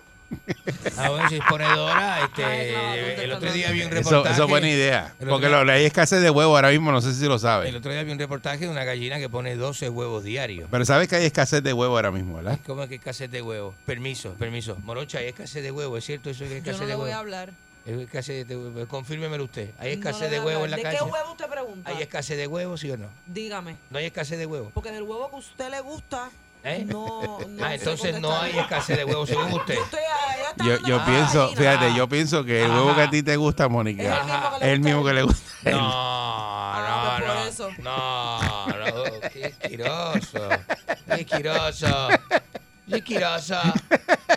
Ah, bueno, si es ponedora, este, el otro día vi un Eso, reportaje. eso es buena idea. el Porque lo, hay escasez de huevo ahora mismo, no sé si lo El sabes. otro día vi un reportaje de una gallina que pone 12 huevos diarios. Pero sabes que hay escasez de huevo ahora mismo, ¿verdad? ¿Cómo es que hay escasez de huevos? Permiso, permiso. Morocha, hay escasez de huevos, ¿es cierto eso que hay Yo escasez no de le voy huevos? a hablar. Hay escasez de huevos. Confírmemelo usted. ¿Hay No escasez de huevos en la calle? ¿De qué huevo usted pregunta? ¿Hay escasez de huevos, sí o no? Dígame. No hay escasez de huevos. Porque del huevo que a usted le gusta, ¿Eh? no, no ah, entonces no hay escasez de huevos según usted. Yo, yo pienso, fíjate, yo pienso que el huevo que a ti te gusta, Mónica, es el mismo que le gusta. a él. No, no, no. No, no, qué asqueroso. Qué asqueroso. Qué asqueroso.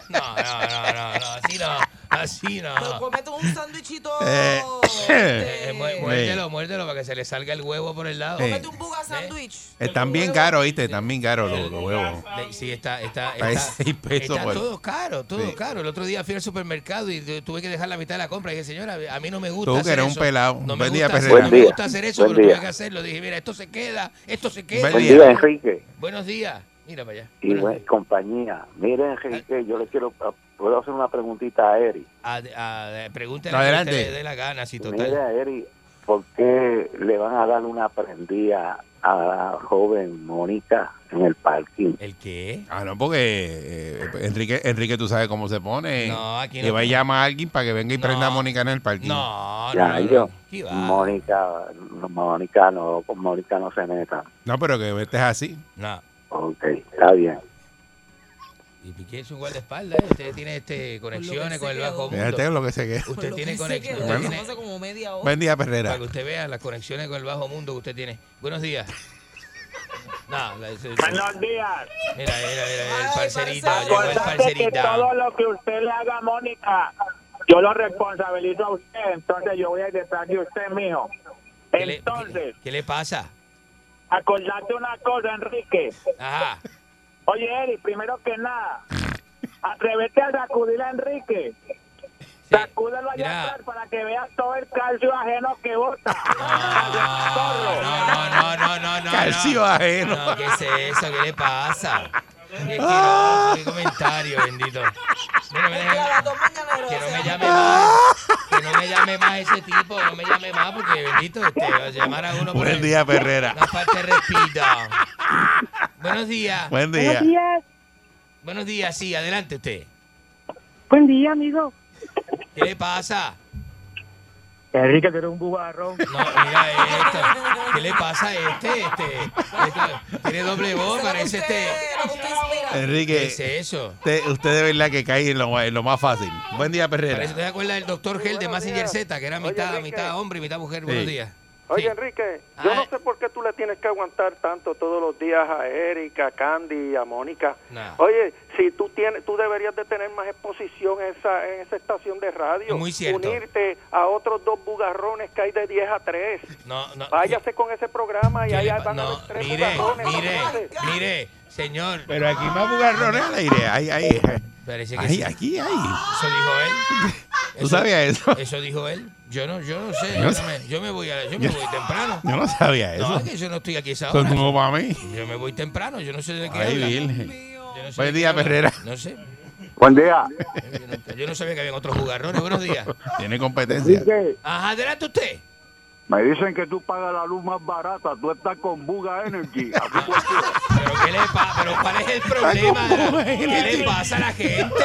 No, no, no, no, no, así no. Así no. Pero comete un sándwichito. Eh, Eh, mu- eh, muérdelo, muérdelo para que se le salga el huevo por el lado. Eh. Comete un buga sándwich. Están bien caros, ¿viste? Están bien caros los, los huevos. Sí, está, está, está, pesos está por- todo caro, todo Sí. caro. El otro día fui al supermercado y tu- tuve que dejar la mitad de la compra. Y dije, señora, a mí no me gusta Tú que hacer eres un pelado. No me Buen día, gusta hacer, no me gusta hacer eso, Buen pero tuve día. que hacerlo. Dije, mira, esto se queda, esto se queda. Buen día, Enrique. Buenos días. Mira para allá. Y bueno, compañía. Mire, Enrique, yo le quiero, puedo hacer una preguntita a Eri. A- a- pregúntele Adelante. a que le dé la gana, si total. Mira, Eri, ¿por qué le van a dar una prendida a la joven Mónica en el parking? ¿El qué? Ah, no, porque eh, Enrique, Enrique, tú sabes cómo se pone. No, aquí no. va a llamar a alguien para que venga y prenda a Mónica en el parking. No, ya, yo. ¿Qué va? Mónica, no, Mónica no, con Mónica no se meta. No, pero que estés así. No. Ok, está bien. Y Piqué es un guardaespaldas. ¿eh? Usted tiene este, conexiones con el bajo mundo. Fíjate lo que se queda. Usted tiene conexiones. Bueno. tiene- Hace como media hora. Buen día, Perrera. Para que usted vea las conexiones con el bajo mundo que usted tiene. Buenos días. No, la- Buenos días. Mira, mira, mira, el parcerito, llegó el es parcerito. todo lo que usted le haga a Mónica, yo lo responsabilizo a usted, entonces yo voy a ir detrás de usted, mijo. ¿Qué le- Entonces, ¿Qué le pasa? acordate una cosa, Enrique. Ajá. Oye, Eri, primero que nada, atrévete a sacudir a Enrique. Sacúdelo allá atrás para que veas todo el calcio ajeno que bota. No, no, no, no, no. Calcio no. ajeno. No, ¿qué es eso? ¿Qué le pasa? Qué comentario, bendito. Mira, me deje- que no me llame más. Que no me llame más ese tipo, no me llame más porque bendito, este, va a llamar a uno por Buen día, Perrera. Una falta de respeto. Buenos días. Buen día. Buenos días. Buenos días, sí, adelante usted. Buen día, amigo. ¿Qué le pasa? Enrique, tú eres un bujarrón. No, mira esto. ¿Qué le pasa a este? Este, este tiene doble voz, parece este. Enrique, ¿Qué es eso? Usted, usted de verdad que cae en lo, en lo más fácil. Buen día, Perrera. Parece, ¿Te acuerdas del doctor Gel de Massinger Z, que era mitad, mitad hombre y mitad mujer? Buenos días. Oye, Enrique, yo no sé por qué tú le tienes que aguantar tanto todos los días a Erika, a Candy, a Mónica. Nah. Oye, si tú tienes, tú deberías de tener más exposición en esa, en esa estación de radio. Muy cierto. Unirte a otros dos bugarrones que hay de 10 a 3. No, no. Váyase con ese programa y ¿Qué ahí le pa- van a no, tres mire, bugarrones. mire, mire, señor. Pero aquí más bugarrones al aire. Ahí, ahí. Parece que Ahí, sí. aquí, ahí. Eso dijo él. ¿Tú sabías eso? Eso dijo él. Yo no, yo no sé. Yo no me, yo me voy a, yo me Yo- voy temprano. Yo no sabía No, eso. es que yo no estoy aquí esa hora. nuevo para mí. Yo me voy temprano, yo no sé de qué Ay, habla. virgen. Yo no sé Buen día. Perrera. No sé. Buen día. Yo no, yo no sabía que había otros jugarrones. Buenos días. Tiene competencia. Ajá, adelante usted. Me dicen que tú pagas la luz más barata. Tú estás con Buga Energy. Así. Pero qué le pasa, pero cuál es el problema, ¿qué le pasa a la gente?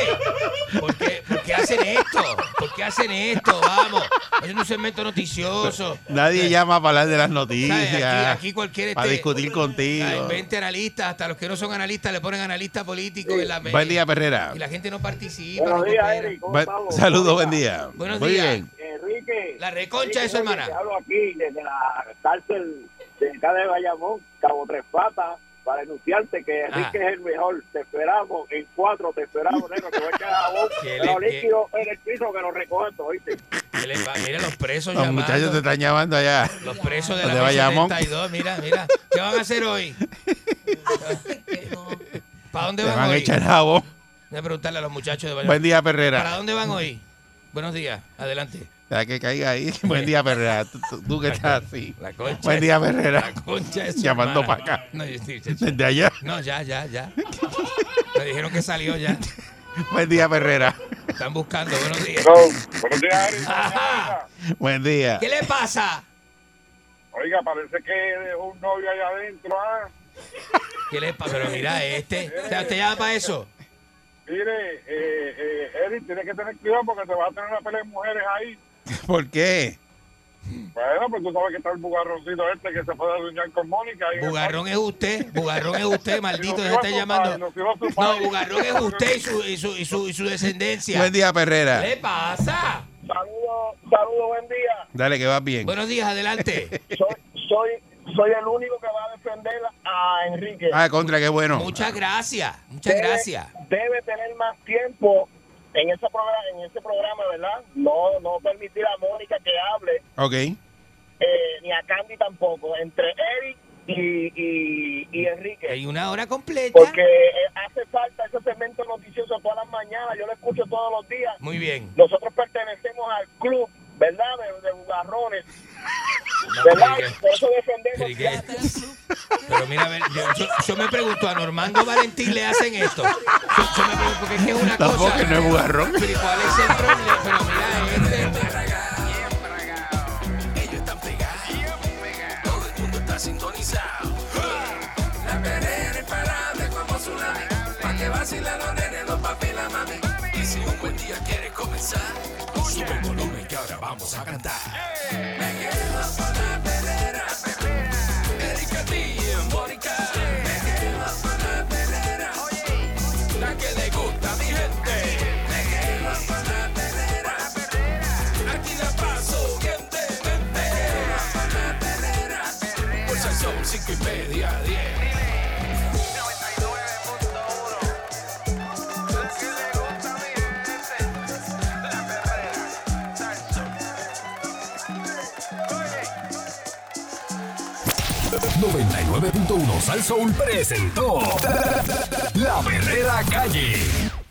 ¿Por qué, por qué hacen esto? ¿Por qué hacen esto? Vamos, es un segmento noticioso. Nadie llama para hablar de las noticias. Aquí, aquí cualquier Para este, discutir contigo. hay 20 analistas, hasta los que no son analistas le ponen analista político en la Buen día, Perrera. Y la gente no participa. Buenos no días. Eric. ¿Cómo Buen- estamos? Saludos, buen día. Buenos Muy días. bien. Enrique. La reconcha de su hermana. Hablo aquí desde la cárcel de acá de Bayamón, Cabo Tres Patas, para denunciarte que Enrique es el mejor. Te esperamos, en cuatro te esperamos, negro, que voy a echar jabón, Que pero líquido en el piso que lo todo, ¿oíste? Mira los presos Los llamando. muchachos te están llamando allá. Los presos de la Bayamón. 72, mira, mira. ¿Qué van a hacer hoy? ¿Para dónde van, van a hoy? echar jabón. Voy a preguntarle a los muchachos de Bayamón. Buen día, Perrera. ¿Para dónde van hoy? Buenos días, adelante. Deja que caiga ahí. Buen día, Perrera. Tú, tú- tú que estás así. La concha Buen día, Perrera. La concha de su Llamando para acá. No, yo- sí, sí, sí. Desde allá. No, ya, ya, ya. Me dijeron que salió ya. Buen día, Perrera. Están buscando, buenos días. buenos días. Ajá. Buen día. ¿Qué le pasa? Oiga, parece que dejó un novio allá adentro, ¿ah? ¿Qué le pasa? Pero mira, este. O sea, ¿Usted llama para eso? Mire, eh, eh, Eric, tienes que tener cuidado porque te vas a tener una pelea de mujeres ahí. ¿Por qué? Bueno, pues tú sabes que está el bugarroncito este que se puede adueñar con Mónica. Bugarrón es usted, Bugarrón es usted, maldito, se está a llamando. a No. Bugarrón es usted y su, y su, y su, y su descendencia. Buen día, Perrera. ¿Qué le pasa? Saludos, saludos, buen día. Dale, que vas bien. Buenos días, adelante. Soy, soy, soy el único que va a defender a Enrique. Ah, contra, qué bueno. Muchas gracias, muchas Debe- gracias. Debe tener más tiempo en ese programa, en ese programa, ¿verdad? No, no permitir a Mónica que hable, Ok. eh, ni a Candy tampoco, entre Eric y, y, y Enrique. Hay una hora completa. Porque eh, hace falta ese segmento noticioso todas las mañanas, yo lo escucho todos los días. Muy bien. Nosotros pertenecemos al club, ¿verdad? De, de bugarrones. ¿Verdad? pero- Por eso defendemos. pero ¿y qué? Pero mira, a ver, yo, yo- yo me pregunto, ¿a Normando Valentín le hacen esto? Yo, yo me pregunto, porque es que es una Tampoco cosa... que no es bugarrón. Pero ¿y cuál es el problema? Pero mira, este... Ellos están pegados. Todo el mundo está sintonizado. La perrera imparable como tsunami. Pa' que vacilan los nenes, los papi y la mami. Y si un buen día quieres comenzar, sube el volumen ahora vamos a cantar. Me quedo con la perrera. Erika T y Mónica. Me quedo con la perrera. La que le gusta a mi gente. Me quedo con la perrera. Aquí la paso bien de mente. Con la perrera. Por si son cinco y media, diez. .1 Sal Soul presentó La Verdadera Calle.